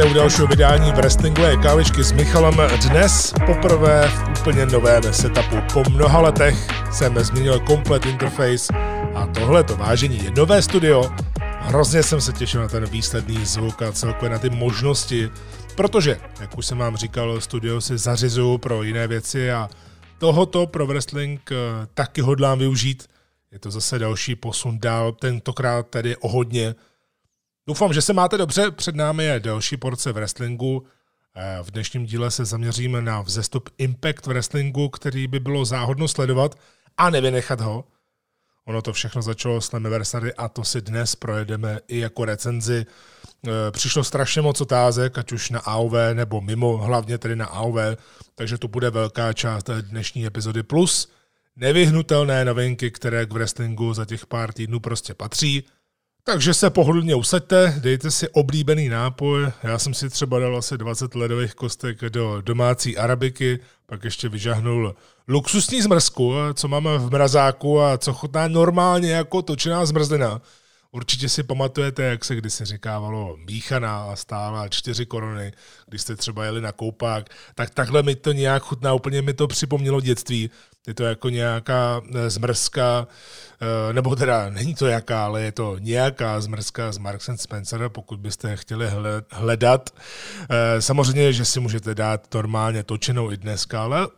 Vítejte u dalšího vydání wrestlingové kávičky s Michalem. Dnes poprvé v úplně novém setupu. Po mnoha letech jsem změnil komplet interface a tohle to vážení je nové studio. Hrozně jsem se těšil na ten výsledný zvuk a celkově na ty možnosti, protože, jak už jsem vám říkal, studio si zařizuju pro jiné věci a tohoto pro wrestling eh, taky hodlám využít. Je to zase další posun dál, tentokrát tedy o hodně Doufám, že se máte dobře. Před námi je další porce wrestlingu. Eh, v dnešním díle se zaměříme na vzestup Impact wrestlingu, který by bylo záhodno sledovat a nevynechat ho. Ono to všechno začalo s Slammiversary a to si dnes projedeme i jako recenzi. Eh, přišlo strašně moc otázek, ať už na AOV nebo mimo, hlavně tedy na AOV, takže to bude velká část dnešní epizody plus nevyhnutelné novinky, které k wrestlingu za těch pár týdnů prostě patří – takže se pohodlně usaďte, dejte si oblíbený nápoj. Já jsem si třeba dal asi 20 ledových kostek do domácí arabiky, pak ještě vyžahnul luxusní zmrzku, co máme v mrazáku a co chutná normálně jako točená zmrzlina. Určitě si pamatujete, jak se kdysi říkávalo míchaná a stála čtyři korony, když jste třeba jeli na koupák, tak takhle mi to nějak chutná, úplně mi to připomnělo dětství. Je to jako nějaká eh, zmrzka, eh, nebo teda není to jaká, ale je to nějaká zmrzka z Marks and Spencer, pokud byste chtěli hledat. Eh, samozřejmě, že si můžete dát normálně točenou i dneska, ale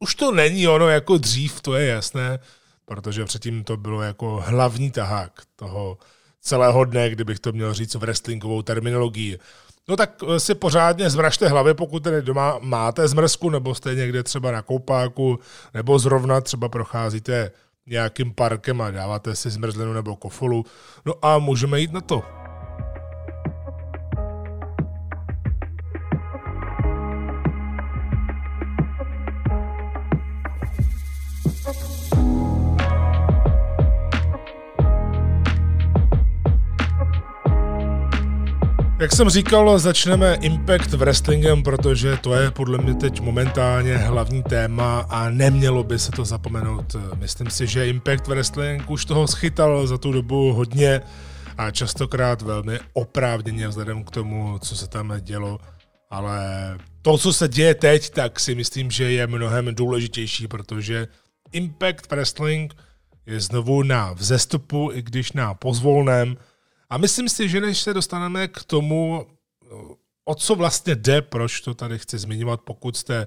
už to není ono jako dřív, to je jasné, protože předtím to bylo jako hlavní tahák toho celého dne, kdybych to měl říct v wrestlingovou terminologii. No tak eh, si pořádně zvražte hlavy, pokud tedy doma máte zmrzku, nebo jste někde třeba na koupáku, nebo zrovna třeba procházíte nějakým parkem a dáváte si zmrzlinu nebo kofolu. No a můžeme jít na to. Jak jsem říkal, začneme Impact Wrestlingem, protože to je podle mě teď momentálně hlavní téma a nemělo by se to zapomenout. Myslím si, že Impact Wrestling už toho schytal za tu dobu hodně a častokrát velmi oprávněně vzhledem k tomu, co se tam dělo. Ale to, co se děje teď, tak si myslím, že je mnohem důležitější, protože Impact Wrestling je znovu na vzestupu, i když na pozvolném, a myslím si, že než se dostaneme k tomu, o co vlastně jde, proč to tady chci zmiňovat, pokud jste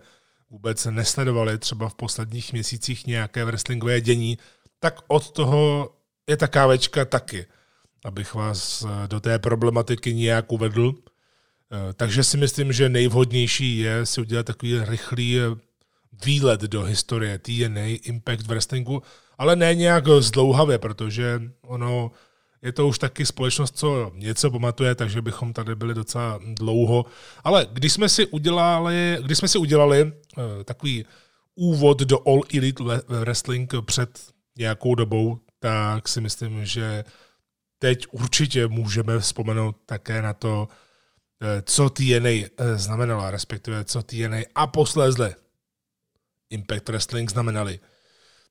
vůbec nesledovali třeba v posledních měsících nějaké wrestlingové dění, tak od toho je ta kávečka taky, abych vás do té problematiky nějak uvedl. Takže si myslím, že nejvhodnější je si udělat takový rychlý výlet do historie TNA Impact Wrestlingu, ale ne nějak zdlouhavě, protože ono je to už taky společnost, co něco pamatuje, takže bychom tady byli docela dlouho. Ale když jsme si udělali, když jsme si udělali uh, takový úvod do All Elite Wrestling před nějakou dobou, tak si myslím, že teď určitě můžeme vzpomenout také na to, eh, co TNA eh, znamenala, respektive co TNA a poslézle Impact Wrestling znamenali.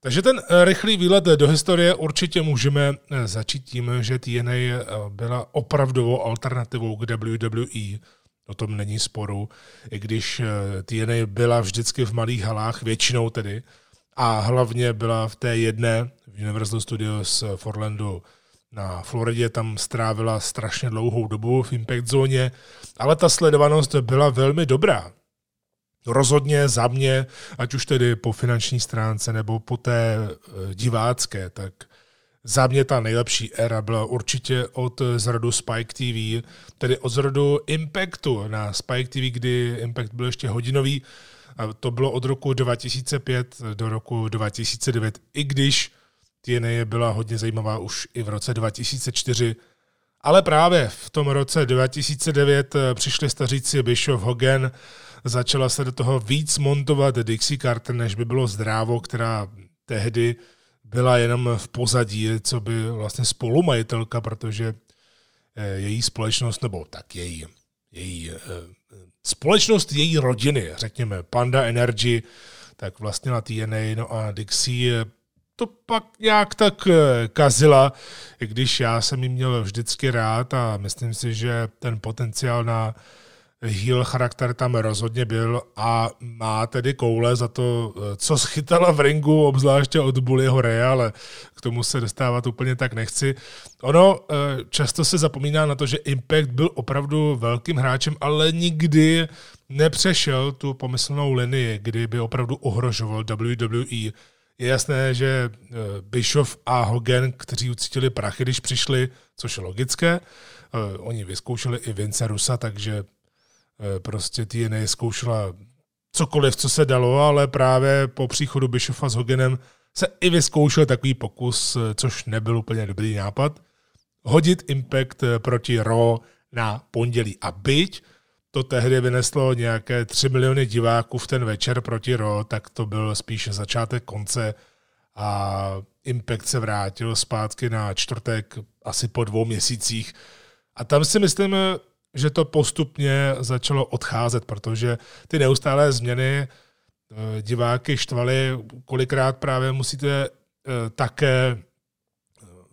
Takže ten eh, rychlý výlet do historie určitě můžeme eh, začít tím, že TNA eh, byla opravdovou alternativou k WWE. O tom není sporu, i když TNA byla vždycky v malých halách, většinou tedy, a hlavně byla v té jedné v Universal Studios v Orlandu na Floridě, tam strávila strašně dlouhou dobu v Impact zóně, ale ta sledovanost byla velmi dobrá rozhodně za mě, ať už tedy po finanční stránce nebo po té eh, divácké, tak za mě ta nejlepší éra byla určitě od zrodu Spike TV, tedy od zrodu Impactu na Spike TV, kdy Impact byl ještě hodinový. A to bylo od roku 2005 do roku 2009, i když TNA byla hodně zajímavá už i v roce 2004. Ale právě v tom roce 2009 eh, přišli staříci Bischoff Hogan, začala se do toho víc montovat Dixie Carter, než by bylo zdrávo, která tehdy byla jenom v pozadí, co by vlastně spolumajitelka, protože eh, její společnost, nebo tak její, její eh, společnost její rodiny, řekněme, Panda Energy, tak vlastně na TNA, no a Dixie to pak nějak tak eh, kazila, i když já jsem ji měl vždycky rád a myslím si, že ten potenciál na heel charakter tam rozhodně byl a má tedy koule za to, co schytala v ringu, obzvláště od Bullyho Rea, ale k tomu se dostávat úplně tak nechci. Ono eh, často se zapomíná na to, že Impact byl opravdu velkým hráčem, ale nikdy nepřešel tu pomyslnou linii, kdy by opravdu ohrožoval WWE. Je jasné, že eh, Bischoff a Hogan, kteří ucítili prachy, když přišli, což je logické, eh, oni vyzkoušeli i Vince Rusa, takže prostě TNA zkoušela cokoliv, co se dalo, ale právě po příchodu Bishoffa s Hoganem se i vyzkoušel takový pokus, eh, což nebyl úplně dobrý nápad, hodit Impact eh, proti Raw na pondělí. A byť to tehdy vyneslo nějaké 3 miliony diváků v ten večer proti Raw, tak to byl spíše začátek konce a Impact se vrátil zpátky na čtvrtek asi po dvou měsících. A tam si myslím, že to postupně začalo odcházet, protože ty neustálé změny eh, diváky štvaly, kolikrát právě musíte eh, také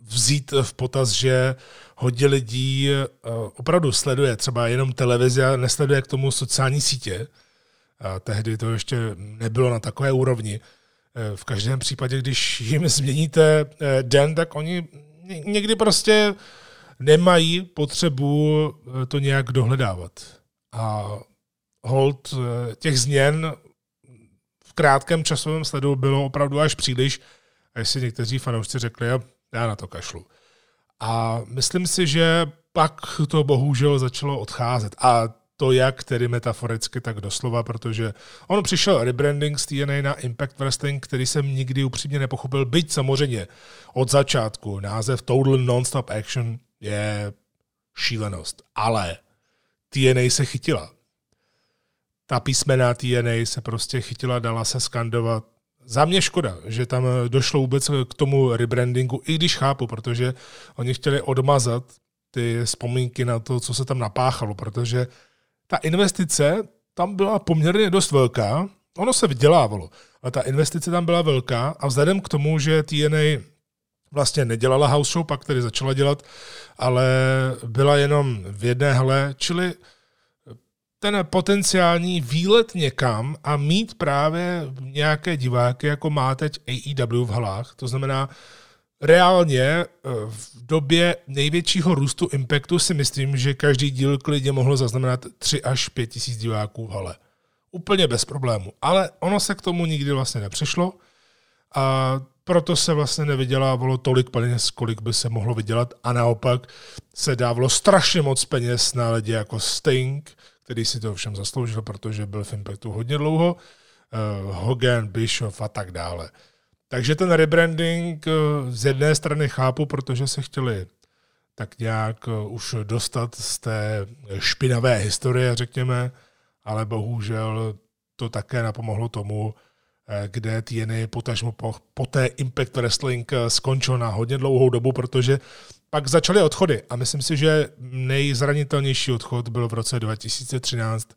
vzít v potaz, že hodně lidí eh, opravdu sleduje třeba jenom televizi a nesleduje k tomu sociální sítě. A tehdy to ještě nebylo na takové úrovni. V každém případě, když jim změníte den, tak oni někdy prostě nemají potřebu eh, to nějak dohledávat. A hold eh, těch změn v krátkém časovém sledu bylo opravdu až příliš, až si někteří fanoušci řekli, já na to kašlu. A myslím si, že pak to bohužel začalo odcházet. A to jak tedy metaforicky, tak doslova, protože on přišel rebranding z TNA na Impact Wrestling, který jsem nikdy upřímně nepochopil, byť samozřejmě od začátku název Total Non-Stop Action je šílenost. Ale TNA se chytila. Ta písmena TNA se prostě chytila, dala se skandovat. Za mě škoda, že tam došlo vůbec k tomu rebrandingu, i když chápu, protože oni chtěli odmazat ty vzpomínky na to, co se tam napáchalo, protože ta investice tam byla poměrně dost velká, ono se vydělávalo, ale ta investice tam byla velká a vzhledem k tomu, že TNA vlastně nedělala house show, pak tedy začala dělat, ale byla jenom v jedné hale, čili ten potenciální výlet někam a mít právě nějaké diváky, jako má teď AEW v halách, to znamená, reálně eh, v době největšího růstu Impactu si myslím, že každý díl klidně mohl zaznamenat 3 až 5 tisíc diváků v hale. Úplně bez problému. Ale ono se k tomu nikdy vlastně nepřišlo a proto se vlastně nevydělávalo tolik peněz, kolik by se mohlo vydělat a naopak se dávalo strašně moc peněz na lidi jako Sting, který si to všem zasloužil, protože byl v Impactu hodně dlouho, uh, Hogan, Bischoff a tak dále. Takže ten rebranding uh, z jedné strany chápu, protože se chtěli tak nějak uh, už dostat z té špinavé historie, řekněme, ale bohužel to také napomohlo tomu, Eh, kde TNA potažmo po, po té Impact Wrestling eh, skončil na hodně dlouhou dobu, protože pak začaly odchody. A myslím si, že nejzranitelnější odchod byl v roce 2013,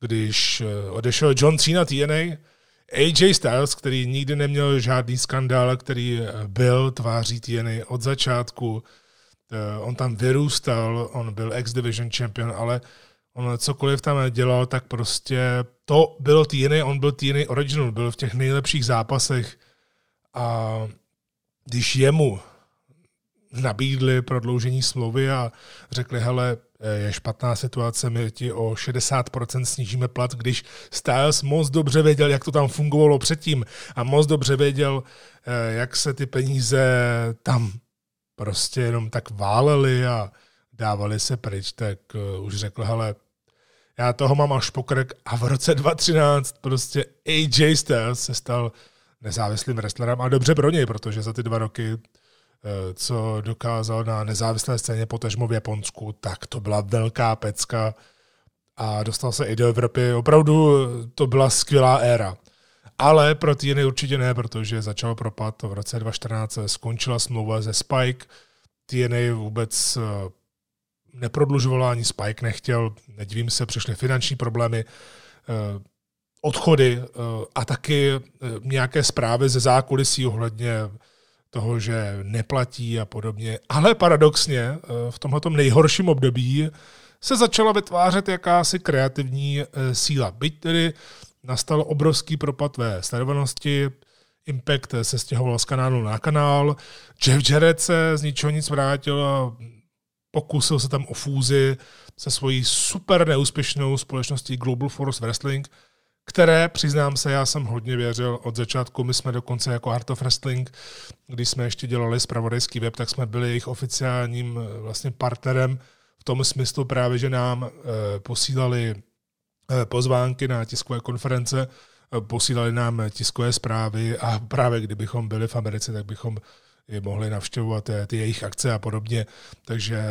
když eh, odešel John Cena TNA, AJ Styles, který nikdy neměl žádný skandál, který byl tváří TNA od začátku, on tam vyrůstal, on byl X-Division champion, ale on cokoliv tam dělal, tak prostě to bylo TNA, on byl TNA Original, byl v těch nejlepších zápasech. A když jemu nabídli prodloužení smlouvy a řekli, hele, je špatná situace, my ti o 60% snížíme plat, když Styles moc dobře věděl, jak to tam fungovalo předtím a moc dobře věděl, eh, jak se ty peníze tam prostě jenom tak válely a dávali se pryč, tak eh, už řekl, hele, já toho mám až pokrk a v roce 2013 prostě AJ Styles se stal nezávislým wrestlerem a dobře pro něj, protože za ty dva roky, eh, co dokázal na nezávislé scéně potažmo v Japonsku, tak to byla velká pecka a dostal se i do Evropy. Opravdu to byla skvělá éra. Ale pro TNA určitě ne, protože začal propad v roce 2014, skončila smlouva ze Spike, TNA vůbec neprodlužovala, ani Spike nechtěl, nedivím se, přišly finanční problémy, eh, odchody eh, a taky eh, nějaké zprávy ze zákulisí ohledně toho, že neplatí a podobně. Ale paradoxně v tomto nejhorším období se začala vytvářet jakási kreativní síla. Byť tedy nastal obrovský propad ve sledovanosti, Impact se stěhoval z kanálu na kanál, Jeff Jarrett se z ničeho nic vrátil a pokusil se tam o fúzi se svojí super neúspěšnou společností Global Force Wrestling, které, přiznám se, já jsem hodně věřil od začátku. My jsme dokonce jako Art of Wrestling, když jsme ještě dělali zpravodajský web, tak jsme byli jejich oficiálním eh, vlastně partnerem v tom smyslu právě, že nám eh, posílali eh, pozvánky na tiskové konference, posílali nám tiskové zprávy a právě kdybychom byli v Americe, tak bychom je mohli navštěvovat ty jejich akce a podobně. Takže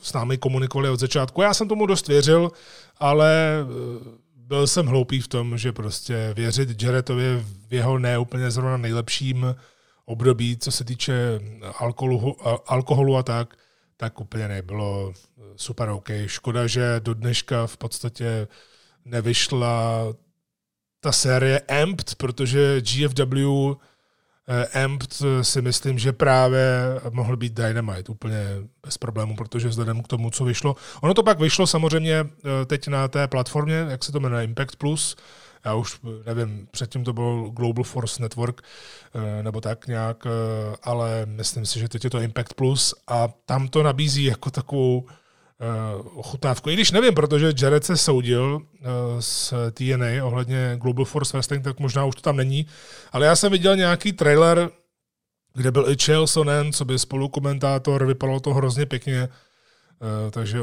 s námi komunikovali od začátku. Já jsem tomu dost věřil, ale byl jsem hloupý v tom, že prostě věřit Jaretovi v jeho neúplně zrovna nejlepším období, co se týče alkoholu, alkoholu a tak, tak úplně nebylo super OK. Škoda, že do dneška v podstatě nevyšla ta série Amped, protože GFW Eh, Amped eh, si myslím, že právě mohl být Dynamite úplně bez problému, protože vzhledem k tomu, co vyšlo. Ono to pak vyšlo samozřejmě eh, teď na té platformě, jak se to jmenuje, Impact Plus, já už nevím, předtím to byl Global Force Network, nebo tak nějak, ale myslím si, že teď je to Impact Plus a tam to nabízí jako takovou ochutnávku. I když nevím, protože Jared se soudil uh, s TNA ohledně Global Force Wrestling, tak možná už to tam není. Ale já jsem viděl nějaký trailer, kde byl i Chael Sonnen, co by spolukomentátor, vypadalo to hrozně pěkně. Uh, takže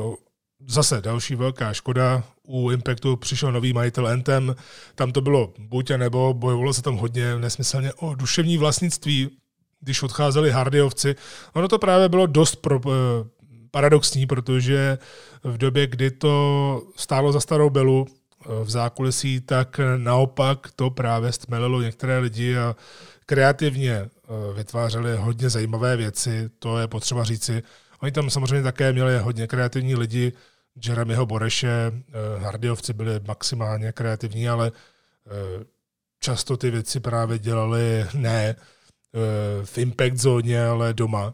zase další velká škoda. U Impactu přišel nový majitel Anthem, tam to bylo buď a nebo, bojovalo se tam hodně nesmyslně o duševní vlastnictví, když odcházeli Hardyovci. Ono to právě bylo dost pro, paradoxní, protože v době, kdy to stálo za starou belu eh, v zákulisí, tak naopak to právě stmelilo některé lidi a kreativně eh, vytvářeli hodně zajímavé věci, to je potřeba říci. Oni tam samozřejmě také měli hodně kreativní lidi, Jeremyho Boreše, eh, Hardyovci byli maximálně kreativní, ale často ty věci právě dělali ne v impact zóně, ale doma.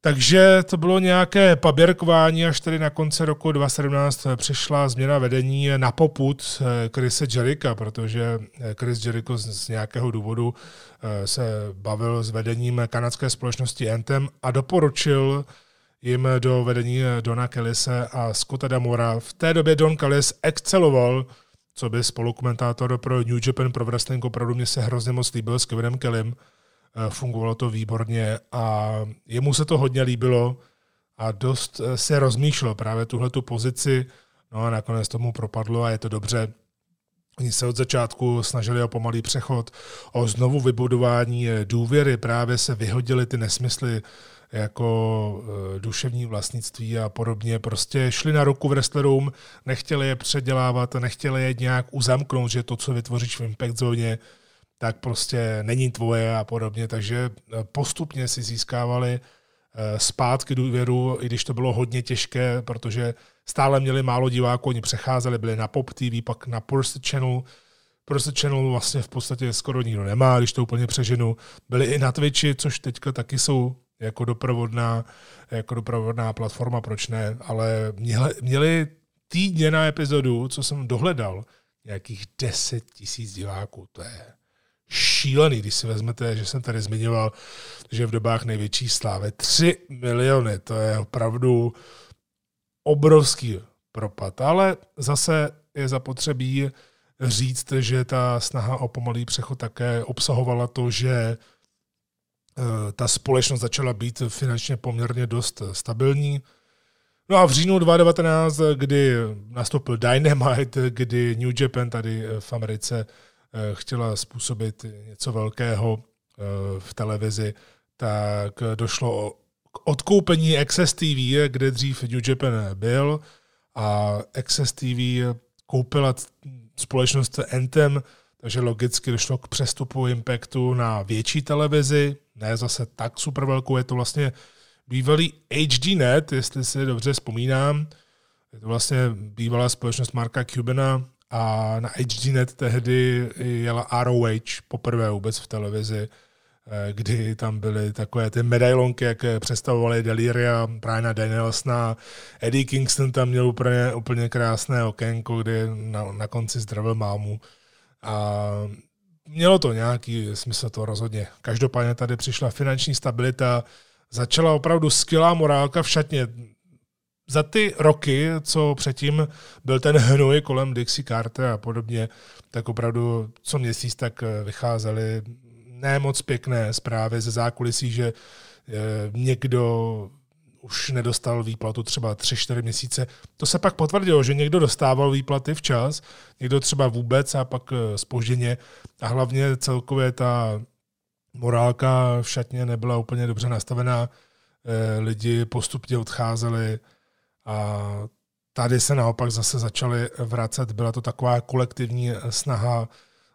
Takže to bylo nějaké paběrkování, až tedy na konci roku 2017 přišla změna vedení na poput eh, Chrisa Jericha, protože eh, Chris Jericho z nějakého důvodu eh, se bavil s vedením kanadské společnosti Anthem a doporučil jim do vedení Dona Kellise a Scotta Damora. V té době Don Kellis exceloval, co by spolukomentátor pro New Japan pro wrestling, opravdu mě se hrozně moc líbil s Kevinem Kellym Eh, fungovalo to výborně a jemu se to hodně líbilo a dost eh, se rozmýšlel právě tuhle tu pozici, no a nakonec tomu propadlo a je to dobře. Oni se od začátku snažili o pomalý přechod, o znovu vybudování eh, důvěry, právě se vyhodili ty nesmysly jako duševní vlastnictví a podobně. Prostě šli na ruku wrestlerům, nechtěli je předělávat, nechtěli je nějak uzamknout, že to, co vytvoříš v Impact zóně, tak prostě není tvoje a podobně, takže eh, postupně si získávali eh, zpátky důvěru, i když to bylo hodně těžké, protože stále měli málo diváků, oni přecházeli, byli na Pop TV, pak na Purse Channel, Purse Channel vlastně v podstatě skoro nikdo nemá, když to úplně přeženu. Byli i na Twitchi, což teďka taky jsou jako doprovodná, jako doprovodná platforma, proč ne, ale měli, měli týdně na epizodu, co jsem dohledal, nějakých 10 tisíc diváků, to je šílený, když si vezmete, že jsem tady zmiňoval, že v dobách největší slávy 3 miliony, to je opravdu obrovský propad, ale zase je zapotřebí říct, že ta snaha o pomalý přechod také obsahovala to, že eh, ta společnost začala být finančně poměrně dost stabilní. No a v říjnu 2019, kdy nastoupil Dynamite, kdy New Japan tady v Americe chtěla způsobit něco velkého eh, v televizi, tak došlo k odkoupení Access TV, kde dřív New Japan byl a Access TV koupila společnost Anthem, takže logicky došlo k přestupu Impactu na větší televizi, ne zase tak super velkou, je to vlastně bývalý HDNet, jestli si dobře vzpomínám. Je to vlastně bývalá společnost Marka Cubana, a na HDNet tehdy jela ROH poprvé vůbec v televizi. eh, kdy tam byly takové ty medailonky, jak představovali Deliria, Briana Danielsona, Eddie Kingston tam měl úplně, úplně krásné okénko, kdy na, na konci zdravil mámu. A mělo to nějaký smysl to rozhodně. Každopádně tady přišla finanční stabilita, začala opravdu skvělá morálka v šatně. Za ty roky, co předtím byl ten hnoj kolem Dixie Carter a podobně, tak opravdu co měsíc tak vycházely ne moc pěkné zprávy ze zákulisí, že eh, někdo už nedostal výplatu třeba 3-4 měsíce. To se pak potvrdilo, že někdo dostával výplaty včas, někdo třeba vůbec a pak spožděně. Eh, a hlavně celkově ta morálka v šatně nebyla úplně dobře nastavená. Eh, lidi postupně odcházeli a tady se naopak zase začaly vracet. Byla to taková kolektivní snaha.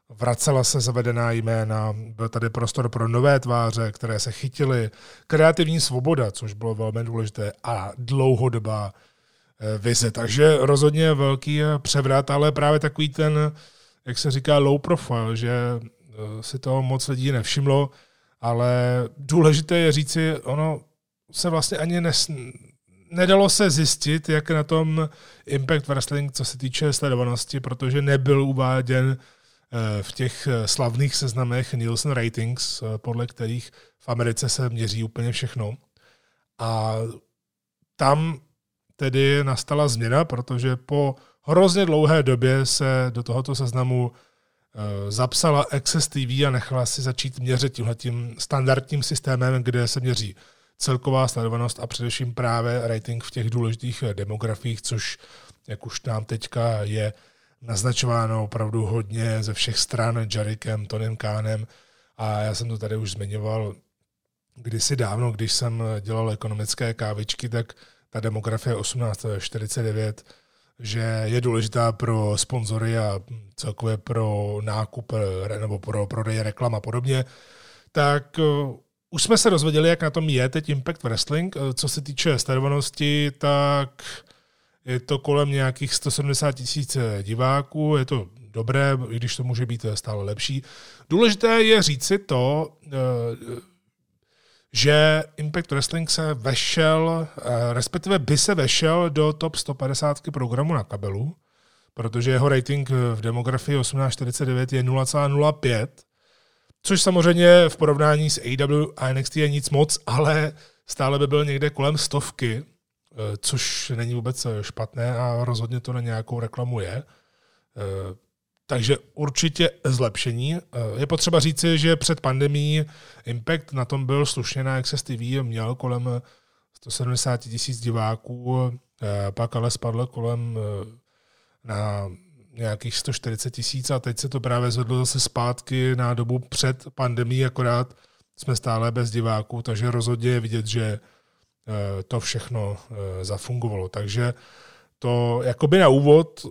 Vracela se zavedená jména, byl tady prostor pro nové tváře, které se chytily, kreativní svoboda, což bylo velmi důležité, a dlouhodobá eh, vize. Takže rozhodně velký převrat, ale právě takový ten, jak se říká, low profile, že eh, si toho moc lidí nevšimlo, ale důležité je říci, ono se vlastně ani nes, nedalo se zjistit, jak na tom Impact Wrestling, co se týče sledovanosti, protože nebyl uváděn v těch eh, slavných seznamech Nielsen Ratings, eh, podle kterých v Americe se měří úplně všechno. A tam tedy nastala změna, protože po hrozně dlouhé době se do tohoto seznamu eh, zapsala Access TV a nechala si začít měřit tímhletím standardním systémem, kde se měří celková sledovanost a především právě rating v těch důležitých demografiích, což, jak už nám teďka je naznačováno opravdu hodně ze všech stran Jarikem, Tonem Kánem. A já jsem to tady už zmiňoval kdysi dávno, když jsem dělal ekonomické kávičky, tak ta demografie 1849, že je důležitá pro sponzory a celkově pro nákup nebo pro prodej reklam a podobně, tak už jsme se dozvěděli, jak na tom je teď Impact Wrestling. Uh, co se týče sledovanosti, tak je to kolem nějakých 170 tisíc diváků, je to dobré, i když to může být stále lepší. Důležité je říci to, eh, že Impact Wrestling se vešel, eh, respektive by se vešel do top 150 programu na kabelu, protože jeho rating v demografii 1849 je 0,05, což samozřejmě v porovnání s AW a NXT je nic moc, ale stále by byl někde kolem stovky, Eh, což není vůbec eh, špatné a rozhodně to na nějakou reklamu je. Eh, takže určitě zlepšení. Je potřeba říci, že před pandemí Impact na tom byl slušně na Access TV, měl kolem 170 tisíc diváků, pak ale spadl kolem na nějakých 140 tisíc a teď se to právě zvedlo zase zpátky na dobu před pandemí, akorát jsme stále bez diváků, takže rozhodně je vidět, že Eh, to všechno eh, zafungovalo. Takže to jakoby na úvod,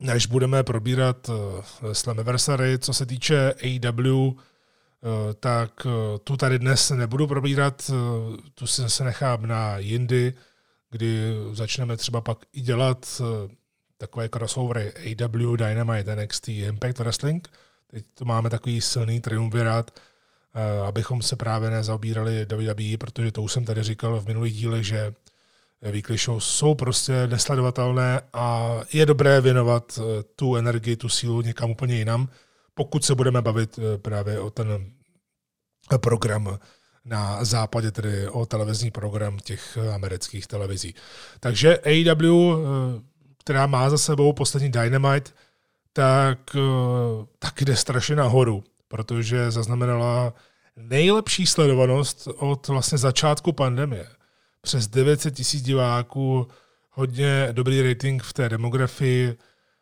než budeme probírat eh, Slammiversary, co se týče AEW, tak tu tady dnes nebudu probírat, tu si se nechám na jindy, kdy začneme třeba pak i dělat takové crossovery AW, Dynamite, NXT, Impact Wrestling. Teď to máme takový silný triumvirát, Eh, abychom se právě nezaobírali WWE, protože to už jsem tady říkal v minulých dílech, že weekly show jsou prostě nesledovatelné a je dobré věnovat eh, tu energii, tu sílu někam úplně jinam, pokud se budeme bavit eh, právě o ten program na západě, tedy o televizní program těch amerických televizí. Takže AEW, která má za sebou poslední Dynamite, tak, tak jde strašně nahoru protože zaznamenala nejlepší sledovanost od vlastně začátku pandemie. Přes 900 tisíc diváků, hodně dobrý rating v té demografii.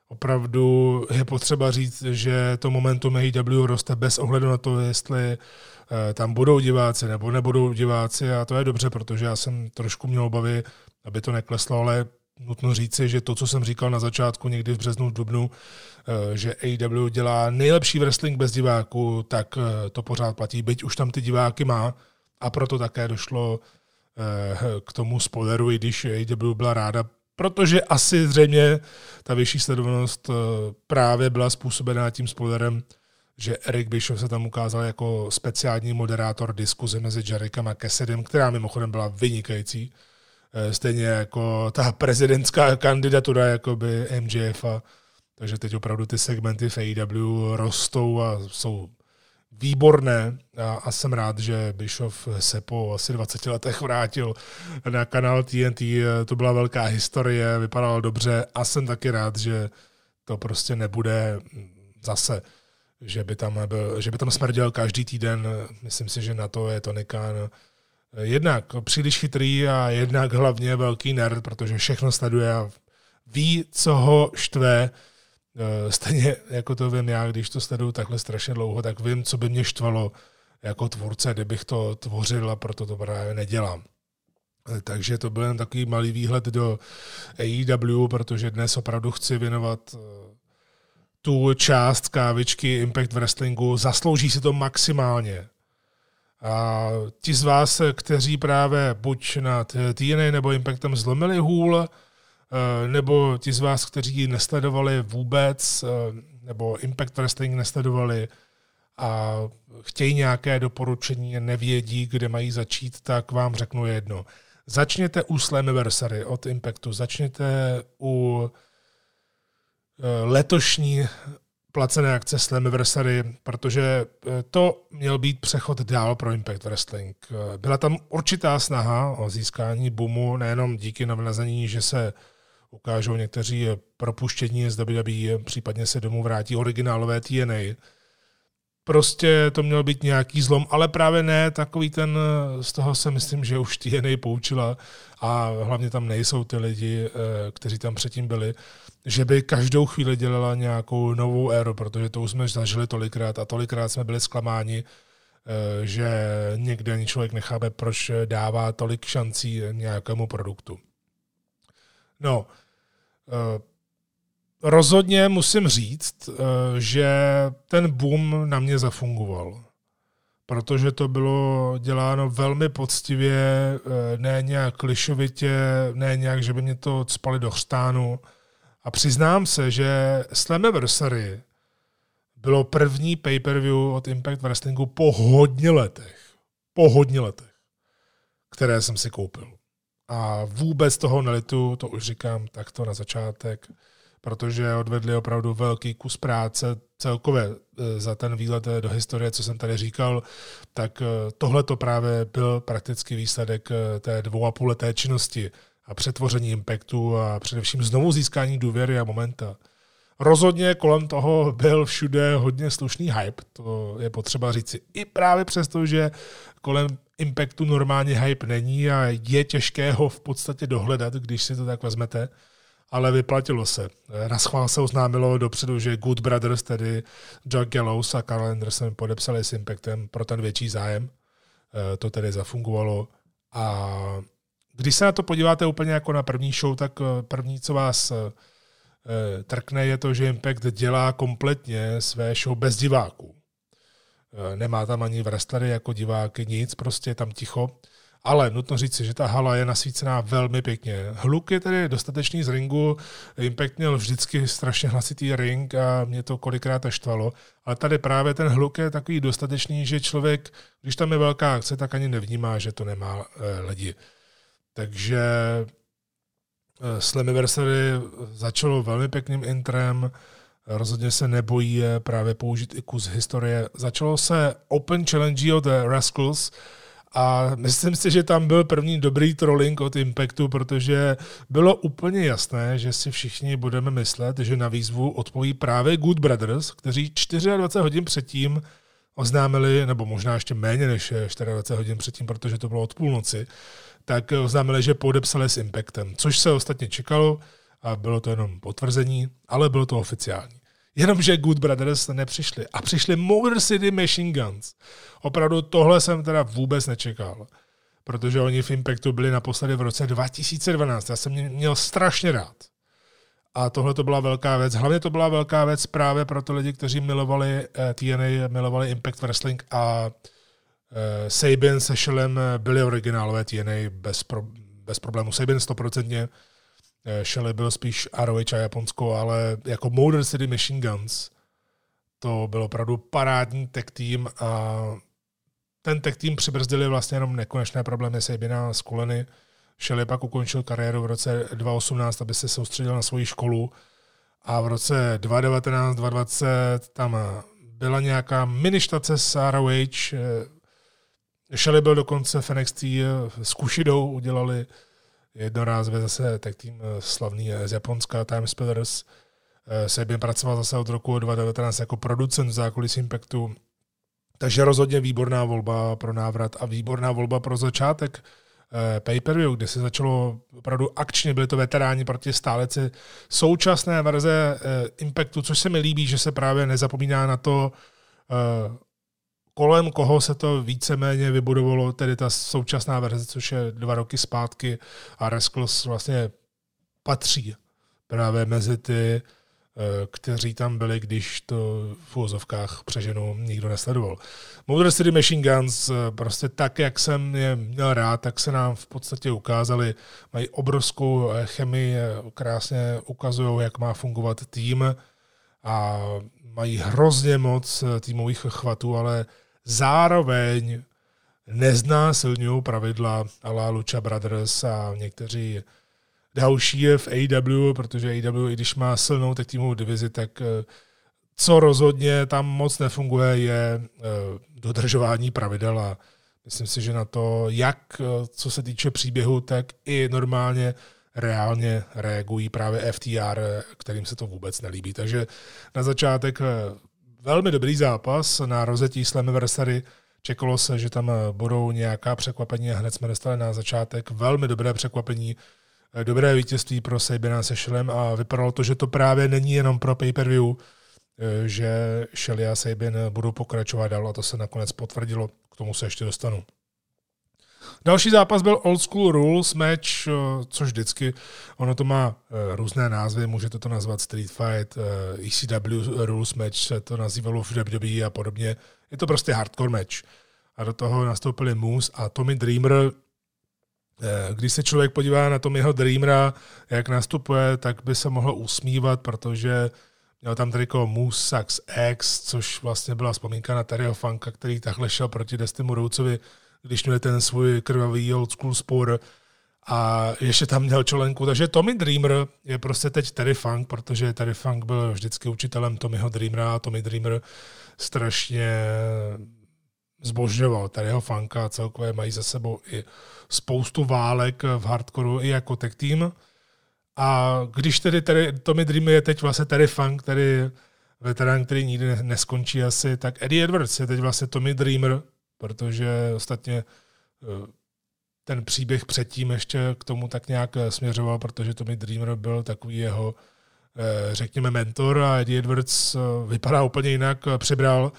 Opravdu je potřeba říct, že to momentum AEW roste bez ohledu na to, jestli eh, tam budou diváci nebo nebudou diváci a to je dobře, protože já jsem trošku měl obavy, aby to nekleslo, ale nutno říci, že to, co jsem říkal na začátku, někdy v březnu, v dubnu, eh, že AEW dělá nejlepší wrestling bez diváků, tak eh, to pořád platí, byť už tam ty diváky má a proto také došlo eh, k tomu spoileru, i když AEW byla ráda, protože asi zřejmě ta vyšší sledovanost právě byla způsobená tím spoilerem že Eric Bischoff se tam ukázal jako speciální moderátor diskuze mezi Jerikem a Kessedem, která mimochodem byla vynikající. Eh, stejně jako ta prezidentská kandidatura jakoby MJF. A, takže teď opravdu ty segmenty v AEW rostou a jsou výborné a, a jsem rád, že Bischoff se po asi 20 letech vrátil na kanál TNT. To byla velká historie, vypadalo dobře a jsem taky rád, že to prostě nebude zase, že by tam, byl, že by tam smrděl každý týden. Myslím si, že na to je to Nikán jednak příliš chytrý a jednak hlavně velký nerd, protože všechno sleduje a ví, co ho štve, Eh, stejně jako to vím já, když to sleduju takhle strašně dlouho, tak vím, co by mě štvalo jako tvůrce, kdybych to tvořil a proto to právě nedělám. Eh, takže to byl jen takový malý výhled do AEW, protože dnes opravdu chci věnovat eh, tu část kávičky Impact Wrestlingu. Zaslouží si to maximálně. A ti z vás, kteří právě buď na TNA nebo Impactem zlomili hůl, Eh, nebo ti z vás, kteří nesledovali vůbec, eh, nebo Impact Wrestling nesledovali a chtějí nějaké doporučení, nevědí, kde mají začít, tak vám řeknu jedno. Začněte u Slammiversary od Impactu, začněte u eh, letošní placené akce Slammiversary, protože to měl být přechod dál pro Impact Wrestling. Byla tam určitá snaha o získání boomu, nejenom díky navnazení, že se ukážou někteří propuštění z WWE, případně se domů vrátí originálové TNA. Prostě to měl být nějaký zlom, ale právě ne takový ten, z toho se myslím, že už TNA poučila a hlavně tam nejsou ty lidi, eh, kteří tam předtím byli, že by každou chvíli dělala nějakou novou éru, protože to už jsme zažili tolikrát a tolikrát jsme byli zklamáni, eh, že někde ani člověk nechápe, proč dává tolik šancí nějakému produktu. No, Eh, rozhodně musím říct, eh, že ten boom na mě zafungoval. Protože to bylo děláno velmi poctivě, ne nějak klišovitě, ne nějak, že by mě to spali do chřtánu. A přiznám se, že Slammiversary bylo první pay-per-view od Impact Wrestlingu po hodně letech. Po hodně letech, které jsem si koupil. A vůbec toho nelitu, to už říkám takto na začátek, protože odvedli opravdu velký kus práce celkově e, za ten výlet do historie, co jsem tady říkal, tak e, tohle to právě byl prakticky výsledek e, té dvou a půl leté činnosti a přetvoření impactu a především znovu získání důvěry a momenta. Rozhodně kolem toho byl všude hodně slušný hype, to je potřeba říci. I právě přesto, že kolem Impactu normálně hype není a je těžké ho v podstatě dohledat, když si to tak vezmete, ale vyplatilo se. Na schvál se oznámilo dopředu, že Good Brothers, tedy Jack Gallows a Carl Anderson podepsali s Impactem pro ten větší zájem. Eh, to tedy zafungovalo a když se na to podíváte úplně jako na první show, tak eh, první, co vás eh, trkne, je to, že Impact dělá kompletně své show bez diváků. Eh, nemá tam ani wrestlery jako diváky, nic, prostě je tam ticho. Ale nutno říci, že ta hala je nasvícená velmi pěkně. Hluk je tedy dostatečný z ringu, Impact měl vždycky strašně hlasitý ring a mě to kolikrát štvalo, ale tady právě ten hluk je takový dostatečný, že člověk, když tam je velká akce, tak ani nevnímá, že to nemá lidi. Takže e, Slammiversary začalo velmi pěkným intrem, rozhodně se nebojí právě použít i kus historie. Začalo se Open Challenge od Rascals, a myslím si, že tam byl první dobrý trolling od Impactu, protože bylo úplně jasné, že si všichni budeme myslet, že na výzvu odpoví právě Good Brothers, kteří 24 hodin předtím oznámili, nebo možná ještě méně než 24 hodin předtím, protože to bylo od půlnoci, tak oznámili, že podepsali s Impactem, což se ostatně čekalo a bylo to jenom potvrzení, ale bylo to oficiální. Jenomže Good Brothers nepřišli. A přišli Motor City Machine Guns. Opravdu tohle jsem teda vůbec nečekal. Protože oni v Impactu byli naposledy v roce 2012. Já jsem měl strašně rád. A tohle to byla velká věc. Hlavně to byla velká věc právě pro ty lidi, kteří milovali eh, TNA, milovali Impact Wrestling a Sabin se Shellem byli originálové TNA bez, pro, bez problému. Sabin stoprocentně Eh, Shelly byl spíš ROH a Japonsko, ale jako Motor City Machine Guns, to byl opravdu parádní tech tým a ten tech tým přibrzdili vlastně jenom nekonečné problémy Sabina z Kuleny. Shelley pak ukončil kariéru v roce 2018, aby se soustředil na svoji školu a v roce 2019-2020 tam byla nějaká miništace s ROH. Shelley byl dokonce v NXT s Kushidou, udělali jednorázově zase tak tým slavný z Japonska, Time Spillers. Sabin pracoval zase od roku 2019 jako producent v zákulisí Impactu. Takže rozhodně výborná volba pro návrat a výborná volba pro začátek Eh, pay-per-view, kde se začalo opravdu akčně, byli to veteráni proti stáleci současné verze eh, Impactu, což se mi líbí, že se právě nezapomíná na to, eh, kolem koho se to víceméně vybudovalo, tedy ta současná verze, což je dva roky zpátky a Rascals vlastně patří právě mezi ty Eh, kteří tam byli, když to v úvozovkách přeženu nikdo nesledoval. Motor City Machine Guns, eh, prostě tak, jak jsem je měl rád, tak se nám v podstatě ukázali. Mají obrovskou eh, chemii, krásně ukazují, jak má fungovat tým a mají hrozně moc týmových chvatů, ale zároveň neznásilňují pravidla ala Lucha Brothers a někteří další je v AW, protože AW, i když má silnou tak týmovou divizi, tak eh, co rozhodně tam moc nefunguje, je eh, dodržování pravidel a myslím si, že na to, jak eh, co se týče příběhu, tak i normálně reálně reagují právě FTR, kterým se to vůbec nelíbí. Takže na začátek velmi dobrý zápas na rozetí Slammiversary. Čekalo se, že tam budou nějaká překvapení a hned jsme dostali na začátek velmi dobré překvapení Eh, dobré vítězství pro Sabina se Shellem a vypadalo to, že to právě není jenom pro pay-per-view, eh, že Shelly a Sabin budou pokračovat dál a to se nakonec potvrdilo, k tomu se ještě dostanu. Další zápas byl Old School Rules match, eh, což vždycky, ono to má různé názvy, můžete to nazvat Street Fight, ECW Rules match se to nazývalo v WWE a podobně. Je to prostě hardcore match. A do toho nastoupili Moose a Tommy Dreamer, Eh, když se člověk podívá na tom jeho Dreamera, jak nastupuje, tak by se mohl usmívat, protože měl tam triko Moose Sucks X, což vlastně byla vzpomínka na Terryho Funka, který takhle šel proti Destimu Roucovi, když měl ten svůj krvavý old school spor a ještě tam měl čolenku. Takže Tommy Dreamer je prostě teď Terry Funk, protože Terry Funk byl vždycky učitelem Tommyho Dreamera a Tommy Dreamer strašně zbožňoval Terryho Funka a celkově mají za sebou i spoustu válek v hardcoreu i jako tech team. A když tedy, tedy Tommy Dream je teď vlastně Terry Funk, který veterán, který nikdy neskončí asi, tak Eddie Edwards je teď vlastně Tommy Dreamer, protože ostatně eh, ten příběh předtím ještě k tomu tak nějak směřoval, protože Tommy Dreamer byl takový jeho, eh, řekněme, mentor a Eddie Edwards eh, vypadá úplně jinak, přibral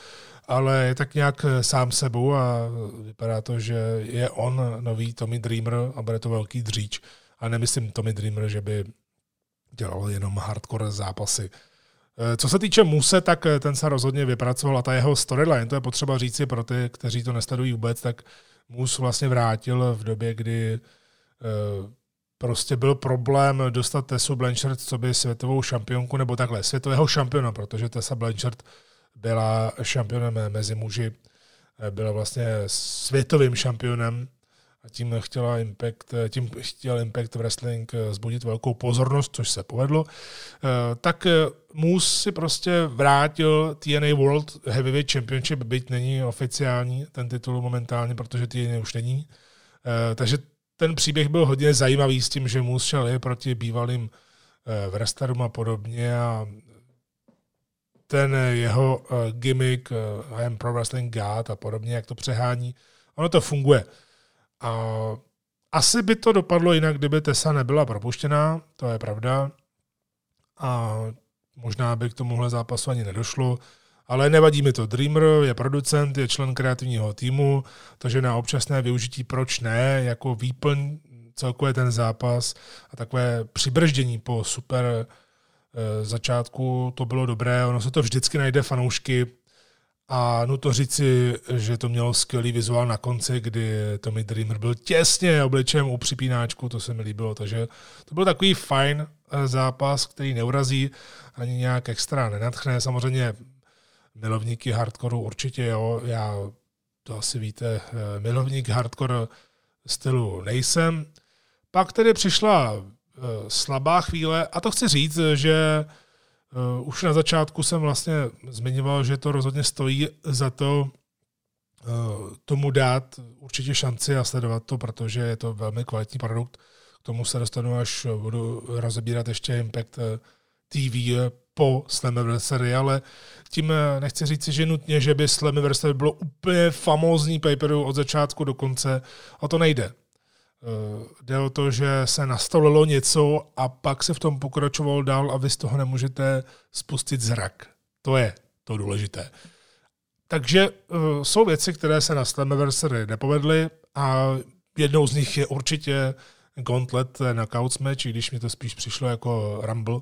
ale je tak nějak eh, sám sebou a vypadá to, že je on nový Tommy Dreamer a bude to velký dříč. A nemyslím Tommy Dreamer, že by dělal jenom hardcore zápasy. Eh, co se týče Muse, tak eh, ten se rozhodně vypracoval a ta jeho storyline, to je potřeba říci pro ty, kteří to nesledují vůbec, tak Mus vlastně vrátil v době, kdy prostě byl problém dostat Tessu Blanchard, co by světovou šampionku, nebo takhle, světového šampiona, protože Tessa Blanchard byla šampionem mezi muži, byla vlastně světovým šampionem a tím chtěla Impact, tím chtěl Impact Wrestling zbudit velkou pozornost, což se povedlo, tak Moose si prostě vrátil TNA World Heavyweight Championship, byť není oficiální ten titul momentálně, protože TNA už není. Takže ten příběh byl hodně zajímavý s tím, že Moose šel je proti bývalým wrestlerům a podobně a ten jeho gimmick, I am pro wrestling god a podobně, jak to přehání, ono to funguje. A asi by to dopadlo jinak, kdyby Tessa nebyla propuštěná, to je pravda. A možná by k tomuhle zápasu ani nedošlo, ale nevadí mi to. Dreamer je producent, je člen kreativního týmu, takže na občasné využití proč ne, jako výplň celkově ten zápas a takové přibrždění po super Eh, začátku to bylo dobré, ono se to vždycky najde fanoušky a to říci, že to mělo skvělý vizuál na konci, kdy Tommy Dreamer byl těsně obličem u připínáčku, to se mi líbilo, takže to byl takový fajn eh, zápas, který neurazí ani nějak extra nenatchne. Samozřejmě milovníky hardcoreu určitě jo, já to asi víte, milovník hardcore stylu nejsem. Pak tedy přišla slabá chvíle a to chci říct, že už na začátku jsem vlastně zmiňoval, že to rozhodně stojí za to tomu dát určitě šanci a sledovat to, protože je to velmi kvalitní produkt. K tomu se dostanu, až budu rozebírat ještě Impact TV po Slammiversary, ale tím eh, nechci říct, že nutně, že by Slammiversary bylo úplně famózní paperu od začátku do konce. O to nejde. Eh, jde o to, že se nastolilo něco a pak se v tom pokračovalo dál a vy z toho nemůžete spustit zrak. To je to důležité. Takže uh, jsou věci, které se na Slammiversary nepovedly a jednou z nich je určitě Gauntlet Knockouts match, i když mi to spíš přišlo jako Rumble,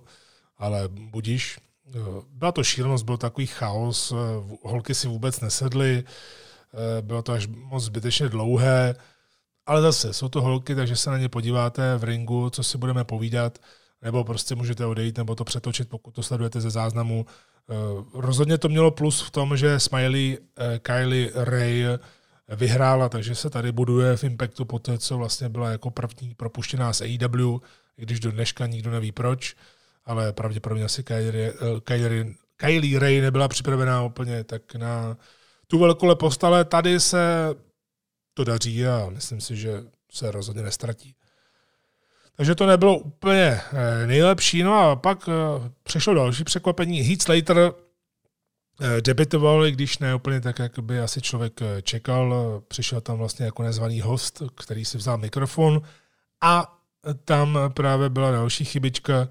ale budíš. Eh, byla to šílenost, byl takový chaos, eh, holky si vůbec nesedly, bylo to až moc zbytečně dlouhé, ale zase jsou to holky, takže se na ně podíváte v ringu, co si budeme povídat, nebo prostě můžete odejít, nebo to přetočit, pokud to sledujete ze záznamu. Eh, rozhodně to mělo plus v tom, že Smiley eh, Kylie Ray vyhrála, takže se tady buduje v Impactu po té, co vlastně byla jako první propuštěná z AEW, i když do dneška nikdo neví proč, ale pravděpodobně asi Kylie, eh, Kylie, Kylie Ray nebyla připravená úplně tak na tu velkolepost, ale tady se to daří a myslím si, že se rozhodně nestratí. Takže to nebylo úplně eh, nejlepší. No a pak eh, přišlo další překvapení. Heath Slater eh, debitoval, i když ne úplně tak, jak by asi člověk čekal. Přišel tam vlastně jako nezvaný host, který si vzal mikrofon a tam právě byla další chybička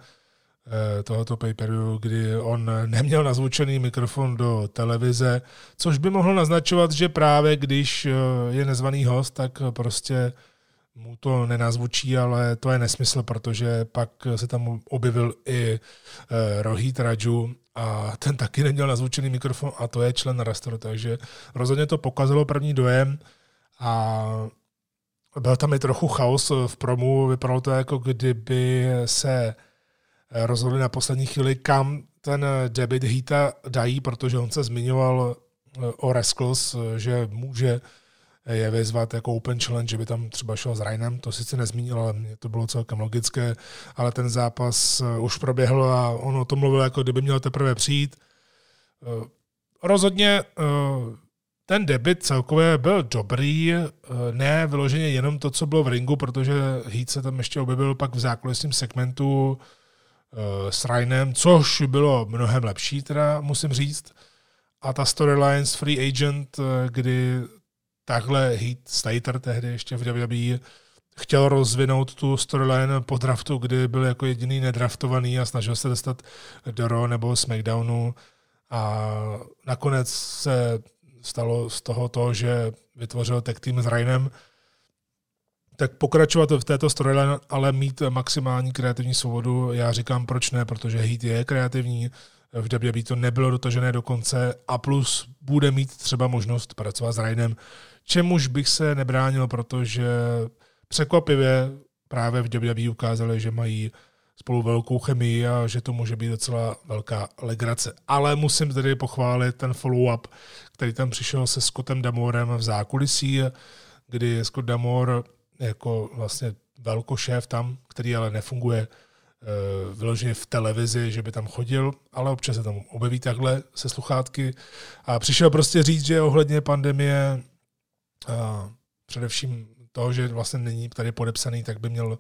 tohoto paperu, kdy on neměl nazvučený mikrofon do televize, což by mohlo naznačovat, že právě když je nezvaný host, tak prostě mu to nenazvučí, ale to je nesmysl, protože pak se tam objevil i eh, Rohit Raju a ten taky neměl nazvučený mikrofon a to je člen Rastro, takže rozhodně to pokazalo první dojem a byl tam i trochu chaos v promu, vypadalo to jako kdyby se rozhodli na poslední chvíli, kam ten debit Hita dají, protože on se zmiňoval eh, o Rascals, že může je vyzvat jako Open Challenge, že by tam třeba šel s Rainem, to sice nezmínil, ale mě to bylo celkem logické, ale ten zápas eh, už proběhl a on o tom mluvil, jako kdyby měl teprve přijít. Eh, rozhodně eh, ten debit celkově byl dobrý, ne vyloženě jenom to, co bylo v ringu, protože Heat se tam ještě objevil pak v zákulisním segmentu s Rainem, což bylo mnohem lepší, teda musím říct. A ta storyline s Free Agent, kdy takhle Heat Slater tehdy ještě v WWE chtěl rozvinout tu storyline po draftu, kdy byl jako jediný nedraftovaný a snažil se dostat do Raw nebo SmackDownu a nakonec se stalo z toho to, že vytvořil tag team s Rainem, tak pokračovat v této storyline, ale mít maximální kreativní svobodu, já říkám proč ne, protože Heat je kreativní, v WWE to nebylo dotažené do konce a plus bude mít třeba možnost pracovat s Rainem, čemuž bych se nebránil, protože překvapivě právě v WWE ukázali, že mají spolu velkou chemii a že to může být docela velká legrace. Ale musím tedy pochválit ten follow-up, který tam přišel se Scottem Damorem v zákulisí, kdy Scott Damore jako vlastně velkošéf tam, který ale nefunguje eh, vyloženě v televizi, že by tam chodil, ale občas se tam objeví takhle se sluchátky a přišel prostě říct, že ohledně pandemie především toho, že vlastně není tady podepsaný, tak by měl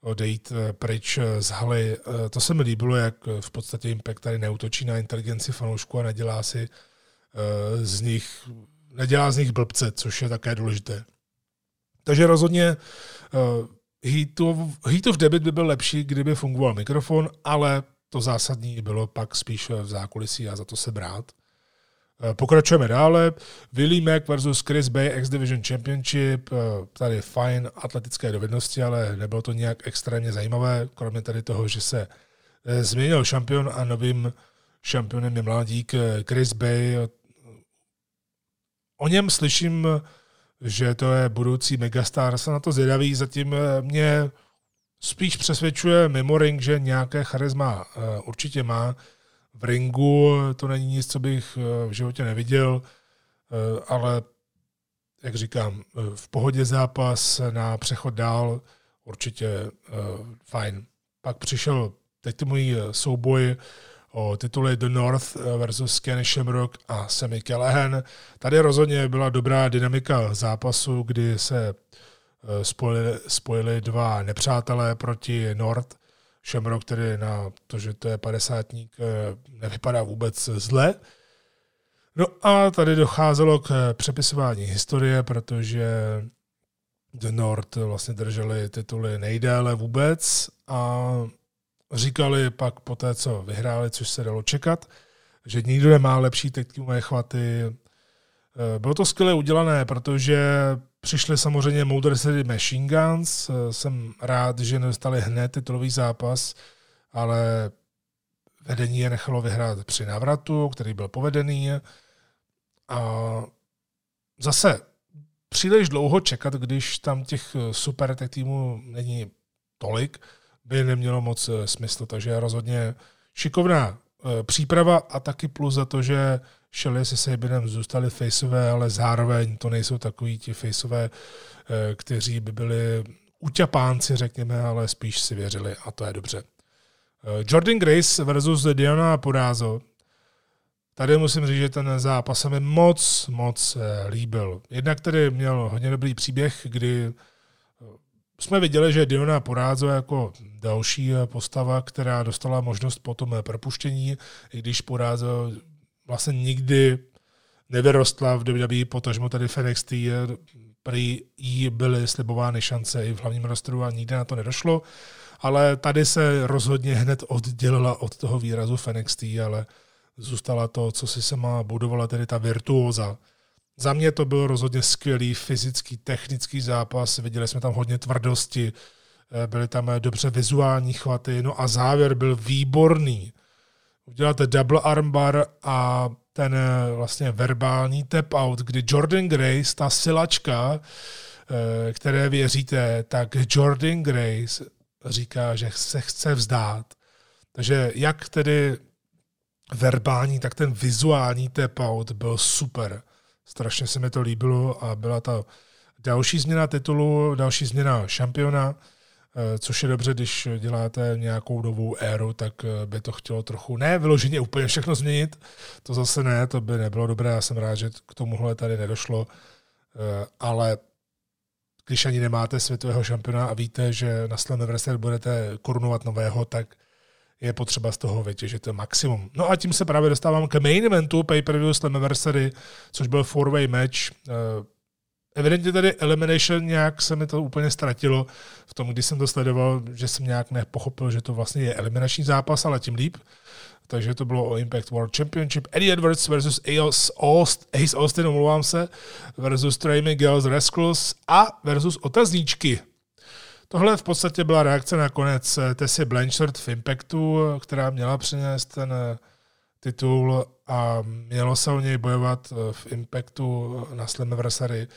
odejít eh, pryč eh, z haly. To se mi líbilo, jak v podstatě Impact tady neutočí na inteligenci fanoušků a nedělá si z nich, nedělá z nich blbce, což je také důležité. Takže rozhodně Heatov debit by byl lepší, kdyby fungoval mikrofon, ale to zásadní bylo pak spíš v zákulisí a za to se brát. Eh, pokračujeme dále. Willie Mack versus Chris Bay X Division Championship. Eh, tady fajn atletické dovednosti, ale nebylo to nějak extrémně zajímavé, kromě tady toho, že se eh, změnil šampion a novým šampionem je mladík Chris Bay. O něm slyším, že to je budoucí megastar. Jsem na to zvědavý, zatím mě spíš přesvědčuje mimo ring, že nějaké charisma určitě má v ringu, to není nic, co bych v životě neviděl, ale jak říkám, v pohodě zápas na přechod dál, určitě fajn. Pak přišel teď můj souboj o tituly The North versus Kenny Shamrock a Sammy Callahan. Tady rozhodně byla dobrá dynamika zápasu, kdy se eh, spojili, spojili dva nepřátelé proti North. Shamrock, který na to, že to je padesátník, eh, nevypadá vůbec zle. No a tady docházelo k přepisování historie, protože The North vlastně drželi tituly nejdéle vůbec a říkali pak po té, co vyhráli, což se dalo čekat, že nikdo nemá lepší týmové chvaty. Eh, bylo to skvěle udělané, protože přišli samozřejmě Motor City Machine Guns. Eh, jsem rád, že nedostali hned titulový zápas, ale vedení je nechalo vyhrát při návratu, který byl povedený. A zase příliš dlouho čekat, když tam těch super týmů není tolik, by nemělo moc eh, smysl. Takže rozhodně šikovná eh, příprava a taky plus za to, že Shelly se Sabinem zůstali faceové, ale zároveň to nejsou takový ti faceové, eh, kteří by byli uťapánci, řekněme, ale spíš si věřili a to je dobře. Jordan Grace versus Diana Porázo. Tady musím říct, že ten zápas se mi moc, moc líbil. Jednak tedy měl hodně dobrý příběh, kdy jsme viděli, že Diona Porázo jako další postava, která dostala možnost potom propuštění, i když Porázo vlastně nikdy nevyrostla v WWE, potažmo tady v NXT, prý jí byly slibovány šance i v hlavním rostru a nikdy na to nedošlo, ale tady se rozhodně hned oddělila od toho výrazu NXT, ale zůstala to, co si se má budovala, tedy ta virtuóza za mě to byl rozhodně skvělý fyzický, technický zápas, viděli jsme tam hodně tvrdosti, eh, byly tam eh, dobře vizuální chvaty, no a závěr byl výborný. Uděláte double armbar a ten eh, vlastně verbální tap out, kdy Jordan Grace, ta silačka, které věříte, tak Jordan Grace říká, že se chce vzdát. Takže jak tedy verbální, tak ten vizuální tap out byl super. Strašně se mi to líbilo a byla ta další změna titulu, další změna šampiona, eh, což je dobře, když děláte nějakou novou éru, tak eh, by to chtělo trochu, ne vyloženě úplně všechno změnit, to zase ne, to by nebylo dobré, já jsem rád, že k tomuhle tady nedošlo, eh, ale když ani nemáte světového šampiona a víte, že na Slammiversary budete korunovat nového, tak je potřeba z toho vytěžit maximum. No a tím se právě dostávám k main eventu pay-per-view Slammiversary, což byl four-way match. Eh, evidentně tady Elimination nějak se mi to úplně ztratilo v tom, když jsem to sledoval, že jsem nějak nepochopil, že to vlastně je eliminační zápas, ale tím líp. Takže to bylo o Impact World Championship. Eddie Edwards versus Ace Austin, omlouvám se, versus Trey Miguel z Rascals a versus otazníčky Tohle v podstatě byla reakce na konec eh, Tessie Blanchard v Impactu, která měla přinést ten eh, titul a mělo se o něj bojovat eh, v Impactu na Slammiversary.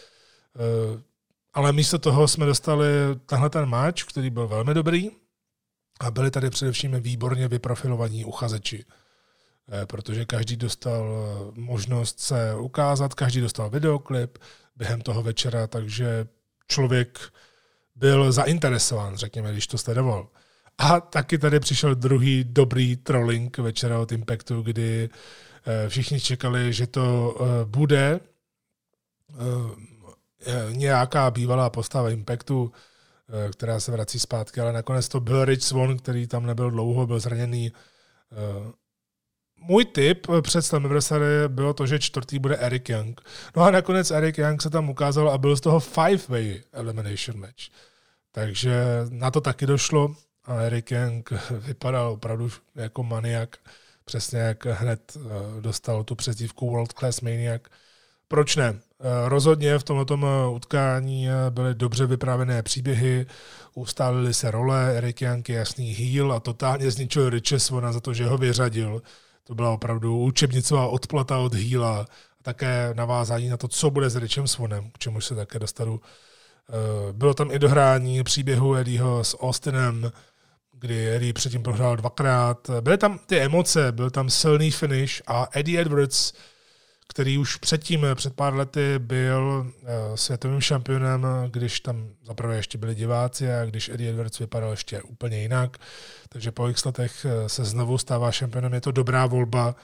Ale místo toho jsme dostali tenhle ten match, který byl velmi dobrý a byli tady především výborně vyprofilovaní uchazeči protože každý dostal možnost se ukázat, každý dostal videoklip během toho večera, takže člověk byl zainteresován, řekněme, když to sledoval. A taky tady přišel druhý dobrý trolling večera od Impactu, kdy eh, všichni čekali, že to eh, bude eh, nějaká bývalá postava Impactu, která se vrací zpátky, ale nakonec to byl Rich Swan, který tam nebyl dlouho, byl zraněný. Můj tip před Slammiversary bylo to, že čtvrtý bude Eric Young. No a nakonec Eric Young se tam ukázal a byl z toho five-way elimination match. Takže na to taky došlo a Eric Young vypadal opravdu jako maniak, přesně jak hned eh, dostal tu přezdívku World Class Maniac. Proč ne? Eh, rozhodně v tomto eh, utkání byly dobře vyprávěné příběhy, ustálily se role, Eric Young je jasný heel a totálně zničil Richesona za to, že ho vyřadil. To byla opravdu učebnicová odplata od heela a také navázání na to, co bude s Richem Svonem, k čemu se také dostanu Eh, bylo tam i dohrání příběhu Eddieho s Austinem, kdy Eddie předtím prohrál dvakrát. Byly tam ty emoce, byl tam silný finish a Eddie Edwards, který už předtím, před pár lety byl uh, světovým šampionem, když tam zaprvé ještě byli diváci a když Eddie Edwards vypadal ještě úplně jinak. Takže po x letech eh, se znovu stává šampionem. Je to dobrá volba.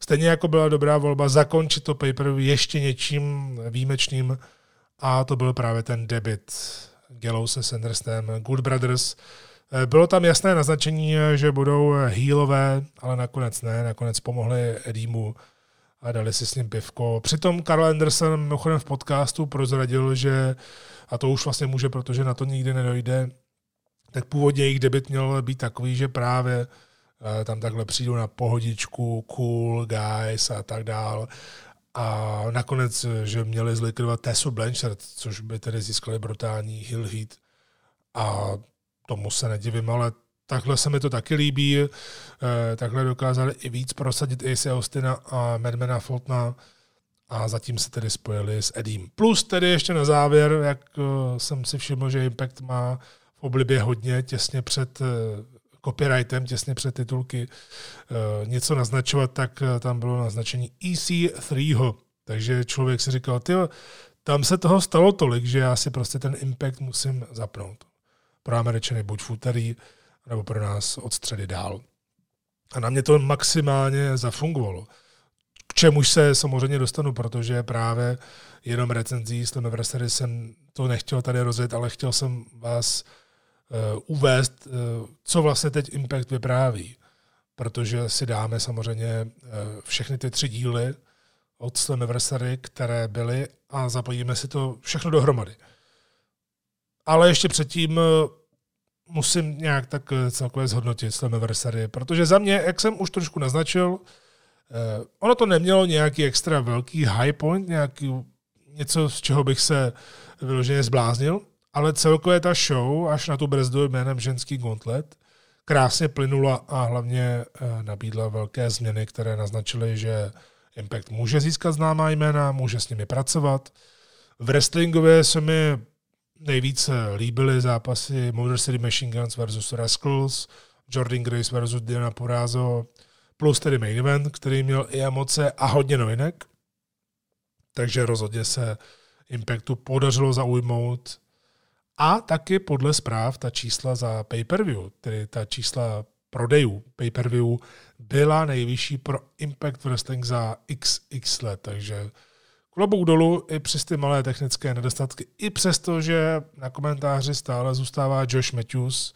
Stejně jako byla dobrá volba zakončit to paper ještě něčím výjimečným a to byl právě ten debit Gallows se Sanderstem, Good Brothers. Eh, bylo tam jasné naznačení, že budou healové, ale nakonec ne. Nakonec pomohli Edimu a dali si s ním pivko. Přitom Karl Anderson mimochodem v podcastu prozradil, že, a to už vlastně může, protože na to nikdy nedojde, tak původně jejich debit měl být takový, že právě eh, tam takhle přijdu na pohodičku, cool guys a tak dál. A nakonec, že měli zlikvidovat Tessu Blanchard, což by tedy získali brutální Hill Heat. A tomu se nedivím, ale takhle se mi to taky líbí. Eh, takhle dokázali i víc prosadit Ace Austina a Madmana Fultona a zatím se tedy spojili s Edim. Plus tedy ještě na závěr, jak eh, jsem si všiml, že Impact má v oblibě hodně těsně před eh, copyrightem, těsně před titulky něco naznačovat, tak tam bylo naznačení EC3. Takže člověk si říkal, ty tam se toho stalo tolik, že já si prostě ten Impact musím zapnout. Pro Američany buď v úterý, nebo pro nás od středy dál. A na mě to maximálně zafungovalo. K čemuž se samozřejmě dostanu, protože právě jenom recenzí z Slammiversary jsem to nechtěl tady rozjet, ale chtěl jsem vás uh, uvést, uh, co vlastně teď Impact vypráví. Protože si dáme samozřejmě uh, všechny ty tři díly od Slammiversary, které byly a zapojíme si to všechno dohromady. Ale ještě předtím musím nějak tak eh, celkově zhodnotit Slammiversary, protože za mě, jak jsem už trošku naznačil, eh, ono to nemělo nějaký extra velký high point, nějaký něco, z čeho bych se vyloženě zbláznil, ale celkově ta show až na tu brzdu jménem Ženský gauntlet krásně plynula a hlavně eh, nabídla velké změny, které naznačily, že Impact může získat známá jména, může s nimi pracovat. V wrestlingově se mi nejvíce líbily zápasy Motor City Machine Guns versus Rascals, Jordan Grace versus Diana Porazo, plus tedy main event, který měl i emoce a hodně novinek. Takže rozhodně se Impactu podařilo zaujmout. A taky podle zpráv ta čísla za pay-per-view, tedy ta čísla prodejů pay-per-view, byla nejvyšší pro Impact Wrestling za XX let, takže klobouk dolů i přes ty malé technické nedostatky, i přesto, že na komentáři stále zůstává Josh Matthews,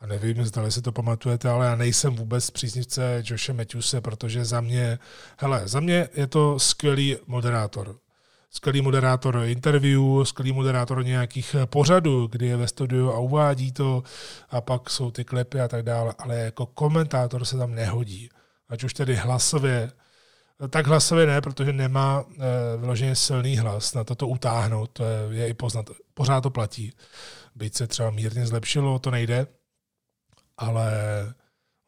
a nevím, zda si to pamatujete, ale já nejsem vůbec příznivce Joshe Matthewse, protože za mě, hele, za mě je to skvělý moderátor. Skvělý moderátor interview, skvělý moderátor nějakých pořadů, kdy je ve studiu a uvádí to a pak jsou ty klepy a tak dále, ale jako komentátor se tam nehodí. Ať už tedy hlasově, tak hlasově ne, protože nemá e, vyloženě silný hlas na to to utáhnout, to je, je i poznat, pořád to platí. Byť se třeba mírně zlepšilo, to nejde, ale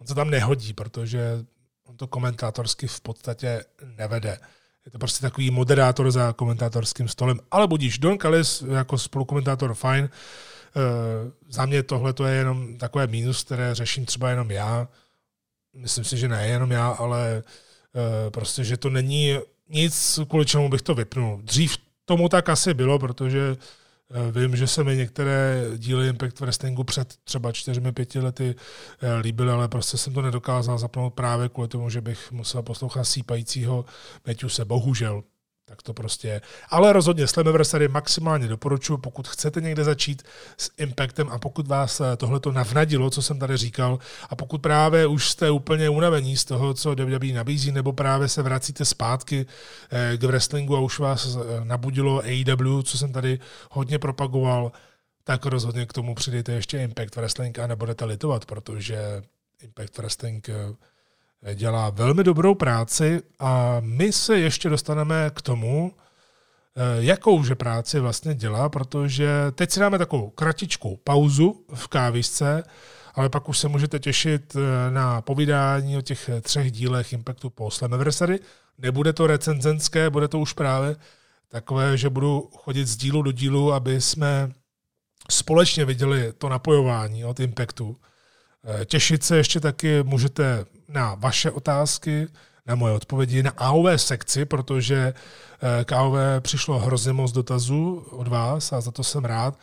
on se tam nehodí, protože on to komentátorsky v podstatě nevede. Je to prostě takový moderátor za komentátorským stolem. Ale budíš, Don Callis jako spolukomentátor fajn. E, za mě tohle to je jenom takové mínus, které řeším třeba jenom já. Myslím si, že ne jenom já, ale Eh, prostě, že to není nic, kvůli čemu bych to vypnul. Dřív tomu tak asi bylo, protože eh, Vím, že se mi některé díly Impact Wrestlingu před třeba čtyřmi, pěti lety eh, líbily, ale prostě jsem to nedokázal zapnout právě kvůli tomu, že bych musel poslouchat sípajícího se bohužel tak to prostě je. Ale rozhodně Slammiversary maximálně doporučuji, pokud chcete někde začít s Impactem a pokud vás eh, tohle to navnadilo, co jsem tady říkal, a pokud právě už jste úplně unavení z toho, co WWE nabízí, nebo právě se vracíte zpátky eh, k wrestlingu a už vás eh, nabudilo AEW, co jsem tady hodně propagoval, tak rozhodně k tomu přidejte ještě Impact Wrestling a nebudete litovat, protože Impact Wrestling dělá velmi dobrou práci a my se ještě dostaneme k tomu, eh, jakou že práci vlastně dělá, protože teď si dáme takovou kratičkou pauzu v kávisce, ale pak už se můžete těšit eh, na povídání o těch třech dílech Impactu po Slammiversary. Nebude to recenzenské, bude to už právě takové, že budu chodit z dílu do dílu, aby jsme společně viděli to napojování od Impactu Těšit se ještě taky můžete na vaše otázky, na moje odpovědi na AOV sekci, protože k AOV přišlo hrozně moc dotazů od vás a za to jsem rád.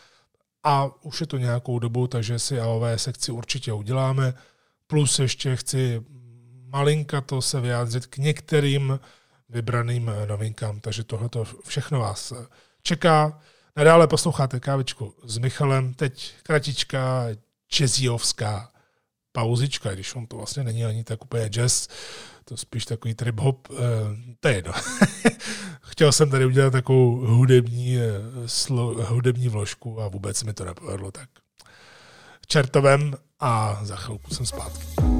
A už je to nějakou dobu, takže si AOV sekci určitě uděláme. Plus ještě chci malinka to se vyjádřit k některým vybraným novinkám, takže tohle všechno vás čeká. Nadále posloucháte kávičku s Michalem, teď kratička jazzovská pauzička, když on to vlastně není ani tak úplně jazz, to spíš takový trip hop, eh, to je jedno. Chtěl jsem tady udělat takovou hudební, eh, slo, hudební vložku a vůbec mi to nepovedlo, tak čertovem a za chvilku jsem zpátky.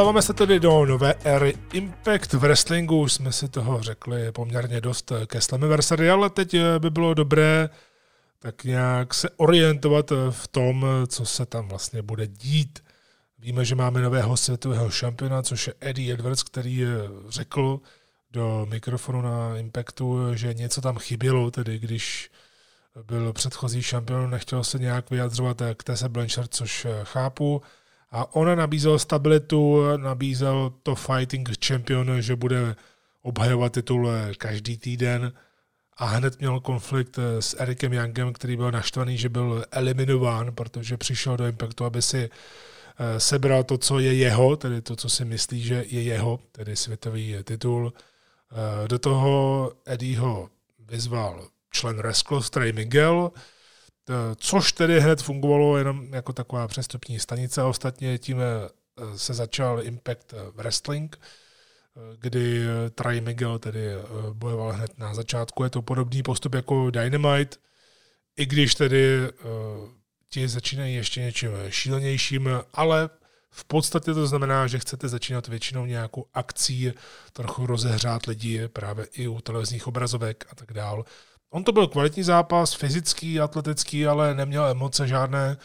Dostáváme se tedy do nové éry Impact v wrestlingu, už jsme si toho řekli poměrně dost ke Slammiversary, ale teď by bylo dobré tak nějak se orientovat v tom, co se tam vlastně bude dít. Víme, že máme nového světového šampiona, což je Eddie Edwards, který řekl do mikrofonu na Impactu, že něco tam chybělo, tedy když byl předchozí šampion, nechtěl se nějak vyjadřovat k Tessa Blanchard, což chápu. A ona nabízel stabilitu, nabízel to fighting champion, že bude obhajovat titul každý týden a hned měl konflikt s Erikem Youngem, který byl naštvaný, že byl eliminován, protože přišel do Impactu, aby si eh, sebral to, co je jeho, tedy to, co si myslí, že je jeho, tedy světový titul. Eh, do toho Eddieho vyzval člen Resclos, Trey Miguel, Eh, což tedy hned fungovalo jenom jako taková přestupní stanice. Ostatně tím eh, se začal Impact Wrestling, eh, kdy Trey Miguel tedy bojoval hned na začátku. Je to podobný postup jako Dynamite, i když tedy ti začínají ještě něčím šílenějším, ale v podstatě to znamená, že chcete začínat většinou nějakou akcí, trochu rozehřát lidi právě i u televizních obrazovek a tak dále. On to byl kvalitní zápas, fyzický, atletický, ale neměl emoce žádné.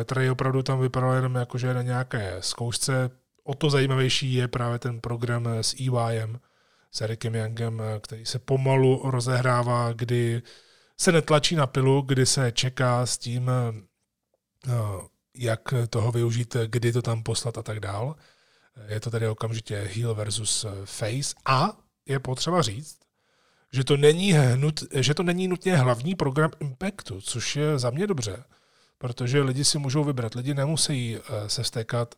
Eh, Trey opravdu tam vypadal jenom jako, že na nějaké zkoušce. O to zajímavější je právě ten program s EYem, s Ericem Youngem, eh, který se pomalu rozehrává, kdy se netlačí na pilu, kdy se čeká s tím, eh, jak toho využít, kdy to tam poslat a tak dál. Je to tedy okamžitě heel versus face a je potřeba říct, že to není, hnut, že to není nutně hlavní program Impactu, což je za mě dobře, protože lidi si můžou vybrat. Lidi nemusí eh, se vstékat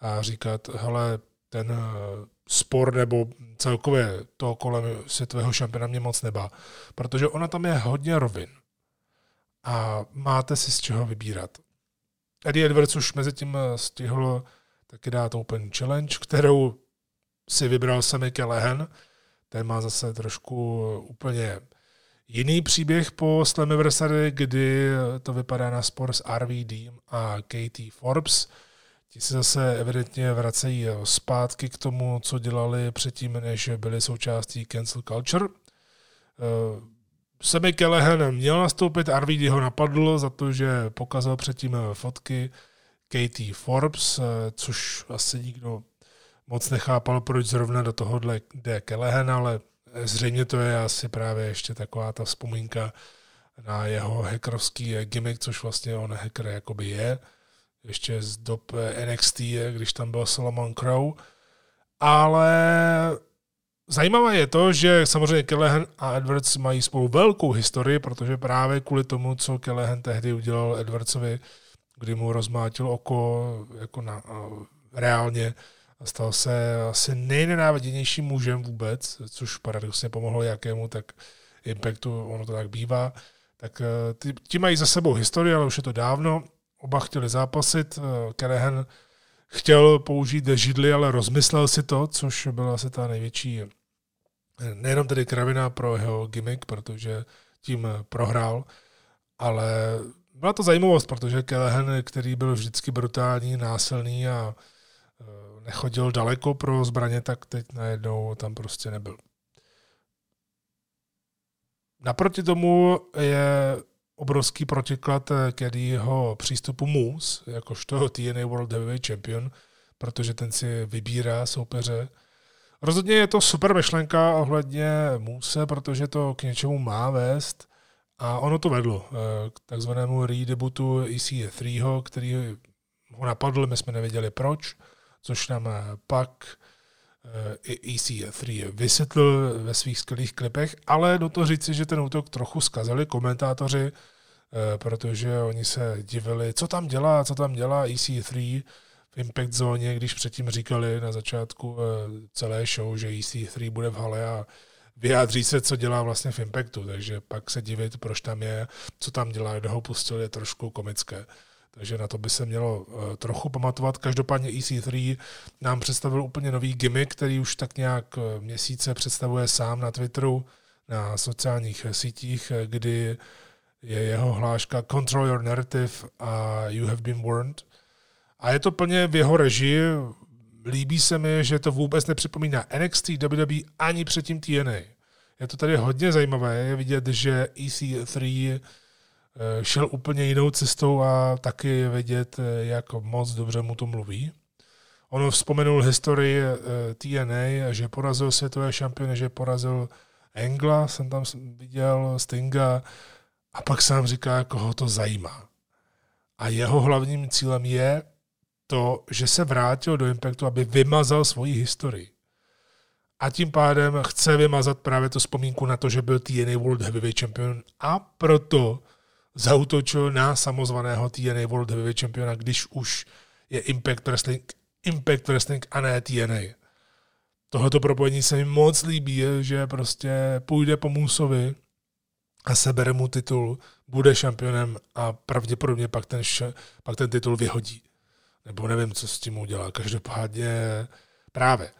a říkat, hele, ten eh, spor nebo celkově to kolem světového šampiona mě moc nebá, protože ona tam je hodně rovin a máte si z čeho vybírat. Eddie Edwards už mezi tím eh, stihl taky dát Open Challenge, kterou si vybral Sammy Callahan, ten má zase trošku úplně jiný příběh po Slammiversary, kdy to vypadá na spor s RVD a Katie Forbes. Ti se zase evidentně vracejí zpátky k tomu, co dělali předtím, než byli součástí cancel culture. Sammy Callahan měl nastoupit, RVD ho napadl za to, že pokazal předtím fotky Katie Forbes, eh, což asi nikdo moc nechápal, proč zrovna do tohohle jde Kelehen, ale zřejmě to je asi právě ještě taková ta vzpomínka na jeho hackerovský gimmick, což vlastně on hacker jakoby je, ještě z dob NXT, když tam byl Solomon Crow. Ale zajímavé je to, že samozřejmě Kelehen a Edwards mají spolu velkou historii, protože právě kvůli tomu, co Kelehen tehdy udělal Edwardsovi, kdy mu rozmátil oko jako na, reálně, a stal se asi nejnenáviděnějším mužem vůbec, což paradoxně pomohlo jakému, tak Impactu, ono to tak bývá, tak eh, ty, ti mají za sebou historii, ale už je to dávno. oba chtěli zápasit. Kerehen chtěl použít židli, ale rozmyslel si to, což byla asi ta největší, nejenom tedy kravina pro jeho gimmick, protože tím prohrál, ale byla to zajímavost, protože Kelehen, který byl vždycky brutální, násilný a nechodil daleko pro zbraně, tak teď najednou tam prostě nebyl. Naproti tomu je obrovský protiklad k jeho přístupu Moose, jakožto TNA World Heavyweight Champion, protože ten si vybírá soupeře. Rozhodně je to super myšlenka ohledně Moose, protože to k něčemu má vést a ono to vedlo eh, k takzvanému redebutu EC3, který ho napadl, my jsme nevěděli proč, což nám eh, pak eh, i EC3 vysvětlil ve svých skvělých klipech, ale do toho říci, že ten útok trochu zkazili komentátoři, protože oni se divili, co tam dělá, co tam dělá EC3 v Impact zóně, když předtím říkali na začátku celé show, že EC3 bude v hale a vyjádří se, co dělá vlastně v Impactu, takže pak se divit, proč tam je, co tam dělá, kdo ho pustil, je trošku komické. Takže na to by se mělo uh, trochu pamatovat. Každopádně EC3 nám představil úplně nový gimmick, který už tak nějak uh, měsíce představuje sám na Twitteru, na sociálních sítích, kdy je jeho hláška Control your narrative a You have been warned. A je to plně v jeho režii, líbí se mi, že to vůbec nepřipomíná NXT, WWE ani předtím TNA. Je to tady hodně zajímavé, je vidět, že EC3 eh, šel úplně jinou cestou a taky vidět, eh, jak moc dobře mu to mluví. On vzpomenul historii eh, TNA, že porazil světové šampiony, že porazil Engla, jsem tam viděl, Stinga, a pak sám říká, koho to zajímá. A jeho hlavním cílem je to, že se vrátil do Impactu, aby vymazal svoji historii. A tím pádem chce vymazat právě tu vzpomínku na to, že byl TNA World Heavyweight Champion a proto zautočil na samozvaného TNA World Heavyweight Championa, když už je Impact Wrestling, Impact Wrestling a ne TNA. Tohoto propojení se mi moc líbí, že prostě půjde po Musovi a sebere mu titul, bude šampionem a pravděpodobně pak ten, pak ten titul vyhodí nebo nevím, co s tím udělá. Každopádně právě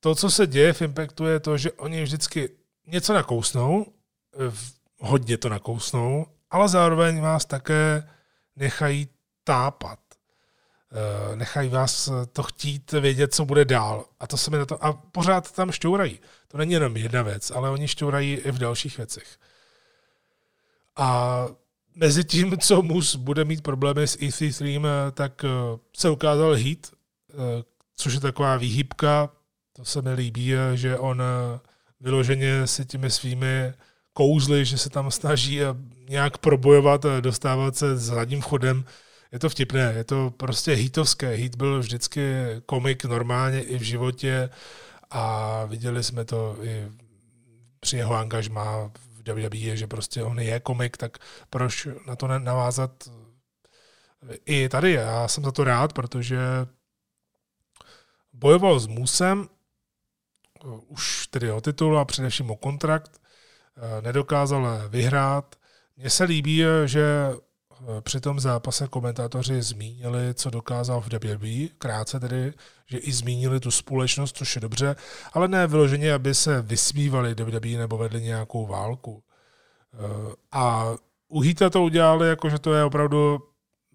to, co se děje v Impactu, je to, že oni vždycky něco nakousnou, hodně to nakousnou, ale zároveň vás také nechají tápat. Eh, nechají vás to chtít vědět, co bude dál. A to se mi na to, a pořád tam šťourají. To není jenom jedna věc, ale oni šťourají i v dalších věcech. A mezi tím, co Mus bude mít problémy s EC3, tak eh, se ukázal eh, což je taková výhybka. To se mi líbí, eh, že on vyloženě si těmi svými kouzly, že se tam snaží nějak probojovat, dostávat se zadním chodem. Je to vtipné, je to prostě hitovské. Hit byl vždycky komik normálně i v životě a viděli jsme to i při jeho angažmá v WWE, že prostě on je komik, tak proč na to navázat i tady. Já jsem za to rád, protože bojoval s Musem, už tedy o titul a především o kontrakt, nedokázal vyhrát. Mně se líbí, že při tom zápase komentátoři zmínili, co dokázal v WWE, krátce tedy, že i zmínili tu společnost, což je dobře, ale ne vyloženě, aby se vysmívali WWE nebo vedli nějakou válku. Eh, a u Hita to udělali jako, že to je opravdu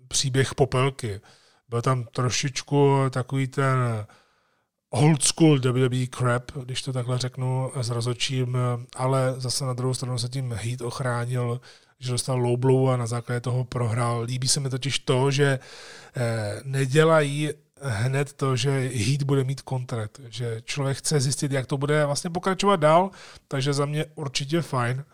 příběh popelky. Byl tam trošičku takový ten old school WWE crap, když to takhle řeknu s rozočím, ale zase na druhou stranu se tím Heat ochránil že dostal low blow a na základě toho prohrál. Líbí se mi totiž to, že eh, nedělají hned to, že Heat bude mít kontrakt, že člověk chce zjistit, jak to bude vlastně pokračovat dál, takže za mě určitě fajn.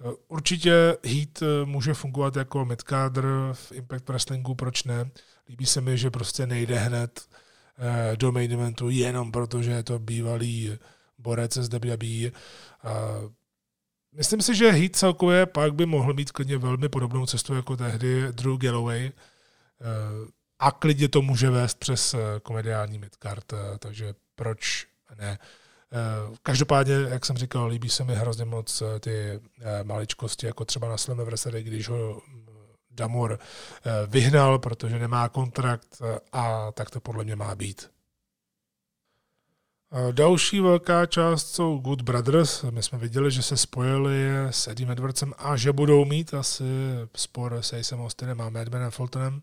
Eh, určitě Heat eh, může fungovat jako midcaster v Impact Wrestlingu, proč ne? Líbí se mi, že prostě nejde hned do main eventu jenom protože je to bývalý borec z WWE. Myslím si, že Heat celkově pak by mohl mít klidně velmi podobnou cestu jako tehdy Drew Galloway eh, a klidně to může vést přes eh, komediální midcard, eh, takže proč ne. Každopádně, jak jsem říkal, líbí se mi hrozně moc ty maličkosti, jako třeba na Slammiversary, když ho Damor vyhnal, protože nemá kontrakt a tak to podle mě má být. Další velká část jsou Good Brothers. My jsme viděli, že se spojili s Eddie Edwardsem a že budou mít asi spor se Acem Austinem a Madmanem Fultonem,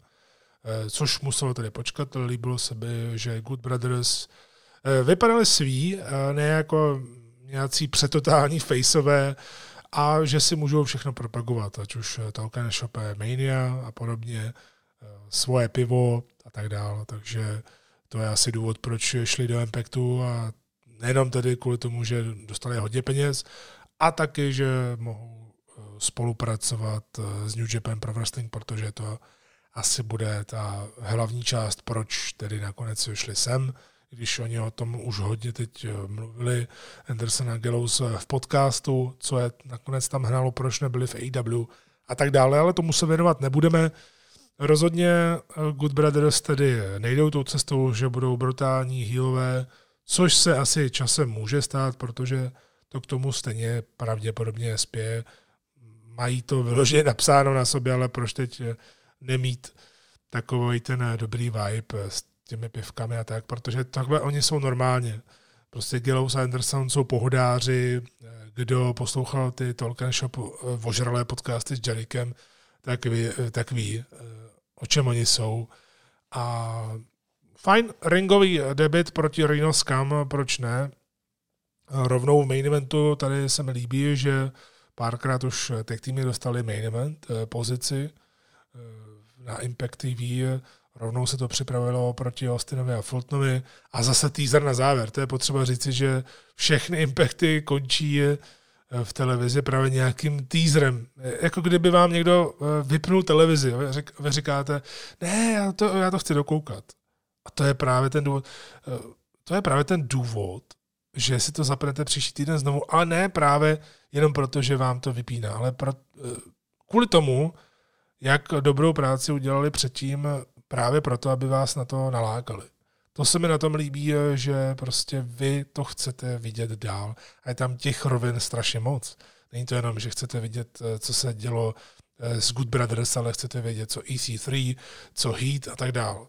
eh, což muselo tedy počkat. Líbilo se by, že Good Brothers eh, vypadali sví, ne jako nějací přetotální faceové, a že si můžou všechno propagovat, ať už Tolkien Shop Mania a podobně, eh, svoje pivo a tak dále. Takže to je asi důvod, proč šli do Impactu a nejenom tedy kvůli tomu, že dostali hodně peněz, a taky, že mohou eh, spolupracovat eh, s New Japan Pro Wrestling, protože to asi bude ta hlavní část, proč tedy nakonec šli sem, když oni o tom už hodně teď eh, mluvili, Anderson a Gallows v podcastu, co je nakonec tam hrálo, proč nebyli v AEW a tak dále, ale tomu se věnovat nebudeme. Rozhodně eh, Good Brothers tedy nejdou tou cestou, že budou brutální healové, což se asi časem může stát, protože to k tomu stejně pravděpodobně spěje. Mají to vyloženě napsáno na sobě, ale proč teď eh, nemít takový ten eh, dobrý vibe s těmi pivkami a tak, protože takhle oni jsou normálně. Prostě Gillows a Anderson jsou pohodáři, kdo poslouchal ty Tolkien Shop vožralé podcasty s Jerikem, tak ví, tak ví o čem oni jsou. A fajn ringový debit proti Rhino Scam, proč ne? Rovnou v main eventu tady se mi líbí, že párkrát už tech týmy dostali main event eh, pozici eh, na Impact TV, rovnou se to připravilo proti Austinovi a Fultonovi a zase teaser na závěr. To je potřeba říci, že všechny Impacty končí v televizi právě nějakým teaserem. Jako kdyby vám někdo eh, vypnul televizi. Vy říkáte, ne, já to, já to chci dokoukat. A to je právě ten důvod, eh, to je právě ten důvod, že si to zapnete příští týden znovu, ale ne právě jenom proto, že vám to vypíná, ale pro, eh, kvůli tomu, jak dobrou práci udělali předtím, právě proto, aby vás na to nalákali. To se mi na tom líbí, že prostě vy to chcete vidět dál. A je tam těch rovin strašně moc. Není to jenom, že chcete vidět, eh, co se dělo eh, s Good Brothers, ale chcete vědět, co EC3, co Heat a tak dál.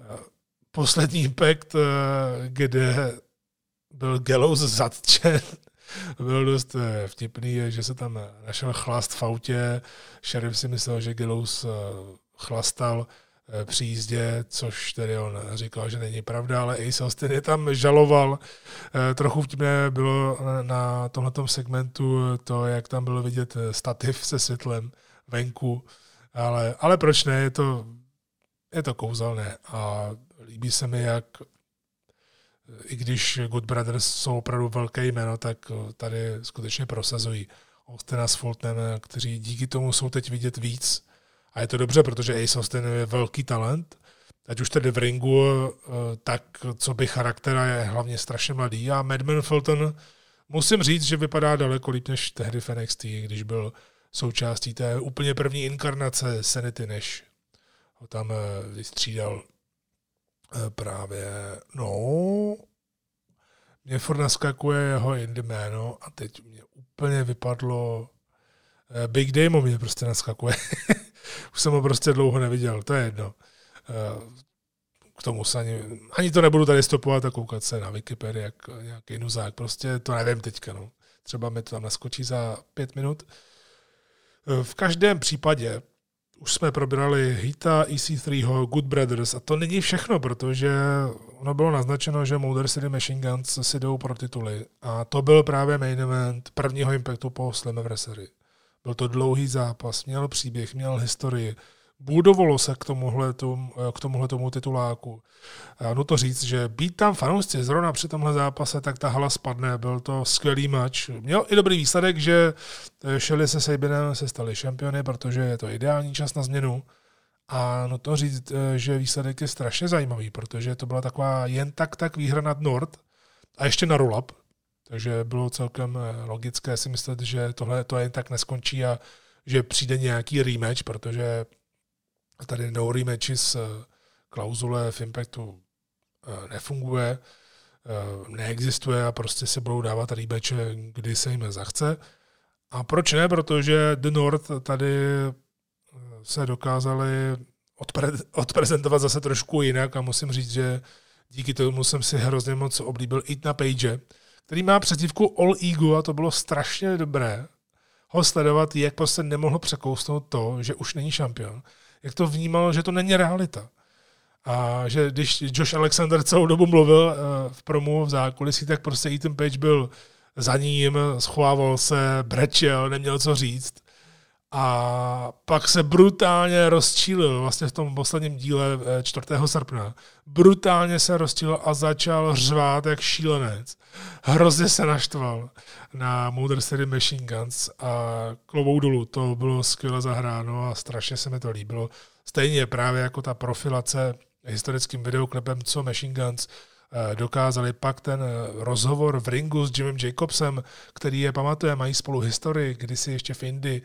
Eh, poslední impact, kde byl Gallows zatčen, byl dost vtipný, že se tam našel chlast v autě. Sheriff si myslel, že Gallows chlastal při jízdě, což tedy on říkal, že není pravda, ale Ace Austin je tam žaloval. Eh, trochu vtipné bylo na tomto segmentu to, jak tam bylo vidět stativ se světlem venku, ale, ale proč ne, je to, je to kouzelné a líbí se mi, jak i když Good Brothers jsou opravdu velké jméno, tak tady skutečně prosazují Austina s Fultonem, kteří díky tomu jsou teď vidět víc a je to dobře, protože Ace Austin je velký talent, ať už tedy v ringu, eh, tak co by charaktera je hlavně strašně mladý. A Madman Fulton, musím říct, že vypadá daleko líp než tehdy v NXT, když byl součástí té úplně první inkarnace Sanity, než ho tam eh, vystřídal eh, právě, no, mě furt naskakuje jeho indie jméno a teď mě úplně vypadlo Big Damo mě prostě naskakuje. Už jsem ho prostě dlouho neviděl, to je jedno. Eh, k tomu se ani, ani to nebudu tady stopovat a koukat se na Wikipedii jak nějaký nuzák. Prostě to nevím teďka. No. Třeba mi to tam naskočí za pět minut. Eh, v každém případě už jsme probrali Hita, EC3, Good Brothers a to není všechno, protože ono bylo naznačeno, že Motor City Machine Guns si jdou pro tituly a to byl právě main event prvního Impactu po Slammiversary. Byl to dlouhý zápas, měl příběh, měl historii, budovalo se k tomuhle, tomu, k tomuhle tomu tituláku. No to říct, že být tam fanoušci zrovna při tomhle zápase, tak ta hala spadne. Byl to skvělý match. Měl i dobrý výsledek, že Shelly se Sabinem se stali šampiony, protože je to ideální čas na změnu. A no to říct, že výsledek je strašně zajímavý, protože to byla taková jen tak tak výhra nad Nord a ještě na roll-up, takže bylo celkem eh, logické si myslet, že tohle to jen tak neskončí a že přijde nějaký rematch, protože tady no z eh, klauzule v Impactu eh, nefunguje, neexistuje a prostě se budou dávat rematche, kdy se jim zachce. A proč ne? Protože The North tady se dokázali odpre- odprezentovat zase trošku jinak a musím říct, že díky tomu jsem si hrozně moc oblíbil i na Page, který má přezdívku All Ego a to bylo strašně dobré ho sledovat, jak prostě nemohl překousnout to, že už není šampion. Jak to vnímal, že to není realita. A že když Josh Alexander celou dobu mluvil eh, v promu v zákulisí, tak prostě Ethan Page byl za ním, schovával se, brečel, neměl co říct. A pak se brutálně rozčílil vlastně v tom posledním díle 4. Eh, srpna. Brutálně se rozčílil a začal řvát jak šílenec. Hrozně se naštval na Motor City Machine Guns a klovou dolů. To bylo skvěle zahráno a strašně se mi to líbilo. Stejně právě jako ta profilace historickým videoklipem, co Machine Guns eh, dokázali pak ten eh, rozhovor v ringu s Jimem Jacobsem, který je pamatuje, mají spolu historii, kdysi ještě v Indii,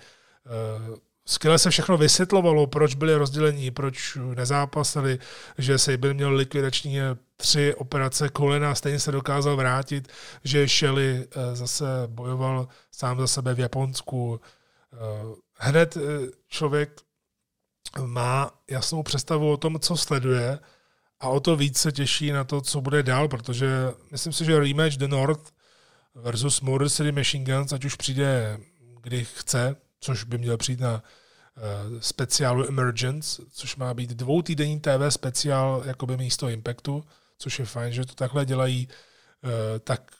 Skvěle se všechno vysvětlovalo, proč byli rozdělení, proč nezápasili, že se byl měl likvidační tři operace kolena, stejně se dokázal vrátit, že Shelly zase bojoval sám za sebe v Japonsku. Hned člověk má jasnou představu o tom, co sleduje a o to víc se těší na to, co bude dál, protože myslím si, že rematch The North versus Motor City Machine Guns, ať už přijde kdy chce, což by měl přijít na uh, speciálu Emergence, což má být dvoutýdenní TV speciál jakoby místo Impactu, což je fajn, že to takhle dělají, uh, tak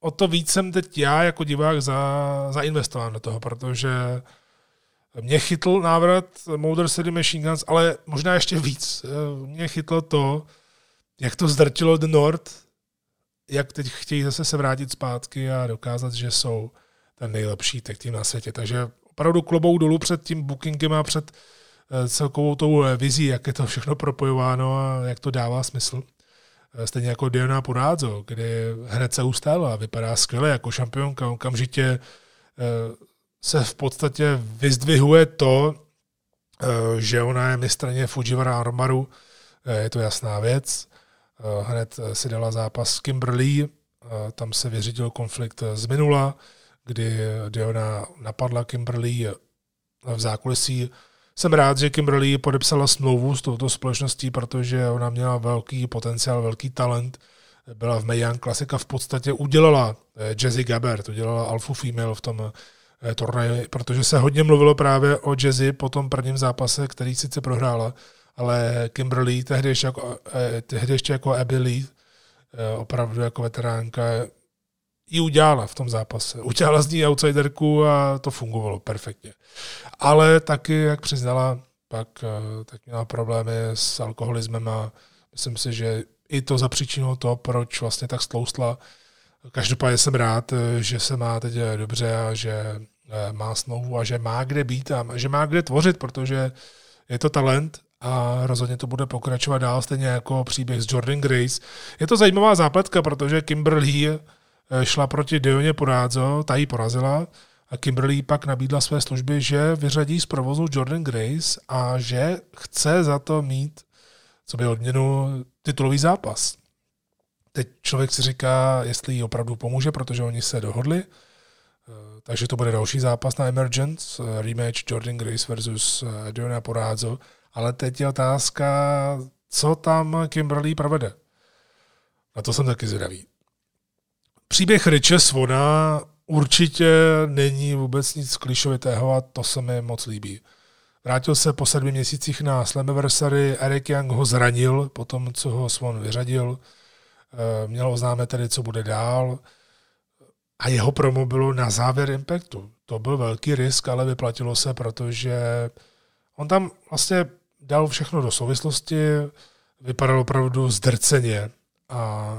o to víc jsem teď já jako divák za, zainvestován do toho, protože mě chytl návrat Motor City Machine Guns, ale možná ještě víc. Mě chytlo to, jak to zdrtilo The North, jak teď chtějí zase se vrátit zpátky a dokázat, že jsou ten nejlepší tech tým na světě. Takže opravdu klobou dolů před tím bookingem a před eh, celkovou tou eh, vizí, jak je to všechno propojováno a jak to dává smysl. Eh, stejně jako Diana Purázo, kdy hned se ustála, vypadá skvěle jako šampionka, okamžitě se v podstatě vyzdvihuje to, že ona je mistrně Fujiwara Armaru, je to jasná věc. Hned si dala zápas s Kimberly, tam se vyřídil konflikt z minula, kdy Diona napadla Kimberly v zákulisí. Jsem rád, že Kimberly podepsala smlouvu s touto společností, protože ona měla velký potenciál, velký talent. Byla v Mayan Klasika v podstatě udělala Jazzy Gabert, udělala Alpha Female v tom Eh, turnaj, protože se hodně mluvilo právě o Jazzy po tom prvním zápase, který sice prohrála, ale Kimberly, tehdy ještě jako, eh, tehdy ještě jako Abby Lee, eh, opravdu jako veteránka, ji udělala v tom zápase. Udělala z ní outsiderku a to fungovalo perfektně. Ale taky, jak přiznala, pak tak měla problémy s alkoholismem a myslím si, že i to zapříčinilo to, proč vlastně tak stloustla. Každopádně jsem rád, že se má teď dobře a že Eh, má smlouvu a že má kde být a že má kde tvořit, protože je to talent a rozhodně to bude pokračovat dál, stejně jako příběh s Jordan Grace. Je to zajímavá zápletka, protože Kimberly eh, šla proti Dioně Porádzo, ta ji porazila a Kimberly pak nabídla své služby, že vyřadí z provozu Jordan Grace a že chce za to mít, co by odměnu, titulový zápas. Teď člověk si říká, jestli jí opravdu pomůže, protože oni se dohodli, Eh, takže to bude další zápas na Emergence, eh, rematch Jordan Grace versus eh, Diona Porázo. Ale teď je otázka, co tam Kimberly provede. Na to jsem taky zvědavý. Příběh Riche Svona určitě není vůbec nic klišovitého a to se mi moc líbí. Vrátil se po sedmi měsících na Slammiversary, Eric Young ho zranil po tom, co ho Swan vyřadil. Měl oznámit tedy, co bude dál a jeho promo bylo na závěr Impactu. To byl velký risk, ale vyplatilo se, protože on tam vlastně dal všechno do souvislosti, vypadal opravdu zdrceně a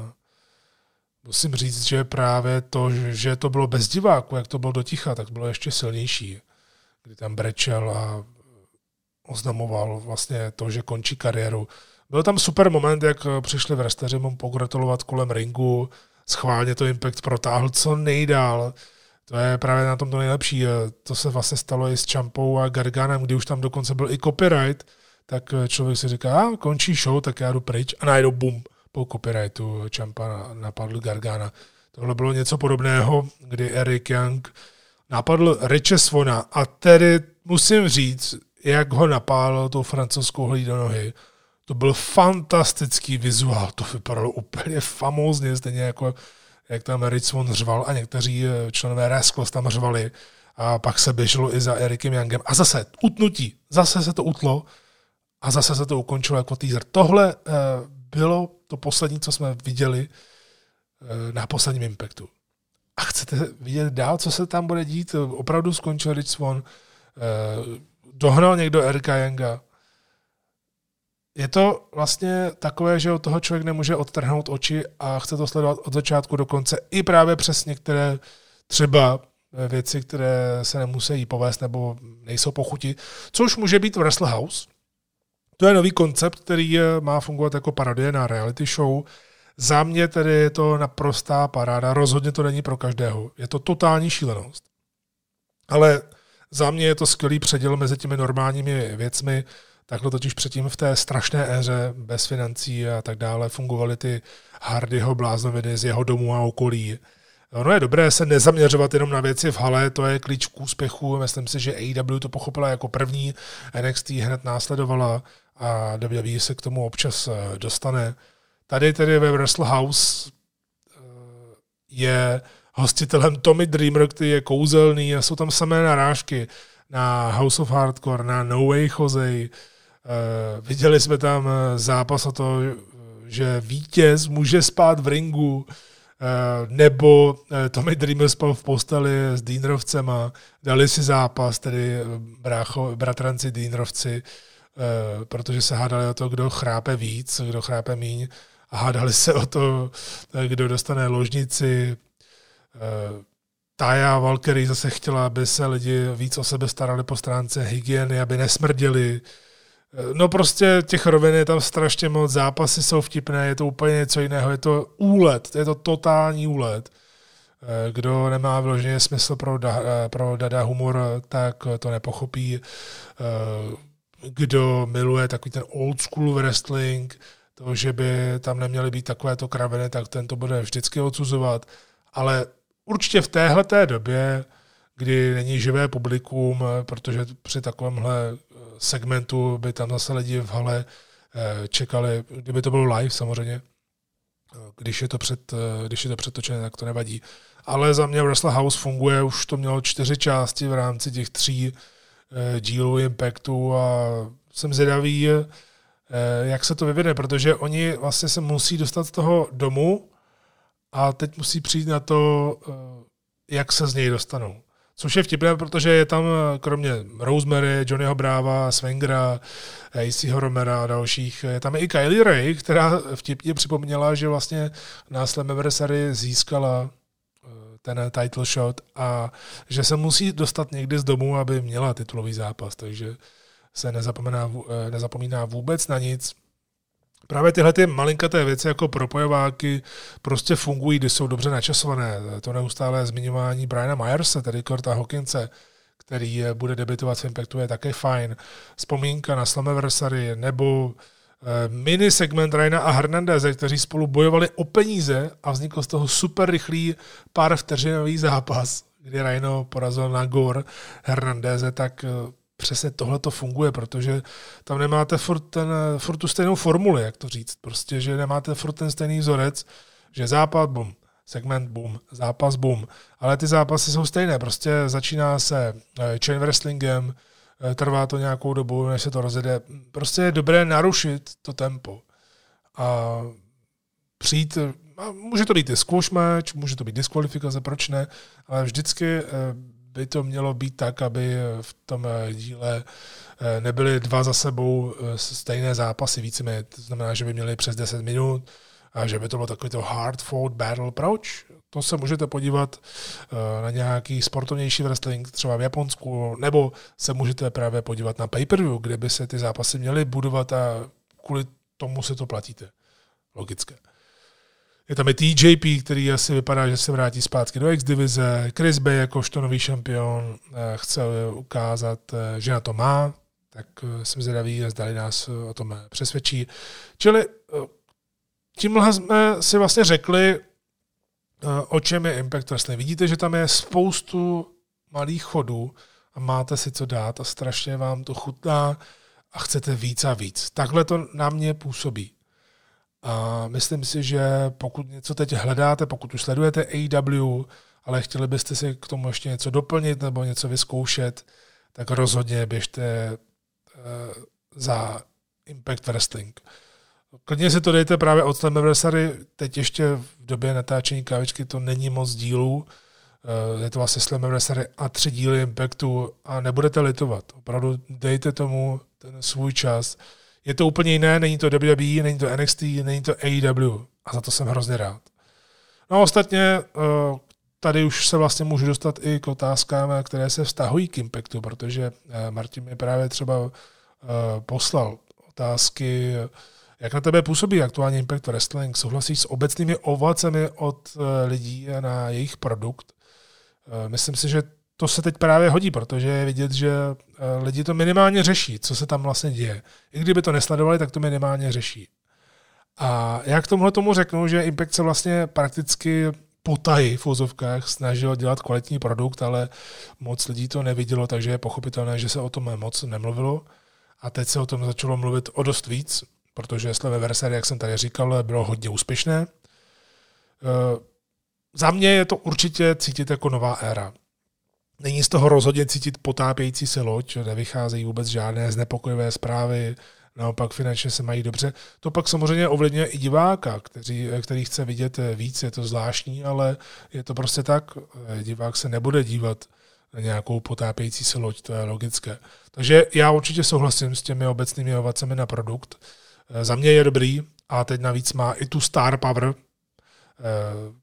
musím říct, že právě to, že to bylo bez diváku, jak to bylo do ticha, tak bylo ještě silnější, kdy tam brečel a oznamoval vlastně to, že končí kariéru. Byl tam super moment, jak přišli v restaři mu pogratulovat kolem ringu, schválně to Impact protáhl co nejdál. To je právě na tom to nejlepší. To se vlastně stalo i s Champou a Garganem, kdy už tam dokonce byl i copyright, tak člověk si říká, a končí show, tak já jdu pryč a najednou bum, po copyrightu Champa napadl Gargana. Tohle bylo něco podobného, kdy Eric Young napadl Riche Svona a tedy musím říct, jak ho napálil tou francouzskou hlí do nohy. To byl fantastický vizuál, to vypadalo úplně famózně, stejně jako jak tam Richmond řval a někteří eh, členové Rascals tam řvali a pak se běželo i za Erikem Youngem. A zase utnutí, zase se to utlo a zase se to ukončilo jako teaser. Tohle uh, bylo to poslední, co jsme viděli uh, na posledním Impactu. A chcete vidět dál, co se tam bude dít? Opravdu skončil Rich Swan, uh, dohnal někdo Erika Younga. Je to vlastně takové, že od toho člověk nemůže odtrhnout oči a chce to sledovat od začátku do konce i právě přes některé třeba věci, které se nemusí povést nebo nejsou pochuti, což může být Wrestle House. To je nový koncept, který má fungovat jako parodie na reality show. Za mě tedy je to naprostá paráda, rozhodně to není pro každého. Je to totální šílenost. Ale za mě je to skvělý předěl mezi těmi normálními věcmi. Takhle totiž předtím v té strašné éře bez financí a tak dále fungovaly ty Hardyho bláznoviny z jeho domu a okolí. Ono je dobré se nezaměřovat jenom na věci v hale, to je klíč k úspěchu. Myslím si, že AEW to pochopila jako první, NXT hned následovala a WWE se k tomu občas eh, dostane. Tady tedy ve Wrestle House eh, je hostitelem Tommy Dreamer, který je kouzelný a jsou tam samé narážky na House of Hardcore, na No Way Jose. Uh, viděli jsme tam zápas o to, že vítěz může spát v ringu, Eh, nebo eh, Tommy Dreamer spal v posteli s Dýnrovcema, dali si zápas, tedy eh, brácho, bratranci Dýnrovci, protože se hádali o to, kdo chrápe víc, kdo chrápe míň a hádali se o to, kdo dostane ložnici. Taja Valkyrie zase chtěla, aby se lidi víc o sebe starali po stránce hygieny, aby nesmrděli. No prostě těch rovin je tam strašně moc, zápasy jsou vtipné, je to úplně něco jiného, je to úlet, je to totální úlet. Eh, kdo nemá vyloženě smysl pro, da, eh, pro dada humor, tak to nepochopí. Eh, kdo miluje takový ten old school wrestling, to, že by tam neměly být takovéto kraviny, tak ten to bude vždycky odsuzovat. Ale určitě v téhle době, kdy není živé publikum, protože při takovémhle segmentu by tam zase lidi v hale eh, čekali, kdyby to bylo live samozřejmě, eh, když je to, před, eh, když je to předtočené, tak to nevadí. Ale za mě Wrestle House funguje, už to mělo čtyři části v rámci těch tří dílů Impactu a jsem zvědavý, jak se to vyvine, protože oni vlastně se musí dostat z toho domu a teď musí přijít na to, jak se z něj dostanou. Což je vtipné, protože je tam eh, kromě Rosemary, Johnnyho Bráva, Swengera, AC Romera a dalších, je tam i Kylie Ray, která vtipně připomněla, že vlastně na Slammiversary získala eh, ten title shot a že se musí dostat někdy z domu, aby měla titulový zápas, takže se nezapomíná, eh, nezapomíná vůbec na nic Právě tyhle ty malinkaté věci jako propojováky prostě fungují, když jsou dobře načasované. To neustále zmiňování Briana Myersa, tedy Korta Hawkinse, který bude debitovat v Impactu, je také fajn. Vzpomínka na Slammiversary nebo eh, mini segment Raina a Hernandeze, kteří spolu bojovali o peníze a vznikl z toho super rychlý pár vteřinový zápas, kdy Raino porazil na Gor Hernandeze, tak eh, přesně tohle to funguje, protože tam nemáte furt, ten, furt tu stejnou formuli, jak to říct. Prostě, že nemáte furt ten stejný vzorec, že západ, bum, segment, bum, zápas, bum. Ale ty zápasy jsou stejné. Prostě začíná se eh, chain wrestlingem, eh, trvá to nějakou dobu, než se to rozjede. Prostě je dobré narušit to tempo. A přijít, a může to být i match, může to být diskvalifikace, proč ne, ale vždycky eh, by to mělo být tak, aby v tom eh, díle eh, nebyly dva za sebou eh, stejné zápasy víceméně. To znamená, že by měli přes 10 minut a že by to bylo takový to hard fought battle. Proč? To se můžete podívat na nějaký sportovnější wrestling, třeba v Japonsku, nebo se můžete právě podívat na pay-per-view, kde by se ty zápasy měly budovat a kvůli tomu se to platíte. Logické. Je tam i TJP, který asi vypadá, že se vrátí zpátky do X-divize. Chris Bay jakožto nový šampion eh, chce ukázat, eh, že na to má, tak eh, jsem zvědavý, zdali nás o tom přesvědčí. Čili tímhle jsme si vlastně řekli, o čem je Impact Wrestling. Vidíte, že tam je spoustu malých chodů a máte si co dát a strašně vám to chutná a chcete víc a víc. Takhle to na mě působí. A myslím si, že pokud něco teď hledáte, pokud už sledujete AW, ale chtěli byste si k tomu ještě něco doplnit nebo něco vyzkoušet, tak rozhodně běžte uh, za Impact Wrestling. Klidně si to dejte právě od Slammiversary, teď ještě v době natáčení kávičky to není moc dílů, eh, je to vlastně Slammiversary a tři díly Impactu a nebudete litovat. Opravdu dejte tomu ten svůj čas. Je to úplně jiné, není to WWE, není to NXT, není to AEW a za to jsem hrozně rád. No a ostatně eh, tady už se vlastně můžu dostat i k otázkám, které se vztahují k Impactu, protože eh, Martin mi právě třeba poslal otázky, jak na tebe působí aktuálně Impact Wrestling? Souhlasíš s obecnými ovacemi od eh, lidí na jejich produkt? Eh, myslím si, že to se teď právě hodí, protože je vidět, že eh, lidi to minimálně řeší, co se tam vlastně děje. I kdyby to nesledovali, tak to minimálně řeší. A já k tomuhle tomu řeknu, že Impact se vlastně prakticky potají v úzovkách snažil dělat kvalitní produkt, ale moc lidí to nevidělo, takže je pochopitelné, že se o tom moc nemluvilo. A teď se o tom začalo mluvit o dost víc protože Sleve Versailles, jak jsem tady říkal, bylo hodně úspěšné. Eh, za mě je to určitě cítit jako nová éra. Není z toho rozhodně cítit potápějící se loď, nevycházejí vůbec žádné znepokojivé zprávy, naopak finančně se mají dobře. To pak samozřejmě ovlivňuje i diváka, který, který chce vidět víc, je to zvláštní, ale je to prostě tak, divák se nebude dívat na nějakou potápějící se loď, to je logické. Takže já určitě souhlasím s těmi obecnými ovacemi na produkt. Eh, za mě je dobrý a teď navíc má i tu star power, eh,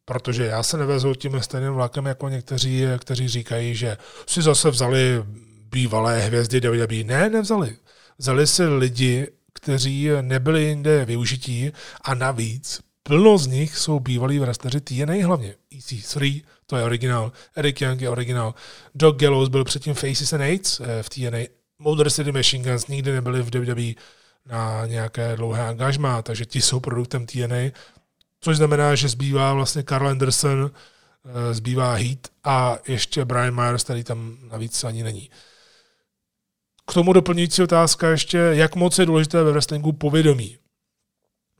protože já se nevezu tím stejným vlakem jako někteří, kteří říkají, že si zase vzali bývalé hvězdy WWE. Ne, nevzali. Vzali si lidi, kteří nebyli jinde využití a navíc plno z nich jsou bývalí wrestleri TNA hlavně. EC3, to je originál, Eric Young je originál, Doc Gallows byl předtím Faces and Aids eh, v TNA, Motor City Machine Guns nikdy nebyli v WWE, na nějaké dlouhé angažmá, takže ti jsou produktem TNA, což znamená, že zbývá vlastně Carl Anderson, eh, zbývá Heat a ještě Brian Myers, který tam navíc ani není. K tomu doplňující otázka ještě, jak moc je důležité ve wrestlingu povědomí.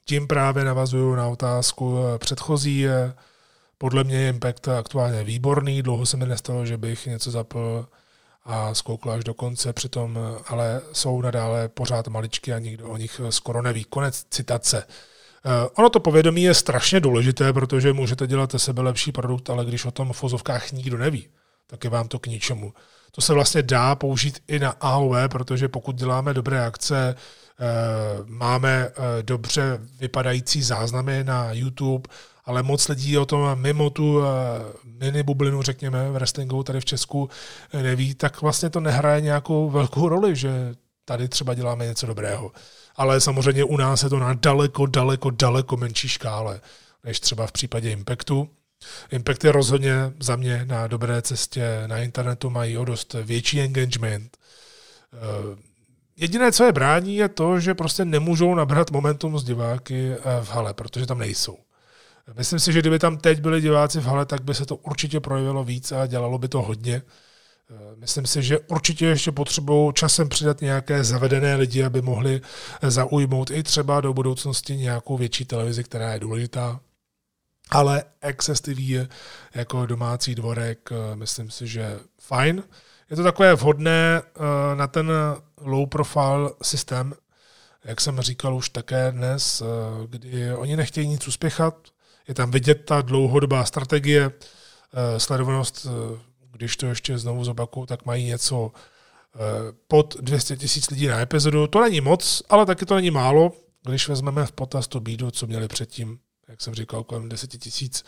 Tím právě navazuju na otázku eh, předchozí. Podle mě je Impact aktuálně výborný, dlouho se mi nestalo, že bych něco zapl a zkoukl až do konce, přitom ale jsou nadále pořád maličky a nikdo o nich skoro neví. Konec citace. Eh, ono to povědomí je strašně důležité, protože můžete dělat sebe lepší produkt, ale když o tom v fozovkách nikdo neví, tak je vám to k ničemu. To se vlastně dá použít i na AOV, protože pokud děláme dobré akce, eh, máme eh, dobře vypadající záznamy na YouTube, ale moc lidí o tom mimo tu eh, mini bublinu, řekněme, v wrestlingu tady v Česku eh, neví, tak vlastně to nehraje nějakou velkou roli, že tady třeba děláme něco dobrého. Ale samozřejmě u nás je to na daleko, daleko, daleko menší škále, než třeba v případě Impactu. Impact je rozhodně za mě na dobré cestě na internetu, mají o dost větší engagement. Eh, jediné, co je brání, je to, že prostě nemůžou nabrat momentum z diváky v hale, protože tam nejsou. Myslím si, že kdyby tam teď byli diváci v hale, tak by se to určitě projevilo víc a dělalo by to hodně. Myslím si, že určitě ještě potřebují časem přidat nějaké zavedené lidi, aby mohli zaujmout i třeba do budoucnosti nějakou větší televizi, která je důležitá. Ale Access TV je jako domácí dvorek, myslím si, že fajn. Je to takové vhodné na ten low profile systém, jak jsem říkal už také dnes, kdy oni nechtějí nic uspěchat, je tam vidět ta dlouhodobá strategie, eh, sledovanost, eh, když to ještě znovu zopakuju, tak mají něco eh, pod 200 tisíc lidí na epizodu. To není moc, ale taky to není málo, když vezmeme v potaz to bídu, co měli předtím, jak jsem říkal, kolem 10 tisíc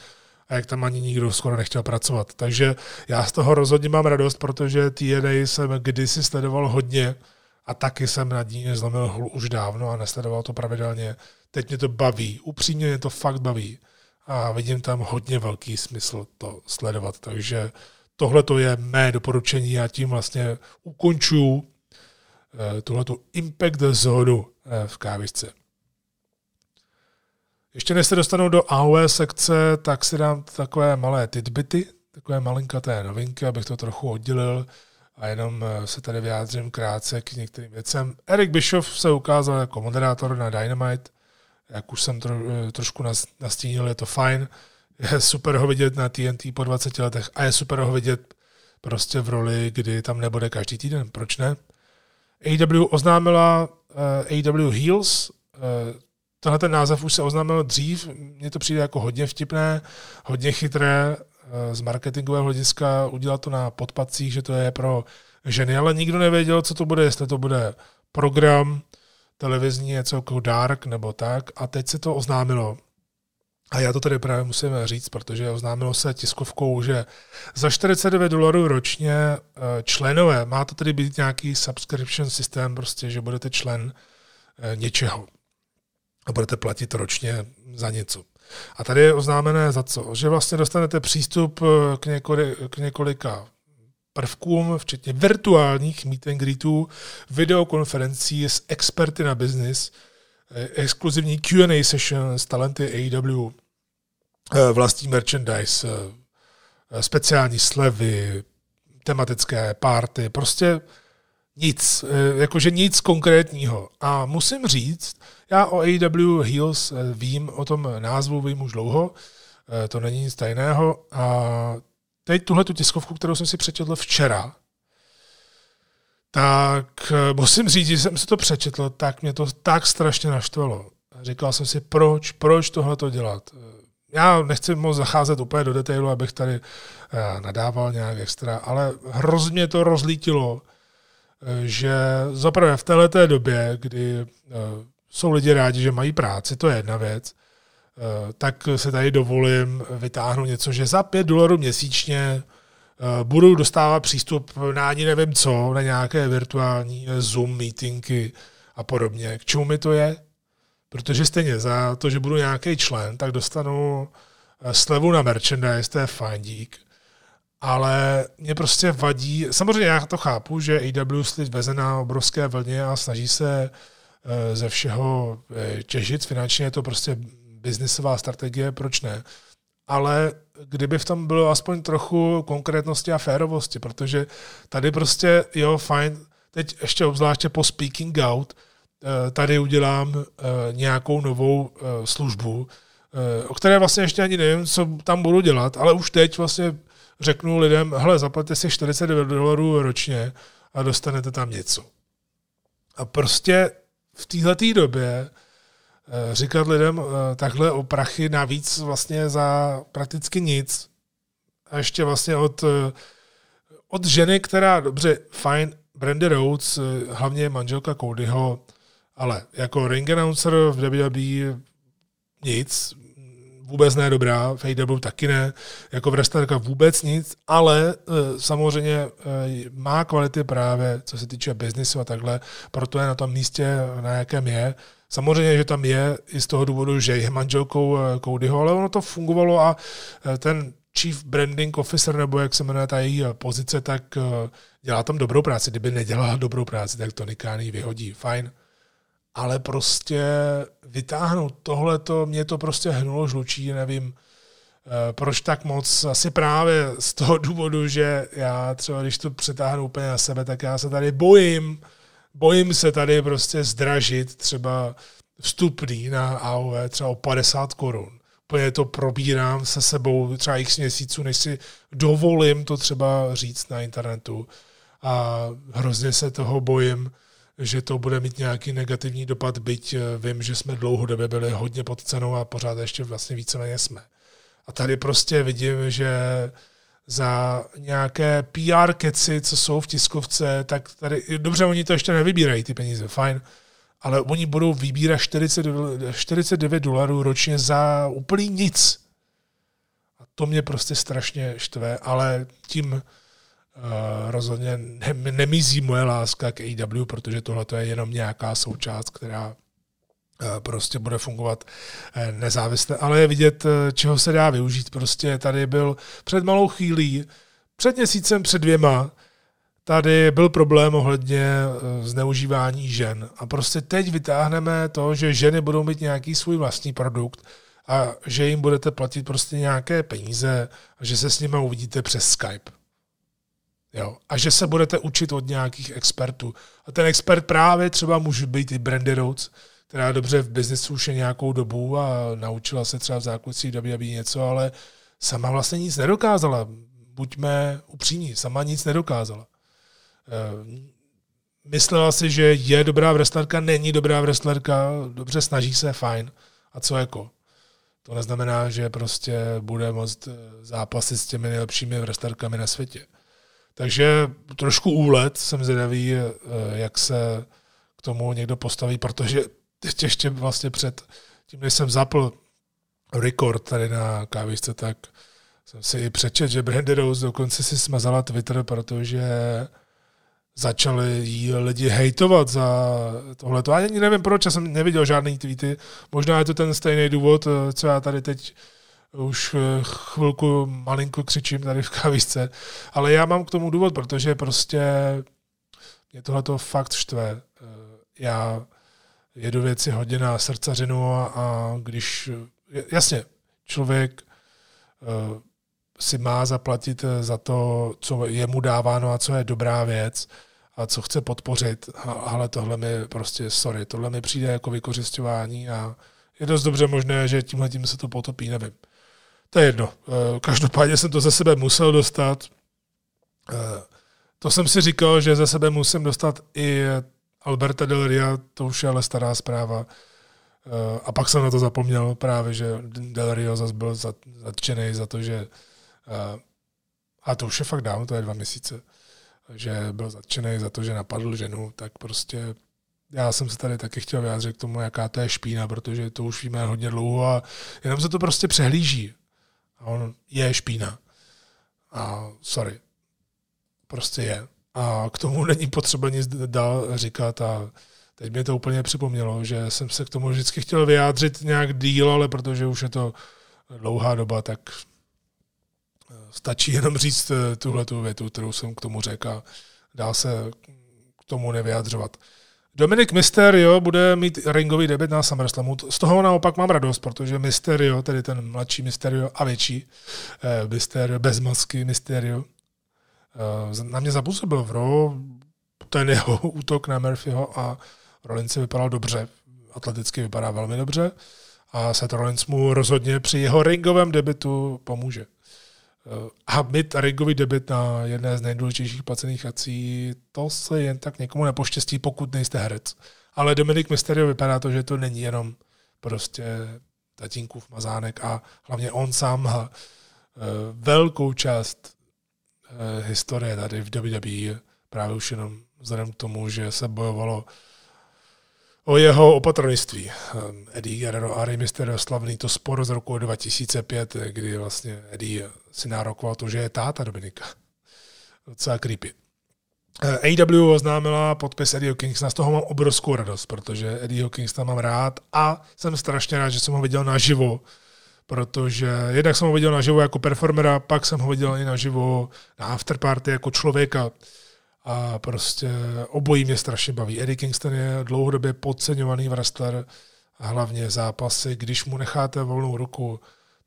a jak tam ani nikdo skoro nechtěl pracovat. Takže já z toho rozhodně mám radost, protože TNA jsem kdysi sledoval hodně a taky jsem nad ní zlomil hlu už dávno a nesledoval to pravidelně. Teď mě to baví, upřímně mě to fakt baví a vidím tam hodně velký smysl to sledovat. Takže tohle to je mé doporučení a tím vlastně ukončuju eh, tuhletu impact zónu eh, v kávisce. Ještě než se dostanu do AOE sekce, tak si dám takové malé tidbity, takové malinkaté novinky, abych to trochu oddělil. a jenom se tady vyjádřím krátce k některým věcem. Erik Bischoff se ukázal jako moderátor na Dynamite, jak už jsem tro, trošku nastínil, je to fajn. Je super ho vidět na TNT po 20 letech a je super ho vidět prostě v roli, kdy tam nebude každý týden. Proč ne? AW oznámila uh, AW Heels, uh, tenhle ten název už se oznámil dřív, mně to přijde jako hodně vtipné, hodně chytré z marketingového hlediska udělat to na podpacích, že to je pro ženy, ale nikdo nevěděl, co to bude, jestli to bude program televizní, něco jako Dark nebo tak a teď se to oznámilo. A já to tady právě musím říct, protože oznámilo se tiskovkou, že za 49 dolarů ročně eh, členové, má to tedy být nějaký subscription systém, prostě, že budete člen eh, něčeho a budete platit ročně za něco. A tady je oznámené za co? Že vlastně dostanete přístup eh, k, k několika prvkům, včetně virtuálních meet and greetů, videokonferencí s experty na business, exkluzivní Q&A session s talenty AEW, Eh, vlastní merchandise, eh, speciální slevy, tematické párty, prostě nic, eh, jakože nic konkrétního. A musím říct, já o AW Heels vím, o tom názvu vím už dlouho, to není nic tajného. A teď tuhle tu tiskovku, kterou jsem si přečetl včera, tak musím říct, že jsem si to přečetl, tak mě to tak strašně naštvalo. Říkal jsem si, proč, proč tohle to dělat? já nechci moc zacházet úplně do detailu, abych tady eh, nadával nějak extra, ale hrozně to rozlítilo, eh, že zaprvé v této době, kdy eh, jsou lidi rádi, že mají práci, to je jedna věc, tak se tady dovolím vytáhnout něco, že za 5 dolarů měsíčně budu dostávat přístup na ani nevím co, na nějaké virtuální Zoom meetingy a podobně. K čemu mi to je? Protože stejně za to, že budu nějaký člen, tak dostanu eh, slevu na merchandise, to je fajn dík. Ale mě prostě vadí, samozřejmě já to chápu, že AW slid veze na obrovské vlně a snaží se eh, ze všeho eh, těžit, finančně je to prostě biznisová strategie, proč ne? Ale kdyby v tom bylo aspoň trochu konkrétnosti a férovosti, protože tady prostě, jo, fajn, teď ještě obzvláště po speaking out, Eh, tady udělám eh, nějakou novou eh, službu, o které vlastně ještě ani nevím, co tam budu dělat, ale už teď vlastně řeknu lidem, hele, zaplaťte si 49 dolarů ročně a dostanete tam něco. A prostě v této době říkat lidem takhle o prachy navíc vlastně za prakticky nic. A ještě vlastně od, od ženy, která, dobře, fajn, Brandy Rhodes, hlavně manželka Codyho, ale jako ring announcer v WWE nic, vůbec ne dobrá, v AEW taky ne, jako wrestlerka vůbec nic, ale samozřejmě má kvality právě, co se týče biznisu a takhle, proto je na tom místě, na jakém je. Samozřejmě, že tam je i z toho důvodu, že je manželkou e, Codyho, ale ono to fungovalo a e, ten Chief Branding Officer, nebo jak se jmenuje ta její pozice, tak dělá tam dobrou práci. Kdyby nedělala dobrou práci, tak to Khan vyhodí. Fajn ale prostě vytáhnout tohle, to mě to prostě hnulo žlučí, nevím, eh, proč tak moc, asi právě z toho důvodu, že já třeba, když to přetáhnu úplně na sebe, tak já se tady bojím, bojím se tady prostě zdražit třeba vstupný na AOV třeba o 50 korun. Úplně to probírám se sebou třeba x měsíců, než si dovolím to třeba říct na internetu. A hrozně se toho bojím, že to bude mít nějaký negativní dopad, byť eh, vím, že jsme dlouhodobě byli hodně pod cenou a pořád ještě vlastně víceméně jsme. A tady prostě vidím, že za nějaké PR keci, co jsou v tiskovce, tak tady, dobře, oni to ještě nevybírají, ty peníze, fajn, ale oni budou vybírat 40, 49 dolarů ročně za úplný nic. A to mě prostě strašně štve, ale tím Uh, rozhodně ne, nemizí moje láska k AW, protože tohle je jenom nějaká součást, která prostě bude fungovat uh, nezávisle, ale je vidět, čeho se dá využít. Prostě tady byl před malou chvílí, před měsícem, před dvěma, tady byl problém ohledně zneužívání žen. A prostě teď vytáhneme to, že ženy budou mít nějaký svůj vlastní produkt a že jim budete platit prostě nějaké peníze a že se s nimi uvidíte přes Skype Jo? A že se budete učit od nějakých expertů. A ten expert právě třeba může být i Brandy Rhodes, která dobře v biznesu už je nějakou dobu a naučila se třeba v zákulisí aby něco, ale sama vlastně nic nedokázala. Buďme upřímní, sama nic nedokázala. Eh, myslela si, že je dobrá wrestlerka, není dobrá wrestlerka, dobře snaží se, fajn. A co jako? To neznamená, že prostě bude moct eh, zápasit s těmi nejlepšími wrestlerkami na světě. Takže trošku úlet, jsem zvědavý, eh, jak se k tomu někdo postaví, protože teď ještě vlastně před tím, než jsem zapl record tady na kávičce, tak jsem si přečet, že Brandy Rose dokonce si smazala Twitter, protože začali jí lidi hejtovat za tohle. Já ani nevím proč, já jsem neviděl žádný tweety. Možná je to ten stejný důvod, co já tady teď už chvilku malinko křičím tady v kávisce, ale já mám k tomu důvod, protože prostě mě tohle to fakt štve. Já jedu věci hodně na srdcařinu a, a když, jasně, člověk uh, si má zaplatit eh, za to, co je mu dáváno a co je dobrá věc a co chce podpořit, ale tohle mi prostě, sorry, tohle mi přijde jako vykořišťování a je dost dobře možné, že tímhle tím se to potopí, nevím. To je jedno. Eh, každopádně jsem to ze sebe musel dostat. To jsem si říkal, že ze sebe musím dostat i Alberta Del Ria, to už je ale stará zpráva. Eh, a pak jsem na to zapomněl právě, že Del Rio zase byl zatčený za to, že eh, a to už je fakt dávno, to je dva měsíce, že byl zatčený za to, že napadl ženu, tak prostě já jsem se tady taky chtěl vyjádřit k tomu, jaká to je špína, protože to už víme hodně dlouho a jenom se to prostě přehlíží. A on je špína. A sorry. Prostě je a k tomu není potřeba nic dál říkat a teď mi to úplně připomnělo, že jsem se k tomu vždycky chtěl vyjádřit nějak díl, ale protože už je to dlouhá doba, tak eh, stačí jenom říct eh, tuhle tu větu, kterou jsem k tomu řekl a dá se k tomu nevyjadřovat. Dominik Mysterio bude mít ringový debit na SummerSlamu. Z toho naopak mám radost, protože Mysterio, tedy ten mladší Mysterio a větší eh, Mysterio, bez masky Mysterio, na mě zapůsobil v Raw ten jeho útok na Murphyho a Rollins vypadal dobře. Atleticky vypadá velmi dobře a Seth Rollins mu rozhodně při jeho ringovém debitu pomůže. Eh, a mít ringový debit na jedné z nejdůležitějších placených akcí, to se jen tak někomu nepoštěstí, pokud nejste herec. Ale Dominik Mysterio vypadá to, že to není jenom prostě tatínkův mazánek a hlavně on sám eh, velkou část Eh, historie tady v WWE, právě už jenom vzhledem k tomu, že se bojovalo o jeho opatrovnictví. Eh, Eddie Guerrero a Rey Mysterio slavný to spor z roku 2005, kdy vlastně Eddie si nárokoval to, že je táta Dominika. Docela creepy. Eh, AEW oznámila podpis Eddieho Kingsna, z toho mám obrovskou radost, protože Eddieho Kingsna mám rád a jsem strašně rád, že jsem ho viděl naživo protože jednak jsem ho viděl naživo jako performera, pak jsem ho viděl i naživo na afterparty jako člověka a prostě obojí mě strašně baví. Eddie Kingston je dlouhodobě podceňovaný wrestler a hlavně zápasy, když mu necháte volnou ruku,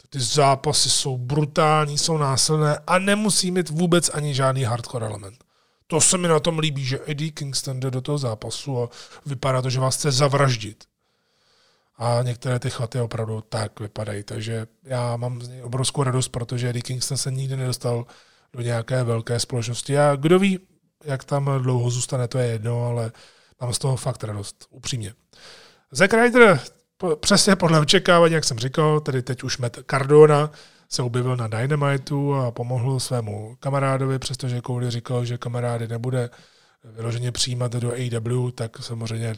ty zápasy jsou brutální, jsou násilné a nemusí mít vůbec ani žádný hardcore element. To se mi na tom líbí, že Eddie Kingston jde do toho zápasu a vypadá to, že vás chce zavraždit a některé ty chaty opravdu tak vypadají. Takže já mám z něj obrovskou radost, protože Eddie Kingston se nikdy nedostal do nějaké velké společnosti. A kdo ví, jak tam dlouho zůstane, to je jedno, ale mám z toho fakt radost, upřímně. Zack Ryder, přesně podle očekávání, jak jsem říkal, tedy teď už Matt Cardona se objevil na Dynamitu a pomohl svému kamarádovi, přestože Cody říkal, že kamarády nebude vyloženě přijímat do AW, tak samozřejmě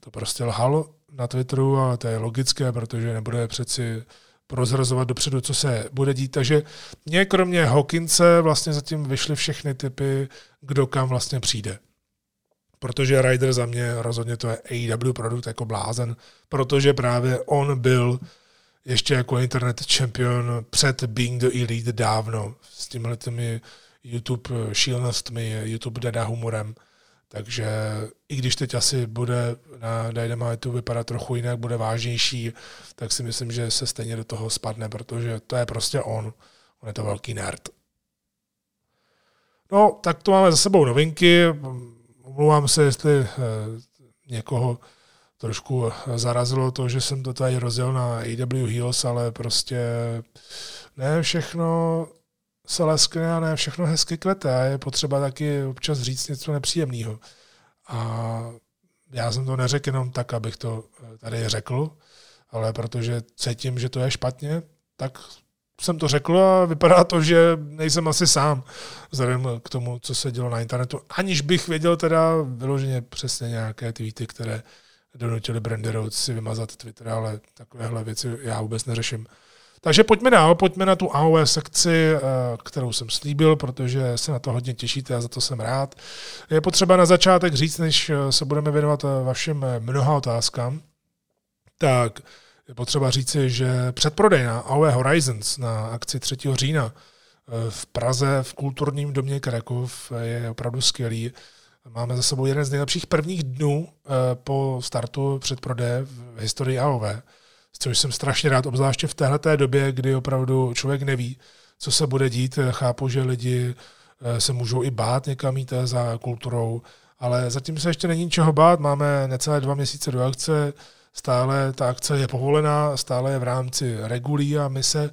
to prostě lhal na Twitteru a to je logické, protože nebude přeci prozrazovat dopředu, co se bude dít. Takže mě kromě Hawkinse vlastně zatím vyšly všechny typy, kdo kam vlastně přijde. Protože Ryder za mě rozhodně to je AEW produkt jako blázen, protože právě on byl ještě jako internet champion před Being the Elite dávno s těmi YouTube šílenostmi, YouTube dada humorem. Takže i když teď asi bude na Dynamitu vypadat trochu jinak, bude vážnější, tak si myslím, že se stejně do toho spadne, protože to je prostě on. On je to velký nerd. No, tak to máme za sebou novinky. Omlouvám se, jestli eh, někoho trošku zarazilo to, že jsem to tady rozjel na AW Heels, ale prostě ne všechno se leskne a ne všechno hezky kvete je potřeba taky občas říct něco nepříjemného. A já jsem to neřekl jenom tak, abych to tady řekl, ale protože cítím, že to je špatně, tak jsem to řekl a vypadá to, že nejsem asi sám, vzhledem k tomu, co se dělo na internetu, aniž bych věděl teda vyloženě přesně nějaké tweety, které donutili Brandy si vymazat Twitter, ale takovéhle věci já vůbec neřeším. Takže pojďme dál, pojďme na tu AOE sekci, eh, kterou jsem slíbil, protože se na to hodně těšíte a za to jsem rád. Je potřeba na začátek říct, než eh, se budeme věnovat eh, vašim mnoha otázkám, tak je potřeba říci, že předprodej na AOE Horizons na akci 3. října v Praze v kulturním domě Krakov je opravdu skvělý. Máme za sebou jeden z nejlepších prvních dnů po startu předprodeje v historii AOE což jsem strašně rád, obzvláště v téhle době, kdy opravdu člověk neví, co se bude dít. Chápu, že lidi eh, se můžou i bát někam jít eh, za kulturou, ale zatím se ještě není čeho bát. Máme necelé dva měsíce do akce, stále ta akce je povolená, stále je v rámci regulí a my se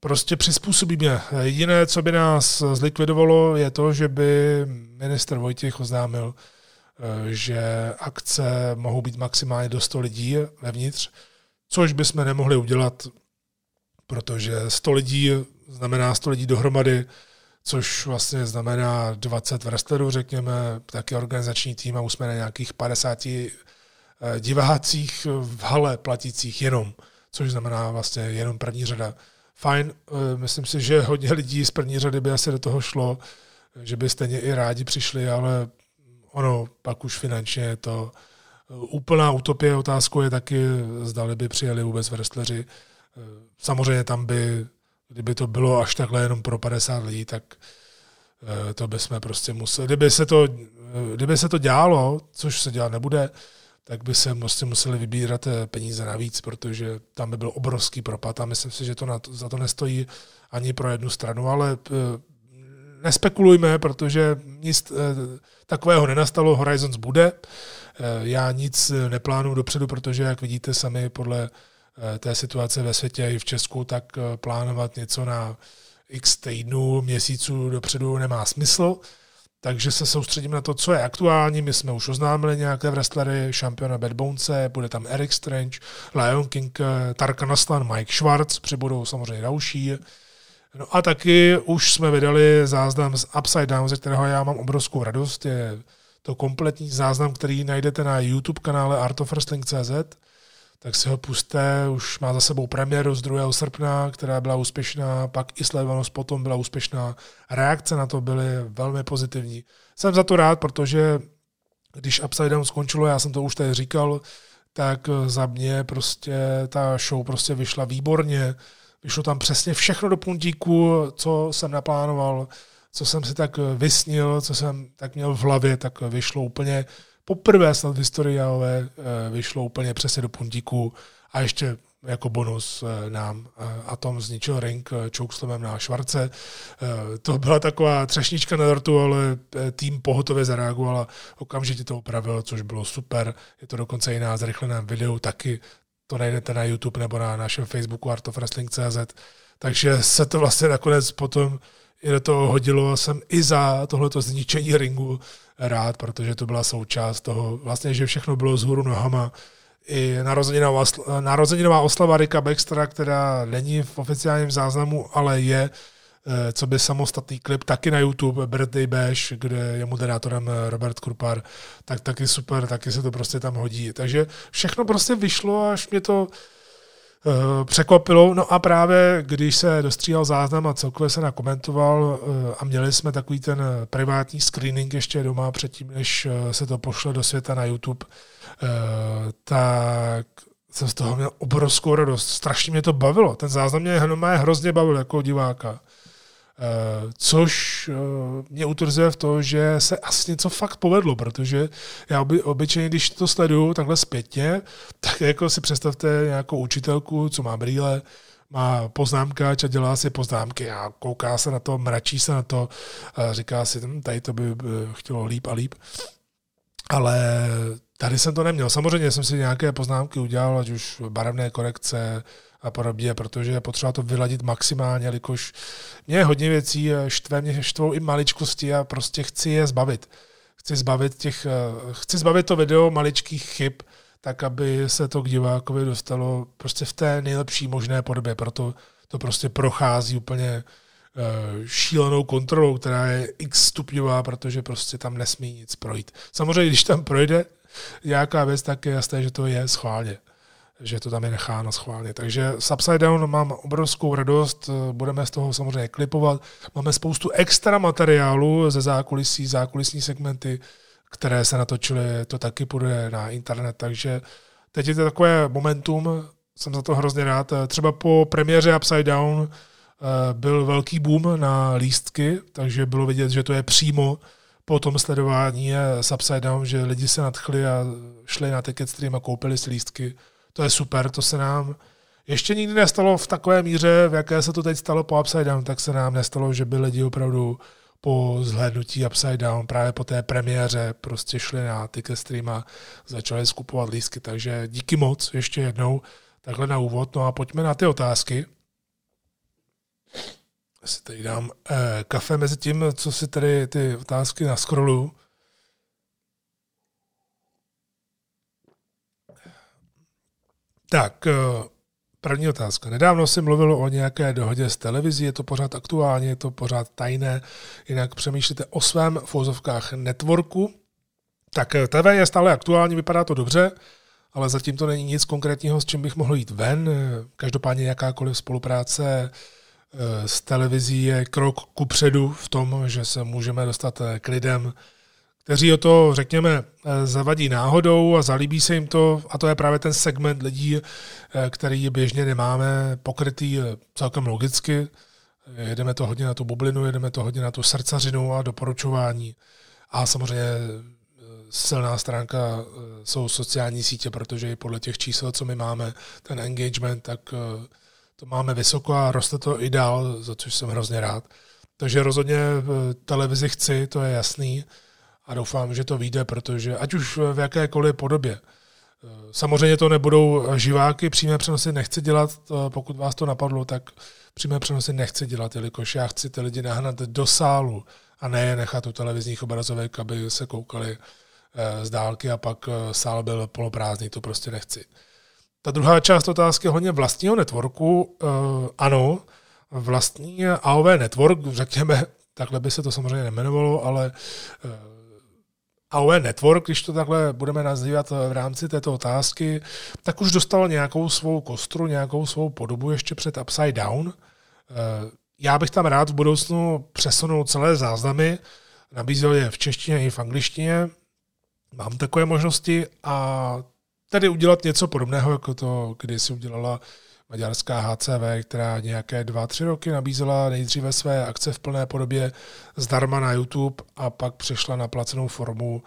prostě přizpůsobíme. Jediné, co by nás zlikvidovalo, je to, že by minister Vojtěch oznámil, eh, že akce mohou být maximálně do 100 lidí vevnitř, což bychom nemohli udělat, protože 100 lidí znamená 100 lidí dohromady, což vlastně znamená 20 wrestlerů, řekněme, taky organizační tým a už jsme na nějakých 50 eh, divácích v hale platících jenom, což znamená vlastně jenom první řada. Fajn, eh, myslím si, že hodně lidí z první řady by asi do toho šlo, že by stejně i rádi přišli, ale ono pak už finančně to Úplná utopie otázkou je taky, zdali by přijeli vůbec wrestleri. Samozřejmě tam by, kdyby to bylo až takhle jenom pro 50 lidí, tak eh, to bychom prostě museli, kdyby se to, eh, kdyby se to dělalo, což se dělat nebude, tak by se prostě museli vybírat eh, peníze navíc, protože tam by byl obrovský propad a myslím si, že to na to, za to nestojí ani pro jednu stranu, ale nespekulujme, protože nic takového nenastalo, Horizons bude, Eh, já nic eh, neplánuju dopředu, protože, jak vidíte sami podle eh, té situace ve světě i v Česku, tak plánovat něco na x týdnů, měsíců dopředu nemá smysl. Takže se soustředím na to, co je aktuální. My jsme už oznámili nějaké wrestlery, šampiona Bad Bonese, bude tam Eric Strange, Lion King, Tarkan Aslan, Mike Schwartz, přibudou samozřejmě další. No a taky už jsme vydali záznam z Upside Down, ze kterého já mám obrovskou radost. Je to kompletní záznam, který najdete na YouTube kanále artofwrestling.cz, tak si ho puste, už má za sebou premiéru z 2. srpna, která byla úspěšná, pak i sledovanost potom byla úspěšná, reakce na to byly velmi pozitivní. Jsem za to rád, protože když Upside Down skončilo, já jsem to už tady říkal, tak za mě prostě ta show prostě vyšla výborně, vyšlo tam přesně všechno do puntíku, co jsem naplánoval, co jsem si tak eh, vysnil, co jsem tak měl v hlavě, tak vyšlo úplně poprvé snad v historii AOV eh, vyšlo úplně přesně do puntíku a ještě jako bonus eh, nám Atom zničil ring chokeslamem na Švarce. To byla taková třešnička na dortu, ale tým pohotově zareagoval a okamžitě to opravil, což bylo super. Je to dokonce i na zrychleném videu, taky to najdete na YouTube nebo na našem Facebooku artofwrestling.cz. Takže se to vlastně nakonec potom i do toho hodilo a jsem i za tohleto zničení ringu rád, protože to byla součást toho, vlastně, že všechno bylo z hůru nohama. I narozeninová, narozeninová oslava Rika Baxtera, která není v oficiálním záznamu, ale je, co by samostatný klip, taky na YouTube, Birthday Bash, kde je moderátorem eh, Robert Krupar, tak taky super, taky se to prostě tam hodí. Takže všechno prostě vyšlo, až mě to Eh, překvapilo. No a právě když se dostříhal záznam a celkově se nakomentoval eh, a měli jsme takový ten privátní screening ještě doma předtím, než eh, se to pošle do světa na YouTube, tak jsem z toho měl obrovskou radost. Strašně mě to bavilo. Ten záznam mě hrozně bavil jako diváka. Eh, což eh, mě utvrzuje v to, že se asi něco fakt povedlo, protože já oby, obyčejně, když to sleduju takhle zpětně, tak jako si představte nějakou učitelku, co má brýle, má poznámkáč a dělá si poznámky a kouká se na to, mračí se na to a říká si, hm, tady to by chtělo líp a líp. Ale tady jsem to neměl. Samozřejmě jsem si nějaké poznámky udělal, ať už barevné korekce a podobně, protože je potřeba to vyladit maximálně, jelikož mě je hodně věcí štve, mě štvou i maličkosti a prostě chci je zbavit. Chci zbavit těch, chci zbavit to video maličkých chyb, tak aby se to k divákovi dostalo prostě v té nejlepší možné podobě. Proto to prostě prochází úplně eh, šílenou kontrolou, která je x stupňová, protože prostě tam nesmí nic projít. Samozřejmě, když tam projde nějaká věc, tak je jasné, že to je schválně že to tam je necháno schválně. Takže s Upside Down mám obrovskou radost, eh, budeme z toho samozřejmě klipovat. Máme spoustu extra materiálu ze zákulisí, zákulisní segmenty, které se natočily, to taky půjde na internet, takže teď je to takové momentum, jsem za to hrozně rád. Třeba po premiéře Upside Down eh, byl velký boom na lístky, takže bylo vidět, že to je přímo po tom sledování s Upside Down, že lidi se nadchli a šli na Ticketstream a koupili si lístky. To je super, to se nám ještě nikdy nestalo v takové míře, v jaké se to teď stalo po Upside Down, tak se nám nestalo, že by lidi opravdu po zhlédnutí Upside Down, právě po té premiéře, prostě šli na Ticketstream a začali skupovat lístky. Takže díky moc ještě jednou takhle na úvod. No a pojďme na ty otázky. Si tady dám eh, kafe mezi tím, co si tady ty otázky na Tak, eh, První otázka. Nedávno si mluvilo o nějaké dohodě s televizí, je to pořád aktuální, je to pořád tajné, jinak přemýšlíte o svém v úzovkách networku. Tak eh, TV je stále aktuální, vypadá to dobře, ale zatím to není nic konkrétního, s čím bych mohl jít ven. Každopádně jakákoliv spolupráce eh, s televizí je krok ku předu v tom, že se můžeme dostat eh, k lidem, kteří o to, řekněme, eh, zavadí náhodou a zalíbí se jim to, a to je právě ten segment lidí, eh, který běžně nemáme pokrytý eh, celkem logicky. Jedeme to hodně na tu bublinu, jedeme to hodně na tu srdcařinu a doporučování. A samozřejmě silná stránka jsou sociální sítě, protože i podle těch čísel, co my máme, ten engagement, tak to máme vysoko a roste to i dál, za což jsem hrozně rád. Takže rozhodně televizi chci, to je jasný a doufám, že to vyjde, protože ať už v jakékoliv podobě. Samozřejmě to nebudou živáky, přímé přenosy nechci dělat, pokud vás to napadlo, tak přímé přenosy nechci dělat, jelikož já chci ty lidi nahnat do sálu a ne nechat u televizních obrazovek, aby se koukali eh, z dálky a pak eh, sál byl poloprázdný, to prostě nechci. Ta druhá část otázky hodně vlastního networku. Eh, ano, vlastní AOV network, řekněme, takhle by se to samozřejmě nemenovalo, ale AOE Network, když to takhle budeme nazývat v rámci této otázky, tak už dostal nějakou svou kostru, nějakou svou podobu ještě před Upside Down. Eh, já bych tam rád v budoucnu přesunul celé záznamy, nabízel je v češtině i v angličtině, mám takové možnosti a tady udělat něco podobného, jako to kdysi udělala maďarská HCV, která nějaké dva, tři roky nabízela nejdříve své akce v plné podobě zdarma na YouTube a pak přešla na placenou formu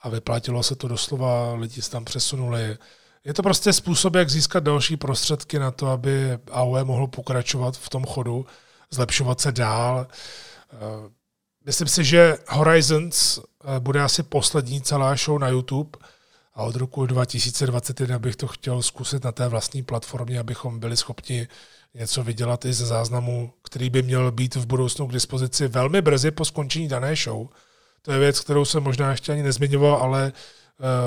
a vyplatilo se to doslova, lidi se tam přesunuli. Je to prostě způsob, jak získat další prostředky na to, aby AOE mohl pokračovat v tom chodu, zlepšovat se dál. Eh, myslím si, že Horizons eh, bude asi poslední celá show na YouTube, a od roku 2021 bych to chtěl zkusit na té vlastní platformě, abychom byli schopni něco vydělat i ze záznamu, který by měl být v budoucnu k dispozici velmi brzy po skončení dané show. To je věc, kterou jsem možná ještě ani nezmiňoval, ale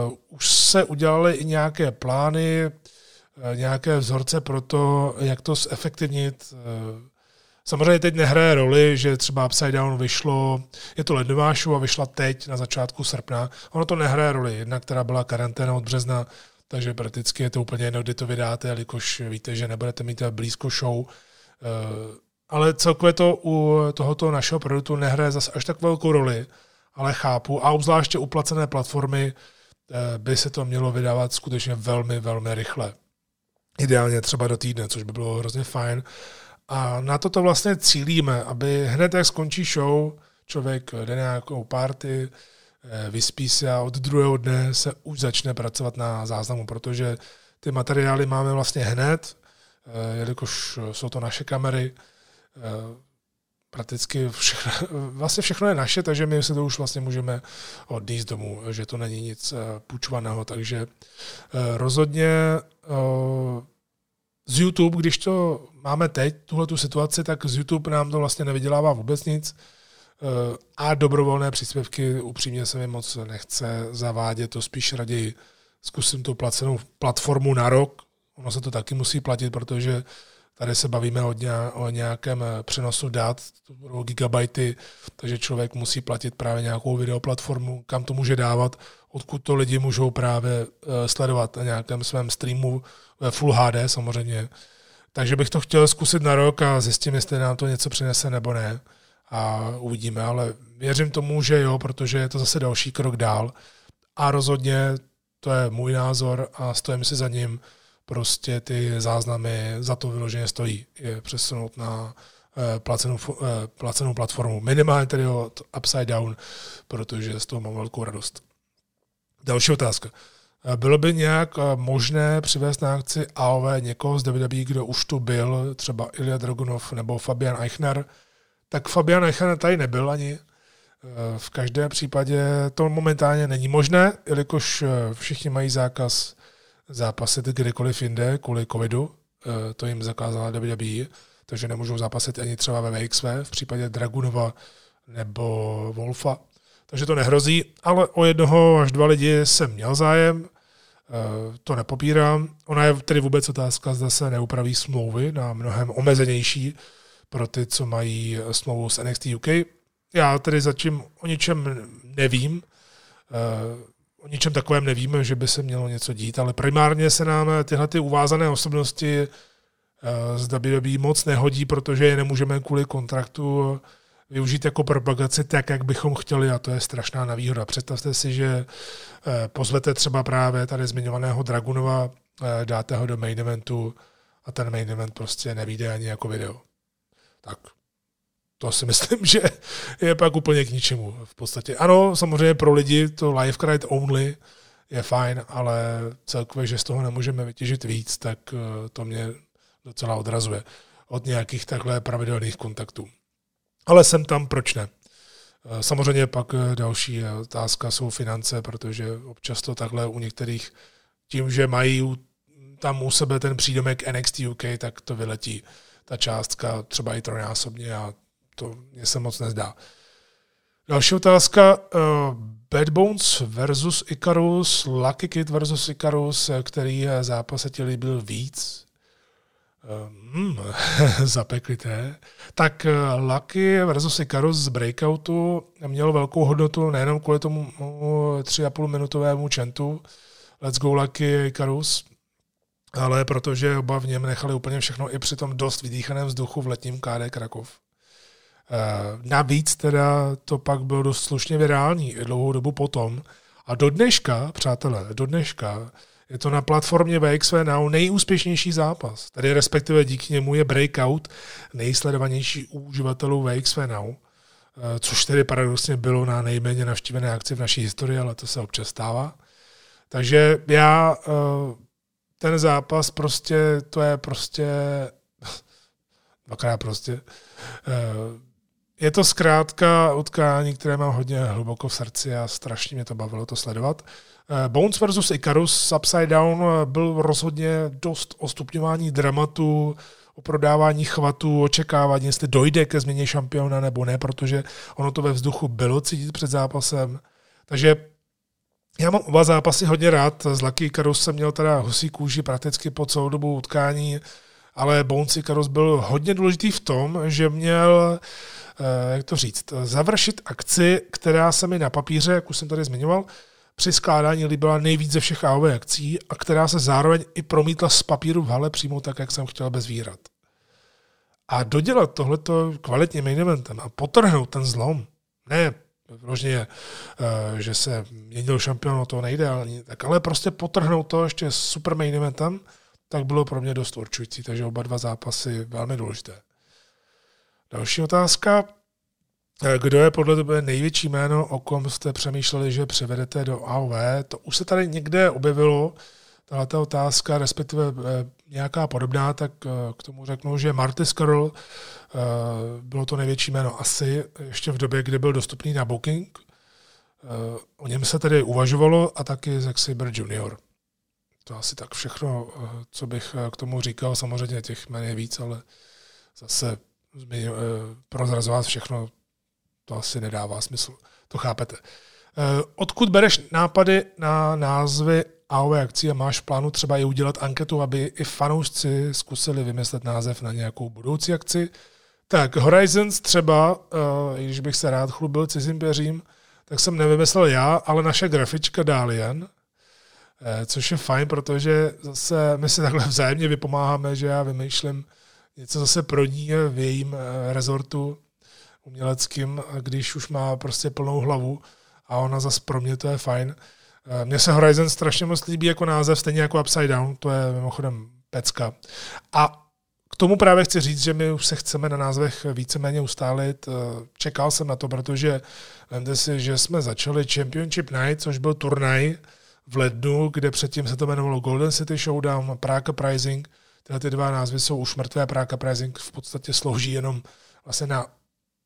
uh, už se udělaly i nějaké plány, uh, nějaké vzorce pro to, jak to zefektivnit. Uh, Samozřejmě teď nehraje roli, že třeba Upside Down vyšlo, je to lednová show a vyšla teď na začátku srpna. Ono to nehraje roli, jedna, která byla karanténa od března, takže prakticky je to úplně jedno, kdy to vydáte, jelikož víte, že nebudete mít blízko show. Eh, ale celkově to u tohoto našeho produktu nehraje zase až tak velkou roli, ale chápu. A obzvláště u placené platformy eh, by se to mělo vydávat skutečně velmi, velmi rychle. Ideálně třeba do týdne, což by bylo hrozně fajn. A na to to vlastně cílíme, aby hned jak skončí show, člověk jde na nějakou party, eh, vyspí se a od druhého dne se už začne pracovat na záznamu, protože ty materiály máme vlastně hned, jelikož jsou to naše kamery, prakticky všechno, vlastně všechno je naše, takže my si to už vlastně můžeme odníst domů, že to není nic půjčovaného, takže rozhodně z YouTube, když to máme teď, tuhle tu situaci, tak z YouTube nám to vlastně nevydělává vůbec nic. Eh, a dobrovolné příspěvky upřímně se mi moc nechce zavádět, to spíš raději zkusím tu placenou platformu na rok, ono se to taky musí platit, protože tady se bavíme o, o nějakém eh, přenosu dat, to budou gigabajty, takže člověk musí platit právě nějakou videoplatformu, kam to může dávat, odkud to lidi můžou právě eh, sledovat na nějakém svém streamu ve Full HD samozřejmě. Takže bych to chtěl zkusit na rok a zjistím, jestli nám to něco přinese nebo ne. A uvidíme, ale věřím tomu, že jo, protože je to zase další krok dál. A rozhodně to je můj názor a stojím si za ním. Prostě ty záznamy za to vyloženě stojí. Je přesunout na eh, placenou, eh, placenou platformu. Minimálně tedy od Upside Down, protože z toho mám velkou radost. Další otázka. Bylo by nějak eh, možné přivést na akci AOV někoho z WWE, kdo už tu byl, třeba Ilya Dragunov nebo Fabian Eichner, tak Fabian Eichner tady nebyl ani. Eh, v každém případě to momentálně není možné, jelikož eh, všichni mají zákaz zápasit kdykoliv jinde kvůli covidu. To jim zakázala WWE, takže nemůžou zápasit ani třeba ve VXV v případě Dragunova nebo Wolfa takže to nehrozí, ale o jednoho až dva lidi jsem měl zájem, eh, to nepopírám. Ona je tedy vůbec otázka, zda se neupraví smlouvy na mnohem omezenější pro ty, co mají smlouvu s NXT UK. Já tedy zatím o ničem nevím, eh, o ničem takovém nevím, že by se mělo něco dít, ale primárně se nám tyhle ty uvázané osobnosti eh, z WWE moc nehodí, protože je nemůžeme kvůli kontraktu využít jako propagaci tak, jak bychom chtěli a to je strašná nevýhoda. Představte si, že eh, pozvete třeba právě tady zmiňovaného Dragunova, eh, dáte ho do main eventu a ten main event prostě nevíde ani jako video. Tak to si myslím, že je pak úplně k ničemu v podstatě. Ano, samozřejmě pro lidi to live crowd only je fajn, ale celkově, že z toho nemůžeme vytěžit víc, tak eh, to mě docela odrazuje od nějakých takhle pravidelných kontaktů ale jsem tam, proč ne? Eh, samozřejmě pak eh, další otázka jsou finance, protože občas to takhle u některých, tím, že mají tam u sebe ten přídomek NXT UK, tak to vyletí ta částka třeba i trojnásobně a to mě se moc nezdá. Další otázka. Bad Bones versus Icarus, Lucky Kid versus Icarus, který zápas se ti líbil víc? Hmm, zapeklité. Tak eh, Lucky versus Icarus z Breakoutu mělo velkou hodnotu nejenom kvůli tomu 3,5 minutovému čentu Let's go Lucky Icarus, ale protože oba v něm nechali úplně všechno i při tom dost vydýchaném vzduchu v letním KD Krakov. Eh, navíc teda to pak bylo dost slušně virální i dlouhou dobu potom. A do dneška, přátelé, do dneška je to na platformě VXV Now nejúspěšnější zápas. Tady respektive díky němu je Breakout nejsledovanější u uživatelů VXV Now, eh, což tedy paradoxně bylo na nejméně navštívené akci v naší historii, ale to se občas stává. Takže já eh, ten zápas prostě, to je prostě dvakrát prostě. Eh, je to zkrátka utkání, které mám hodně hluboko v srdci a strašně mě to bavilo to sledovat. Eh, Bones versus Icarus Upside Down eh, byl rozhodně dost o stupňování dramatu, o prodávání chvatů, očekávání, jestli dojde ke změně šampiona nebo ne, protože ono to ve vzduchu bylo cítit před zápasem. Takže já mám oba zápasy hodně rád. Z Lucky Icarus jsem měl teda husí kůži prakticky po celou dobu utkání, ale Bones Icarus byl hodně důležitý v tom, že měl eh, jak to říct, završit akci, která se mi na papíře, jak už jsem tady zmiňoval, při skládání líbila nejvíc ze všech AOV akcí a která se zároveň i promítla z papíru v hale přímo tak, jak jsem chtěl bez výrad. A dodělat tohleto kvalitním main eventem a potrhnout ten zlom, ne vložně, eh, že se měnil šampion, to nejde, ale, tak, ale prostě potrhnout to ještě super main eventem, tak bylo pro mě dost určující, takže oba dva zápasy velmi důležité. Další otázka. Eh, kdo je podle tebe největší jméno, o kom jste přemýšleli, že převedete do AOV? To už se tady někde objevilo tahle otázka, respektive nějaká podobná, tak k tomu řeknu, že Marty Skrull bylo to největší jméno asi ještě v době, kdy byl dostupný na Booking. O něm se tedy uvažovalo a taky Zack Saber Jr. To asi tak všechno, co bych k tomu říkal. Samozřejmě těch jmen je víc, ale zase prozrazovat všechno, to asi nedává smysl. To chápete. Eh, odkud bereš nápady na názvy AOV akcí a máš v plánu třeba i udělat anketu, aby i fanoušci zkusili vymyslet název na nějakou budoucí akci? Tak Horizons třeba, eh, když bych se rád chlubil cizím peřím, tak jsem nevymyslel já, ale naše grafička Dalian, eh, což je fajn, protože zase my si takhle vzájemně vypomáháme, že já vymýšlím něco zase pro ní v jejím rezortu uměleckým, když už má prostě plnou hlavu a ona zase pro mě to je fajn. Eh, mně se Horizon strašně moc líbí jako název, stejně jako Upside Down, to je mimochodem pecka. A k tomu právě chci říct, že my už se chceme na názvech víceméně ustálit. Eh, čekal jsem na to, protože vemte si, že jsme začali Championship Night, což byl turnaj v lednu, kde předtím se to jmenovalo Golden City Showdown, Prague Pricing. Tyhle ty dva názvy jsou už mrtvé. Prague Pricing v podstatě slouží jenom vlastně na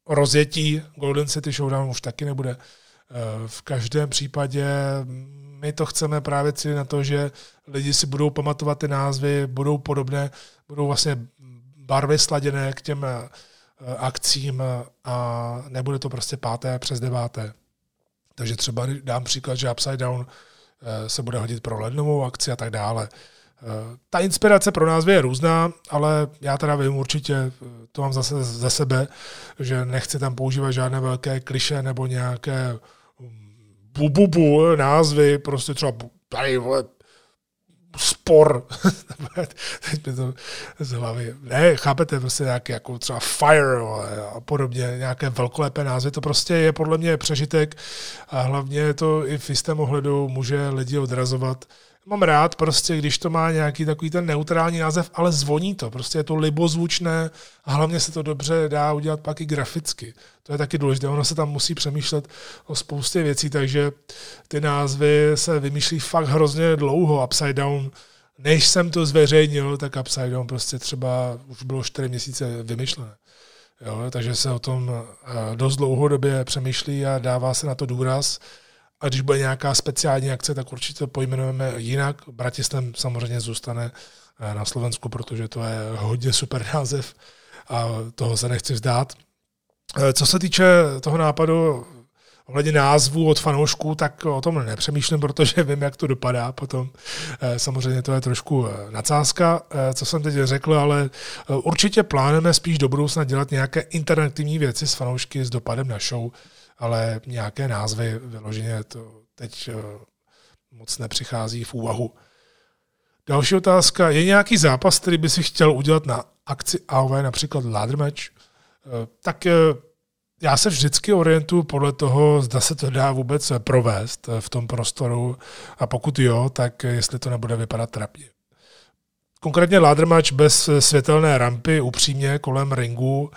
rozjetí. Golden City Showdown už taky nebude. Eh, v každém případě my to chceme právě cílit na to, že lidi si budou pamatovat ty názvy, budou podobné, budou vlastně barvy sladěné k těm eh, akcím a nebude to prostě páté přes deváté. Takže třeba dám příklad, že Upside Down eh, se bude hodit pro lednovou akci a tak dále. Ta inspirace pro názvy je různá, ale já teda vím určitě, to mám zase ze sebe, že nechci tam používat žádné velké kliše nebo nějaké bububu názvy, prostě třeba tady, vole, spor. Teď mi to z hlavy. Ne, chápete, prostě nějaké jako třeba fire a podobně, nějaké velkolepé názvy, to prostě je podle mě přežitek a hlavně to i v jistém ohledu může lidi odrazovat mám rád prostě, když to má nějaký takový ten neutrální název, ale zvoní to, prostě je to libozvučné a hlavně se to dobře dá udělat pak i graficky. To je taky důležité, ono se tam musí přemýšlet o spoustě věcí, takže ty názvy se vymýšlí fakt hrozně dlouho. Upside Down, než jsem to zveřejnil, tak Upside Down prostě třeba už bylo čtyři měsíce vymyšlené. Jo, takže se o tom eh, dost dlouhodobě přemýšlí a dává se na to důraz. A když bude nějaká speciální akce, tak určitě pojmenujeme jinak. Bratislav samozřejmě zůstane eh, na Slovensku, protože to je hodně super název a toho se nechci vzdát. Eh, co se týče toho nápadu ohledně názvu od fanoušků, tak o tom nepřemýšlím, protože vím, jak to dopadá potom. Eh, samozřejmě to je trošku nadsázka, co jsem teď řekl, ale určitě plánujeme spíš do budoucna dělat nějaké interaktivní věci s fanoušky s dopadem na show ale nějaké názvy vyloženě to teď eh, moc nepřichází v úvahu. Další otázka. Je nějaký zápas, který by si chtěl udělat na akci AOV, například ladder match? Eh, tak eh, já se vždycky orientuji podle toho, zda se to dá vůbec provést v tom prostoru a pokud jo, tak jestli to nebude vypadat trapně. Konkrétně ladder match bez světelné rampy upřímně kolem ringu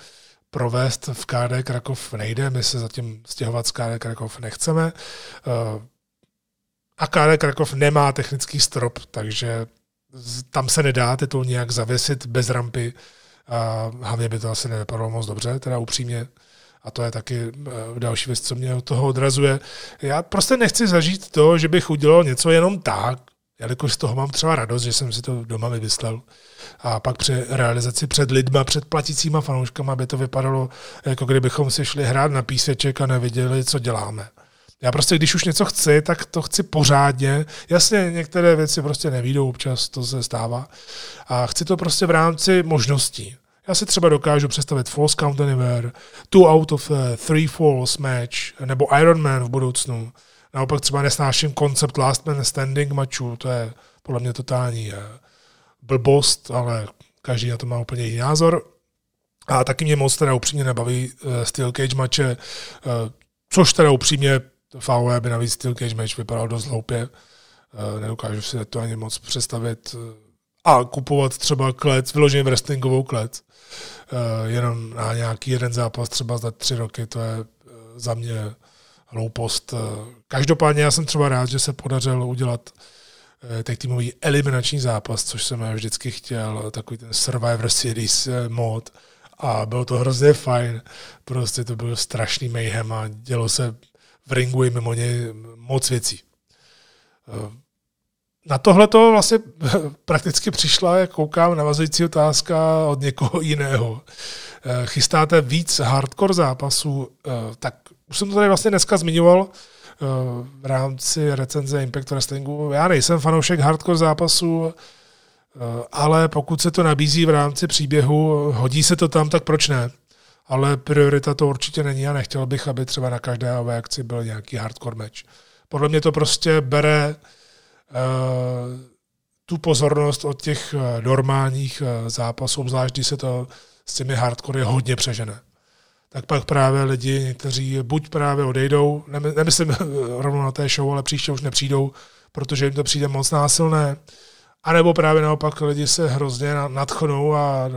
provést v KD Krakov nejde, my se zatím stěhovat z KD Krakov nechceme. Eh, a KD Krakov nemá technický strop, takže tam se nedá titul nějak zavěsit bez rampy. A hlavně by to asi nevypadalo moc dobře, teda upřímně. A to je taky eh, další věc, co mě od toho odrazuje. Já prostě nechci zažít to, že bych udělal něco jenom tak, jelikož z toho mám třeba radost, že jsem si to doma vymyslel. A pak při realizaci před lidma, před platícíma fanouškama, aby to vypadalo, jako kdybychom si šli hrát na píseček a neviděli, co děláme. Já prostě, když už něco chci, tak to chci pořádně. Jasně, některé věci prostě nevídou, občas to se stává. A chci to prostě v rámci možností. Já si třeba dokážu představit False Count Anywhere, Two Out of uh, Three Falls match, nebo Iron Man v budoucnu. Naopak třeba nesnáším koncept Last Man Standing matchu, to je podle mě totální uh, blbost, ale každý na to má úplně jiný názor. A taky mě moc teda upřímně nebaví uh, Steel Cage matche, uh, což teda upřímně VW by navíc Steel Cage match vypadal dost hloupě. Nedokážu si to ani moc představit. A kupovat třeba klec, vyloženě wrestlingovou klec, jenom na nějaký jeden zápas třeba za tři roky, to je za mě hloupost. Každopádně já jsem třeba rád, že se podařilo udělat tak týmový eliminační zápas, což jsem vždycky chtěl, takový ten Survivor Series mod a bylo to hrozně fajn. Prostě to byl strašný mayhem a dělo se v ringu i mimo něj moc věcí. Na tohle to vlastně prakticky přišla, jak koukám, navazující otázka od někoho jiného. Chystáte víc hardcore zápasů, tak už jsem to tady vlastně dneska zmiňoval, v rámci recenze Impact Wrestlingu. Já nejsem fanoušek hardcore zápasů, ale pokud se to nabízí v rámci příběhu, hodí se to tam, tak proč ne? Ale priorita to určitě není a nechtěl bych, aby třeba na každé akci byl nějaký hardcore match. Podle mě to prostě bere uh, tu pozornost od těch eh, normálních zápasů, zvlášť když se to s těmi hardcore hodně přežene tak pak právě lidi, někteří buď právě odejdou, nemyslím rovnou na té show, ale příště už nepřijdou, protože jim to přijde moc násilné, anebo právě naopak lidi se hrozně nadchnou a,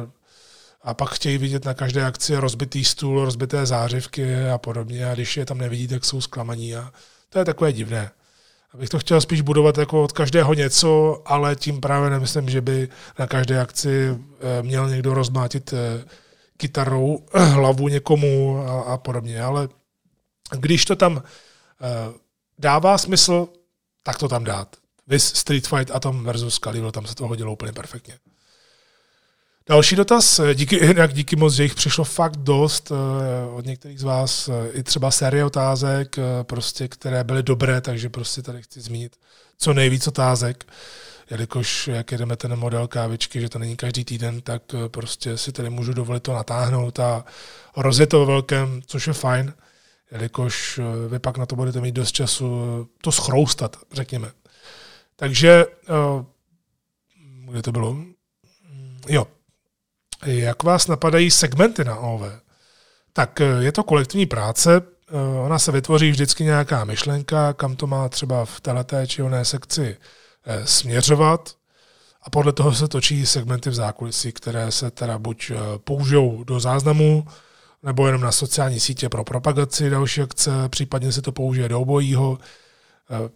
a pak chtějí vidět na každé akci rozbitý stůl, rozbité zářivky a podobně. A když je tam nevidí, tak jsou zklamaní. A to je takové divné. Abych to chtěl spíš budovat jako od každého něco, ale tím právě nemyslím, že by na každé akci eh, měl někdo rozmátit eh, kytarou hlavu někomu a, a podobně, ale když to tam uh, dává smysl, tak to tam dát. Vys Street Fight Atom versus Calibur, tam se to hodilo úplně perfektně. Další dotaz, díky, jinak díky moc, že jich přišlo fakt dost od některých z vás, i třeba série otázek, prostě, které byly dobré, takže prostě tady chci zmínit co nejvíc otázek. Uh, jelikož jak jedeme ten model kávičky, že to není každý týden, tak eh, prostě si tady můžu dovolit to natáhnout a rozjet to velkém, což je fajn, jelikož eh, vy pak na to budete mít dost času eh, to schroustat, řekněme. Takže, kde to bylo? Jo. Jak vás napadají segmenty na OV? Tak je to kolektivní práce, ona se vytvoří vždycky nějaká myšlenka, kam to má třeba v této či oné sekci směřovat a podle toho se točí segmenty v zákulisí, které se teda buď eh, použijou do záznamu, nebo jenom na sociální sítě pro propagaci další akce, případně se to použije do obojího. Eh,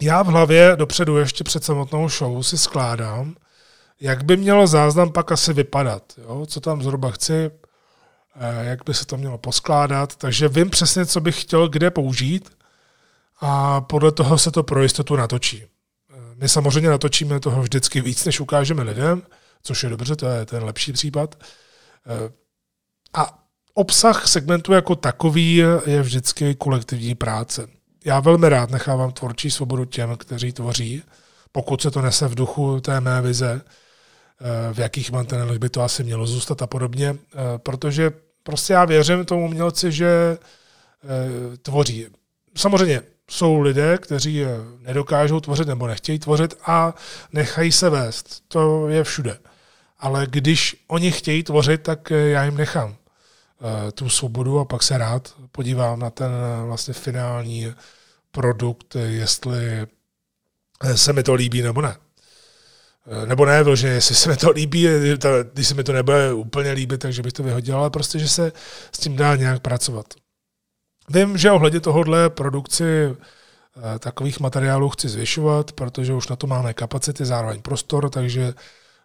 já v hlavě dopředu ještě před samotnou show si skládám, jak by mělo záznam pak asi vypadat, jo? co tam zhruba chci, jak by se to mělo poskládat, takže vím přesně, co bych chtěl kde použít a podle toho se to pro jistotu natočí. My samozřejmě natočíme toho vždycky víc, než ukážeme lidem, což je dobře, to je ten lepší případ. Eh, a obsah segmentu jako takový je vždycky kolektivní práce. Já velmi rád nechávám tvorčí svobodu těm, kteří tvoří, pokud se to nese v duchu té mé vize, eh, v jakých mantinelech by to asi mělo zůstat a podobně, eh, protože prostě já věřím tomu umělci, že tvoří. Samozřejmě jsou lidé, kteří nedokážou tvořit nebo nechtějí tvořit a nechají se vést. To je všude. Ale když oni chtějí tvořit, tak já jim nechám eh, tu svobodu a pak se rád podívám na ten eh, vlastně finální produkt, jestli eh, se mi to líbí nebo ne. Nebo ne, že jestli se mi to líbí, když se mi to nebude úplně líbit, takže bych to vyhodil, ale prostě, že se s tím dá nějak pracovat. Vím, že ohledně tohohle produkci eh, takových materiálů chci zvyšovat, protože už na to máme kapacity, zároveň prostor, takže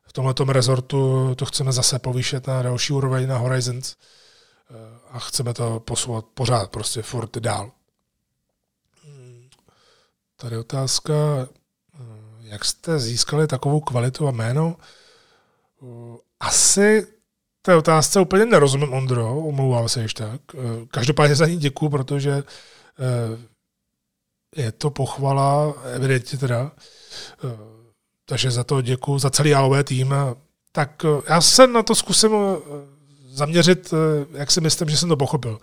v tomto rezortu to chceme zase povýšet na další úroveň na Horizons eh, a chceme to posouvat pořád, prostě furt dál. Tady otázka, eh, jak jste získali takovou kvalitu a jméno? Asi té otázce úplně nerozumím, Ondro, omlouvám se ještě tak. Eh, každopádně za ní děkuju, protože eh, je to pochvala, evidentně teda. Eh, takže za to děkuju, za celý AOV tým. Tak já se na to zkusím zaměřit, jak si myslím, že jsem to pochopil.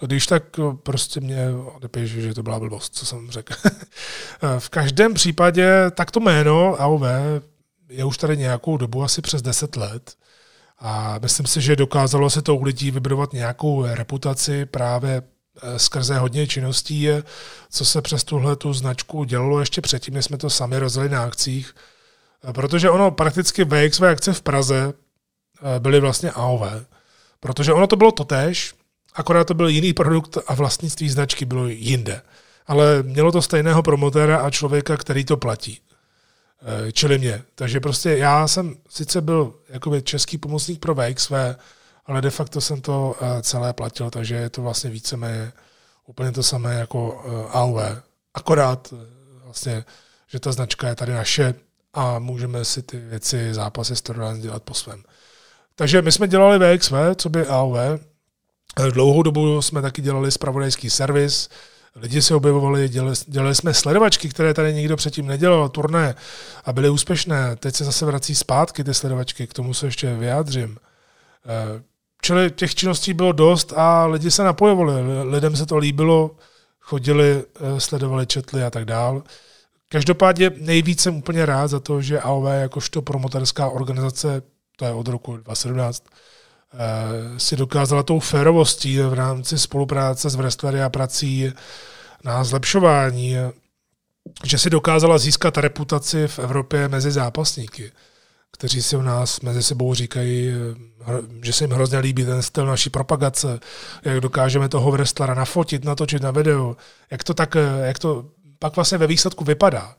Když tak prostě mě odepíš, že to byla blbost, co jsem řekl. v každém případě tak to jméno AOV je už tady nějakou dobu, asi přes 10 let. A myslím si, že dokázalo se to u lidí vybudovat nějakou reputaci právě eh, skrze hodně činností, co se přes tuhle tu značku dělalo ještě předtím, než jsme to sami rozjeli na akcích. Eh, protože ono prakticky VXV akce v Praze eh, byly vlastně AOV. Protože ono to bylo totéž, akorát to byl jiný produkt a vlastnictví značky bylo jinde. Ale mělo to stejného promotéra a člověka, který to platí. Čili mě. Takže prostě já jsem sice byl jakoby český pomocník pro VXV, ale de facto jsem to celé platil, takže je to vlastně víceméně úplně to samé jako AOV. Akorát vlastně, že ta značka je tady naše a můžeme si ty věci, zápasy Storyline dělat po svém. Takže my jsme dělali VXV, co by AOV. Dlouhou dobu jsme taky dělali spravodajský servis, lidi se objevovali, dělali, dělali jsme sledovačky, které tady nikdo předtím nedělal, turné a byly úspěšné. Teď se zase vrací zpátky ty sledovačky, k tomu se ještě vyjádřím. Eh, čili těch činností bylo dost a lidi se napojovali. Lidem se to líbilo, chodili, eh, sledovali, četli a tak dál. Každopádně nejvíc jsem úplně rád za to, že AOV jakožto promotorská organizace, to je od roku 2017, eh, si dokázala tou férovostí v rámci spolupráce s wrestlery a prací na zlepšování, že si dokázala získat reputaci v Evropě mezi zápasníky, kteří si u nás mezi sebou říkají, že se jim hrozně líbí ten styl naší propagace, jak dokážeme toho wrestlera nafotit, natočit na video, jak to tak, jak to pak vlastně ve výsledku vypadá.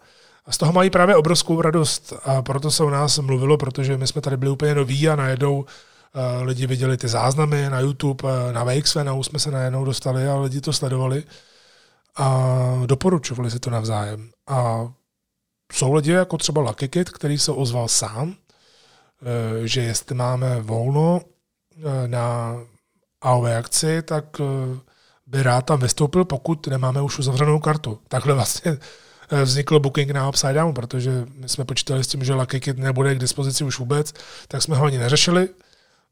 A z toho mají právě obrovskou radost a proto se o nás mluvilo, protože my jsme tady byli úplně noví a najednou lidi viděli ty záznamy na YouTube, uh, na VXV, na jsme se najednou dostali a lidi to sledovali a doporučovali si to navzájem. A jsou lidi jako třeba Lucky Kid, který se ozval sám, uh, že jestli máme volno na AOV akci, tak by rád tam vystoupil, pokud nemáme už uzavřenou kartu. Takhle vlastně eh, vznikl booking na Upside Down, protože my jsme počítali s tím, že Lucky Kid nebude k dispozici už vůbec, tak jsme ho ani neřešili.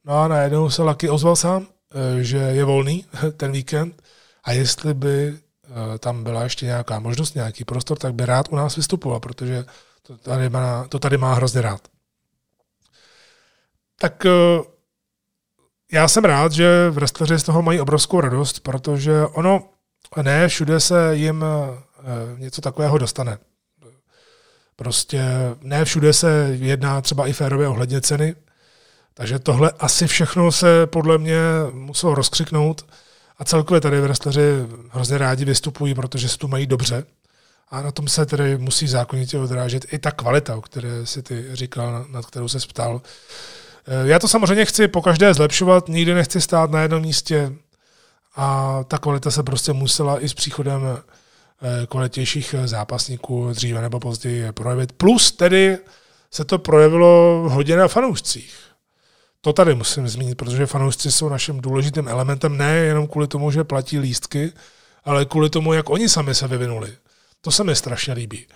No a najednou se Lucky ozval sám, eh, že je volný ten víkend a jestli by eh, tam byla ještě nějaká možnost, nějaký prostor, tak by rád u nás vystupoval, protože to tady má, to tady má hrozně rád. Tak já jsem rád, že wrestleri z toho mají obrovskou radost, protože ono ne všude se jim eh, něco takového dostane. Prostě ne všude se jedná třeba i férově ohledně ceny, takže tohle asi všechno se podle mě muselo rozkřiknout a celkově tady wrestleri hrozně rádi vystupují, protože se tu mají dobře a na tom se tedy musí zákonitě odrážet i ta kvalita, o které si ty říkal, nad kterou se ptal. Eh, já to samozřejmě chci po každé zlepšovat, nikdy nechci stát na jednom místě a ta kvalita se prostě musela i s příchodem eh, kvalitějších zápasníků dříve nebo později projevit. Plus tedy se to projevilo hodně na fanoušcích. To tady musím zmínit, protože fanoušci jsou naším důležitým elementem ne jenom kvůli tomu, že platí lístky, ale kvůli tomu, jak oni sami se vyvinuli. To se mi strašně líbí.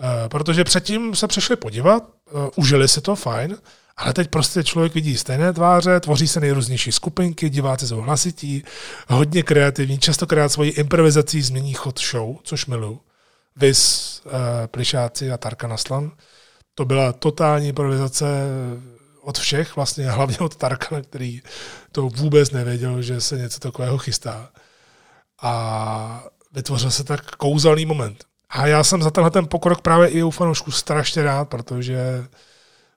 Eh, protože předtím se přišli podívat, užili si to, fajn, ale teď prostě člověk vidí stejné tváře, tvoří se nejrůznější skupinky, diváci jsou hlasití, hodně kreativní, častokrát svoji improvizací změní chod show, což miluju. Vys, uh, Plišáci a Tarka Naslan. To byla totální improvizace od všech, vlastně hlavně od Tarkana, který to vůbec nevěděl, že se něco takového chystá. A vytvořil se tak kouzelný moment. A já jsem za tenhle ten pokrok právě i u fanoušků strašně rád, protože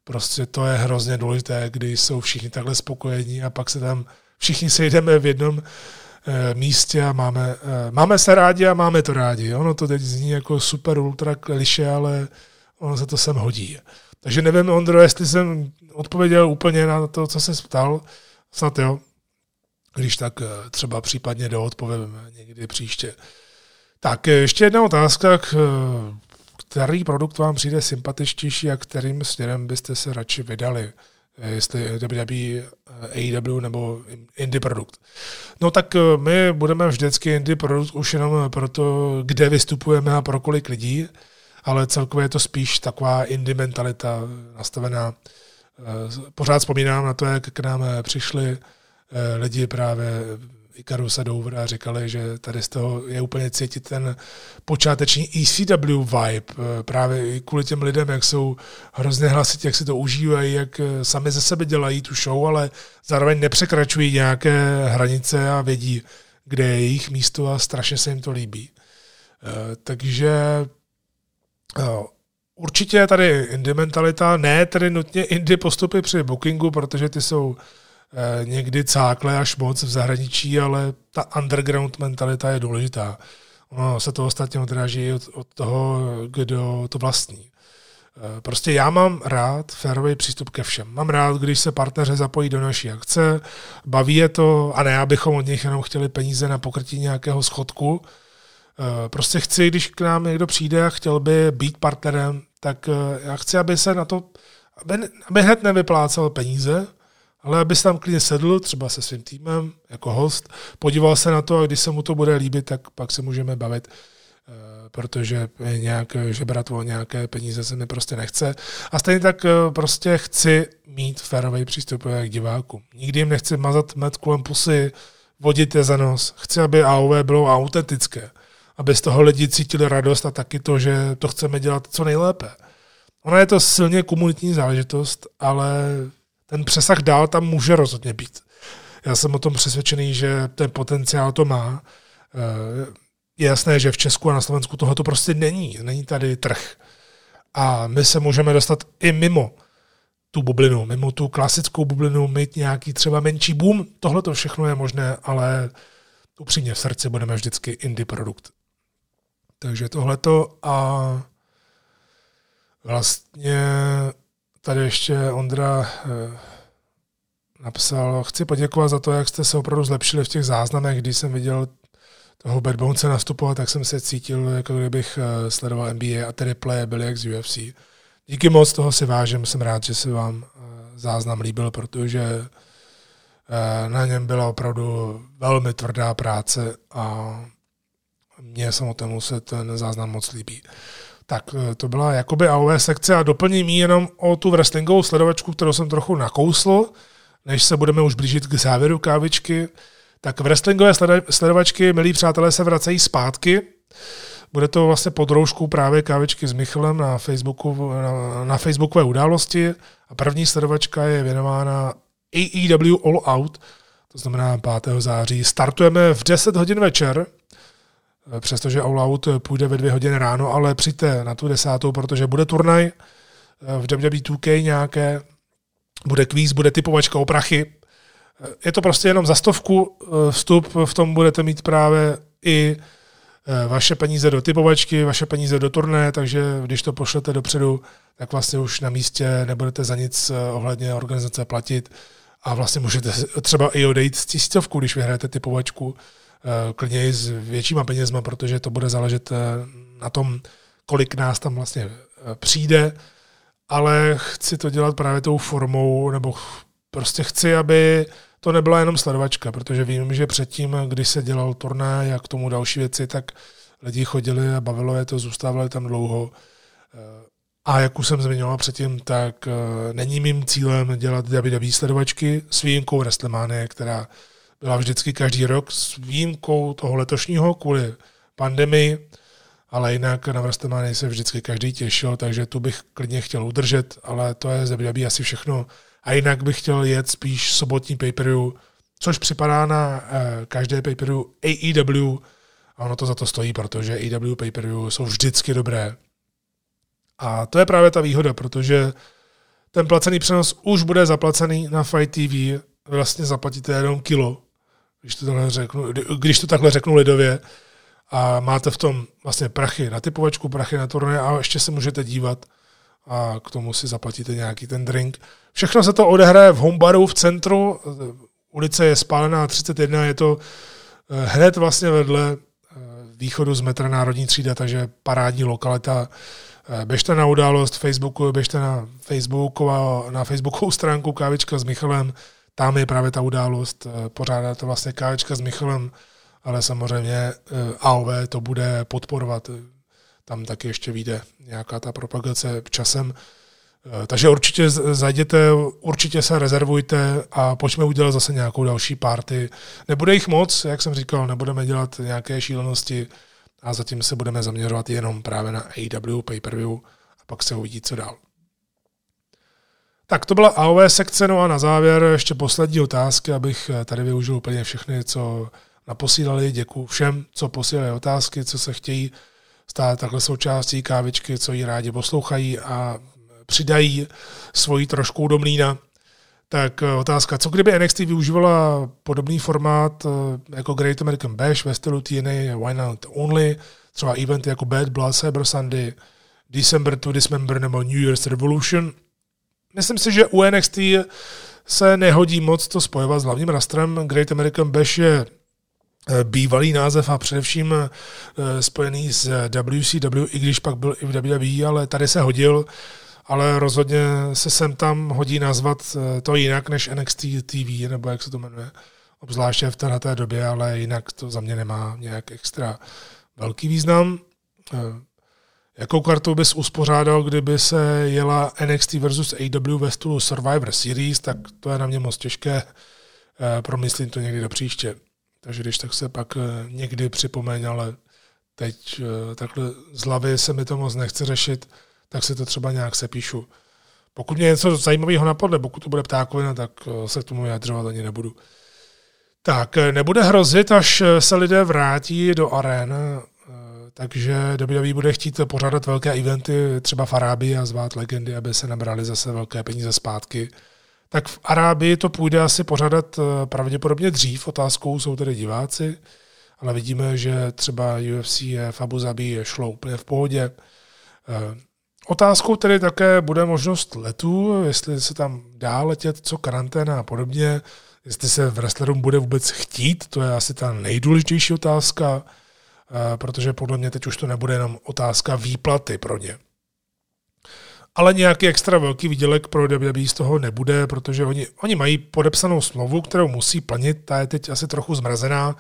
Prostě to je hrozně důležité, když jsou všichni takhle spokojení a pak se tam všichni sejdeme v jednom e, místě a máme, e, máme se rádi a máme to rádi. Ono to teď zní jako super ultra kliše, ale ono se to sem hodí. Takže nevím, Ondro, jestli jsem odpověděl úplně na to, co se ptal. Snad jo. Když tak e, třeba případně doodpovím někdy příště. Tak ještě jedna otázka k který produkt vám přijde sympatičtější a kterým směrem byste se radši vydali? Eh, jestli WWE, AEW nebo indie produkt. No tak eh, my budeme vždycky indie produkt už jenom proto, kde vystupujeme a pro kolik lidí, ale celkově je to spíš taková indie mentalita nastavená. Eh, pořád vzpomínám na to, jak k nám přišli lidi právě Icarus a Dover a říkali, že tady z toho je úplně cítit ten počáteční ECW vibe, eh, právě kvůli těm lidem, jak jsou hrozně hlasitě, jak si to užívají, jak eh, sami ze sebe dělají tu show, ale zároveň nepřekračují nějaké hranice a vědí, kde je jejich místo a strašně se jim to líbí. Eh, takže určitě tady indie mentalita, ne tedy nutně indie postupy při bookingu, protože ty jsou Eh, někdy cákle až moc v zahraničí, ale ta underground mentalita je důležitá. Ono se to ostatně odráží od, od toho, kdo to vlastní. Eh, prostě já mám rád férový přístup ke všem. Mám rád, když se partneře zapojí do naší akce, baví je to, a ne abychom od nich jenom chtěli peníze na pokrytí nějakého schodku. Eh, prostě chci, když k nám někdo přijde a chtěl by být partnerem, tak eh, já chci, aby se na to, aby, aby hned nevyplácel peníze, ale aby se tam klidně sedl, třeba se svým týmem, jako host, podíval se na to a když se mu to bude líbit, tak pak se můžeme bavit protože nějak žebrat o nějaké peníze se mi prostě nechce. A stejně tak eh, prostě chci mít férový přístup k divákům. Nikdy jim nechci mazat med kolem pusy, vodit je za nos. Chci, aby AOV bylo autentické. Aby z toho lidi cítili radost a taky to, že to chceme dělat co nejlépe. Ona je to silně komunitní záležitost, ale ten přesah dál tam může rozhodně být. Já jsem o tom přesvědčený, že ten potenciál to má. Eh, je jasné, že v Česku a na Slovensku tohle to prostě není. Není tady trh. A my se můžeme dostat i mimo tu bublinu, mimo tu klasickou bublinu, mít nějaký třeba menší boom. Tohle to všechno je možné, ale upřímně v srdci budeme vždycky indie produkt. Takže tohleto a vlastně tady ještě Ondra eh, napsal, chci poděkovat za to, jak jste se opravdu zlepšili v těch záznamech, když jsem viděl toho Bad Bonese nastupoval, tak jsem se cítil, jako kdybych eh, sledoval NBA a tedy play byly jak z UFC. Díky moc, toho si vážím, jsem rád, že se vám eh, záznam líbil, protože na něm byla opravdu velmi tvrdá práce a mně samotnému se ten záznam moc líbí. Tak to byla jakoby AOV sekce a doplním ji jenom o tu wrestlingovou sledovačku, kterou jsem trochu nakousl, než se budeme už blížit k závěru kávičky. Tak wrestlingové sledovačky, milí přátelé, se vracejí zpátky. Bude to vlastně pod právě kávičky s Michalem na, Facebooku, na, na Facebookové události. A první sledovačka je věnována AEW All Out, to znamená 5. září. Startujeme v 10 hodin večer, přestože All Out půjde ve 2 hodiny ráno, ale přijďte na tu desátou, protože bude turnaj v WWE 2K nějaké, bude kvíz, bude typovačka o prachy, je to prostě jenom za stovku eh, vstup, v tom budete mít právě i eh, vaše peníze do typovačky, vaše peníze do turné, takže když to pošlete dopředu, tak vlastně už na místě nebudete za nic eh, ohledně organizace platit a vlastně můžete třeba i odejít z tisícovku, když vyhrajete typovačku, klidně i s většíma penězma, protože to bude záležet na tom, kolik nás tam vlastně přijde, ale chci to dělat právě tou formou, nebo prostě chci, aby to nebyla jenom sledovačka, protože vím, že předtím, když se dělal turnaj a k tomu další věci, tak lidi chodili a bavilo je to, zůstávali tam dlouho. A jak už jsem zmiňoval předtím, tak eh, není mým cílem dělat WWE sledovačky s výjimkou WrestleMania, která byla vždycky každý rok s výjimkou toho letošního kvůli pandemii, ale jinak na WrestleMania se vždycky každý těšil, takže tu bych klidně chtěl udržet, ale to je z WWE asi všechno. A jinak bych chtěl jet spíš sobotní pay což připadá na uh, každé pay AEW a ono to za to stojí, protože AEW pay jsou vždycky dobré. A to je právě ta výhoda, protože ten placený přenos už bude zaplacený na Fight TV, vlastně zaplatíte jenom kilo, když to takhle řeknu, když to takhle řeknu lidově, a máte v tom vlastně prachy na typovačku, prachy na turné a ještě se můžete dívat a k tomu si zaplatíte nějaký ten drink. Všechno se to odehraje v homebaru v centru, ulice je spálená 31, je to eh, hned vlastně vedle eh, východu z metra Národní třída, takže parádní lokalita. Eh, běžte na událost Facebooku, běžte na, Facebooková, na Facebookovou stránku Kávička s Michalem, tam je právě ta událost, pořádá to vlastně Kávička s Michalem, ale samozřejmě AOV to bude podporovat tam taky ještě vyjde nějaká ta propagace časem. Eh, takže určitě zajděte, určitě se rezervujte a pojďme udělat zase nějakou další party. Nebude jich moc, jak jsem říkal, nebudeme dělat nějaké šílenosti a zatím se budeme zaměřovat jenom právě na AW, pay-per-view a pak se uvidí, co dál. Tak to byla AOV sekce, no a na závěr ještě poslední otázky, abych tady využil úplně všechny, co naposílali. Děkuji všem, co posílali otázky, co se chtějí stát takhle součástí kávičky, co ji rádi poslouchají a přidají svoji trošku do mlína. Tak eh, otázka, co kdyby NXT využívala podobný formát eh, jako Great American Bash ve stylu TNA Why Not Only, třeba eventy jako Bad Blood, Cyber Sunday, December to Dismember nebo New Year's Revolution. Myslím si, že u NXT se nehodí moc to spojovat s hlavním rastrem. Great American Bash je eh, bývalý název a především eh, spojený s WCW, i když pak byl i v WWE, ale tady se hodil, ale rozhodně se sem tam hodí nazvat eh, to jinak než NXT TV, nebo jak se to jmenuje, obzvláště v této době, ale jinak to za mě nemá nějak extra velký význam. Jakou kartu bys uspořádal, kdyby se jela NXT versus AW ve stylu Survivor Series, tak to je na mě moc těžké. Eh, promyslím to někdy do příště. Takže když tak se pak eh, někdy připomeň, ale teď eh, takhle z hlavy se mi to moc nechce řešit, tak si to třeba nějak sepíšu. Pokud mě něco zajímavého napadne, pokud to bude ptákovina, tak se k tomu vyjadřovat ani nebudu. Tak, nebude hrozit, až se lidé vrátí do arén takže WWE bude chtít pořádat velké eventy třeba v Arábii a zvát legendy, aby se nabrali zase velké peníze zpátky. Tak v Arábii to půjde asi pořádat eh, pravděpodobně dřív, otázkou jsou tedy diváci, ale vidíme, že třeba UFC v Abu Zabi šlo úplně v pohodě. Eh, otázkou tedy také bude možnost letů, jestli se tam dá letět, co karanténa a podobně, jestli se v wrestlerům bude vůbec chtít, to je asi ta nejdůležitější otázka. Eh, protože podle mě teď už to nebude jenom otázka výplaty pro ně. Ale nějaký extra velký výdělek pro WWE z toho nebude, protože oni, oni mají podepsanou smlouvu, kterou musí plnit, ta je teď asi trochu zmrazená,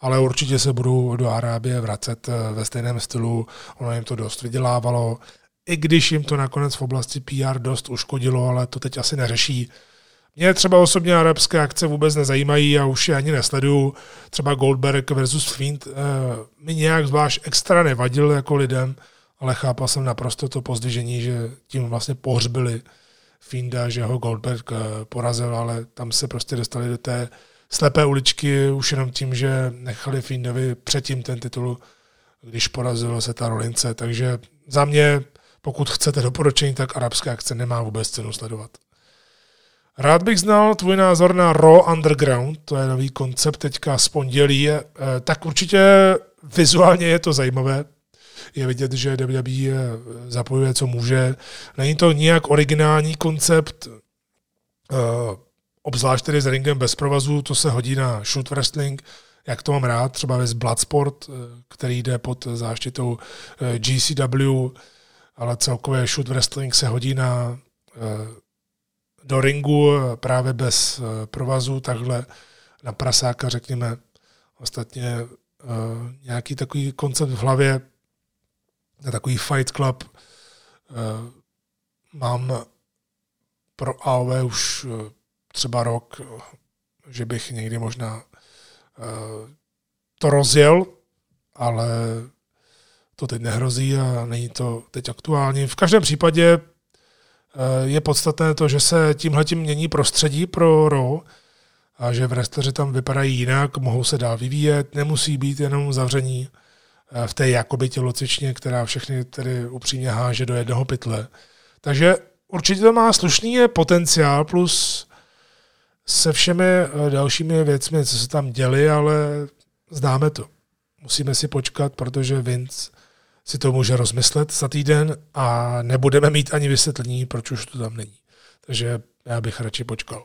ale určitě se budou do Arábie vracet eh, ve stejném stylu, ono jim to dost vydělávalo, i když jim to nakonec v oblasti PR dost uškodilo, ale to teď asi neřeší. Mě třeba osobně arabské akce vůbec nezajímají a už je ani nesleduju. Třeba Goldberg versus Fiend eh, mi nějak zvlášť extra nevadil jako lidem, ale chápal jsem naprosto to pozdvižení, že tím vlastně pohřbili Fienda, že ho Goldberg eh, porazil, ale tam se prostě dostali do té slepé uličky už jenom tím, že nechali Fiendovi předtím ten titul, když porazilo se ta rolince. Takže za mě, pokud chcete doporučení, tak arabské akce nemá vůbec cenu sledovat. Rád bych znal tvůj názor na Raw Underground, to je nový koncept teďka z pondělí, eh, tak určitě vizuálně je to zajímavé. Je vidět, že WWE zapojuje, co může. Není to nijak originální koncept, eh, obzvlášť tedy s ringem bez provazu, to se hodí na shoot wrestling, jak to mám rád, třeba ve Bloodsport, eh, který jde pod záštitou GCW, ale celkově shoot wrestling se hodí na do ringu eh, právě bez eh, provazu, takhle na prasáka, řekněme. Ostatně eh, nějaký takový koncept v hlavě, na takový Fight Club mám pro AOV už třeba rok, že bych někdy možná to rozjel, ale to teď nehrozí a není to teď aktuální. V každém případě Eh, je podstatné to, že se tímhle tím mění prostředí pro RO a že v resteři tam vypadají jinak, mohou se dál vyvíjet, nemusí být jenom zavření eh, v té jakoby tělocvičně, která všechny tedy upřímně háže do jednoho pytle. Takže určitě to má slušný potenciál, plus se všemi eh, dalšími věcmi, co se tam děli, ale známe to. Musíme si počkat, protože Vince si to může rozmyslet za týden a nebudeme mít ani vysvětlení, proč už to tam není. Takže já bych radši počkal.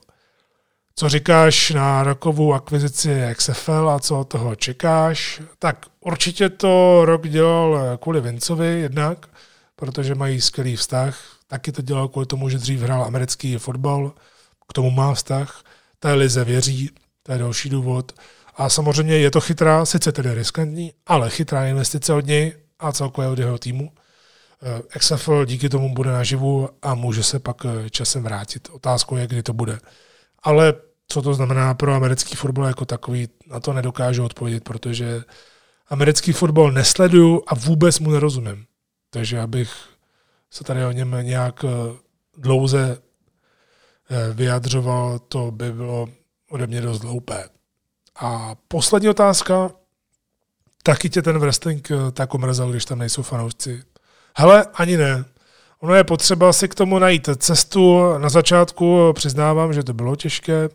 Co říkáš na rokovou akvizici XFL a co od toho čekáš? Tak určitě to rok dělal kvůli Vincovi jednak, protože mají skvělý vztah. Taky to dělal kvůli tomu, že dřív hrál americký fotbal, k tomu má vztah. Té lize věří, to je další důvod. A samozřejmě je to chytrá, sice tedy riskantní, ale chytrá investice od něj, a celkově od jeho týmu. Eh, XFL díky tomu bude naživu a může se pak eh, časem vrátit. Otázkou je, kdy to bude. Ale co to znamená pro americký fotbal jako takový, na to nedokážu odpovědět, protože americký fotbal nesleduju a vůbec mu nerozumím. Takže abych se tady o něm nějak eh, dlouze vyjadřoval, to by bylo ode mě dost hloupé. A poslední otázka, taky tě ten wrestling eh, tak omrzel, když tam nejsou fanoušci. Hele, ani ne. Ono je potřeba si k tomu najít cestu. Na začátku přiznávám, že to bylo těžké,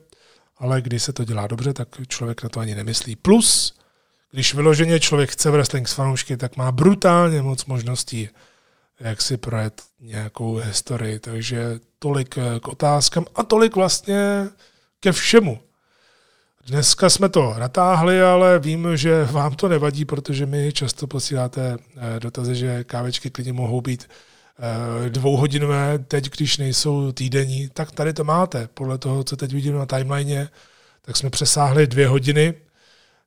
ale když se to dělá dobře, tak člověk na to ani nemyslí. Plus, když vyloženě člověk chce wrestling s fanoušky, tak má brutálně moc možností, jak si projet nějakou historii. Takže tolik k otázkám a tolik vlastně ke všemu. Dneska jsme to natáhli, ale vím, že vám to nevadí, protože mi často posíláte eh, dotazy, že kávečky klidně mohou být eh, dvouhodinové, teď, když nejsou týdenní, tak tady to máte. Podle toho, co teď vidím na timeline, tak jsme přesáhli dvě hodiny.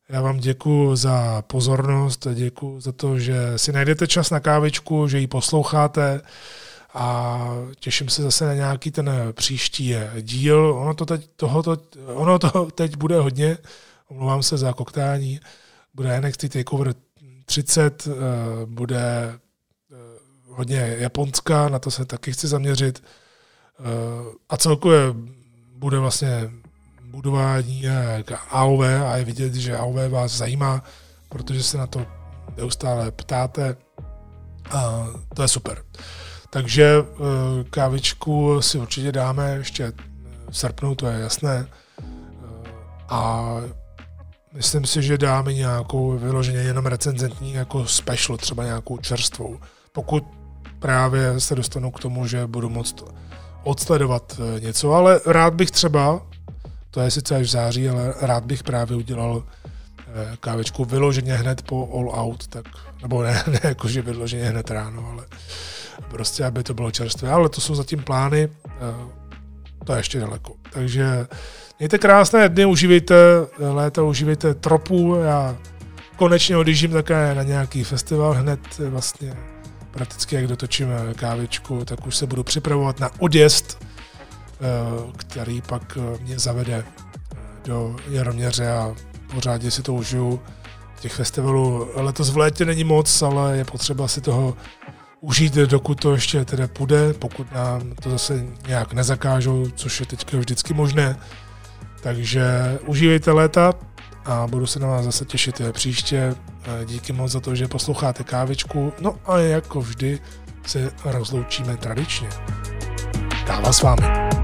Já vám děkuji za pozornost, děkuji za to, že si najdete čas na kávičku, že ji posloucháte a těším se zase na nějaký ten příští díl. Ono to teď, tohoto, ono to teď bude hodně, omlouvám se za koktání, bude NXT TakeOver 30, eh, bude eh, hodně Japonska, na to se taky chci zaměřit. Eh, a celkově bude vlastně budování k AOV a je vidět, že AOV vás zajímá, protože se na to neustále ptáte a to je super. Takže eh, kávičku si určitě dáme ještě v srpnu, to je jasné. Eh, a myslím si, že dáme nějakou vyloženě jenom recenzentní jako special, třeba nějakou čerstvou. Pokud právě se dostanu k tomu, že budu moct odsledovat eh, něco, ale rád bych třeba, to je sice až v září, ale rád bych právě udělal kávečku vyloženě hned po All Out, tak, nebo ne, ne jakože vyloženě hned ráno, ale prostě aby to bylo čerstvé, ale to jsou zatím plány, eh, to je ještě daleko. Takže mějte krásné dny, užívejte léta, užívejte tropu, já konečně odjíždím také na nějaký festival hned vlastně prakticky jak dotočím kávičku, tak už se budu připravovat na odjezd, eh, který pak mě zavede do Jaroměře a pořádně si to užiju. Těch festivalů letos v létě není moc, ale je potřeba si toho užít, dokud to ještě teda půjde, pokud nám to zase nějak nezakážou, což je teďka vždycky možné. Takže užívejte léta a budu se na vás zase těšit příště. Díky moc za to, že posloucháte kávičku. No a jako vždy se rozloučíme tradičně. Káva s vámi.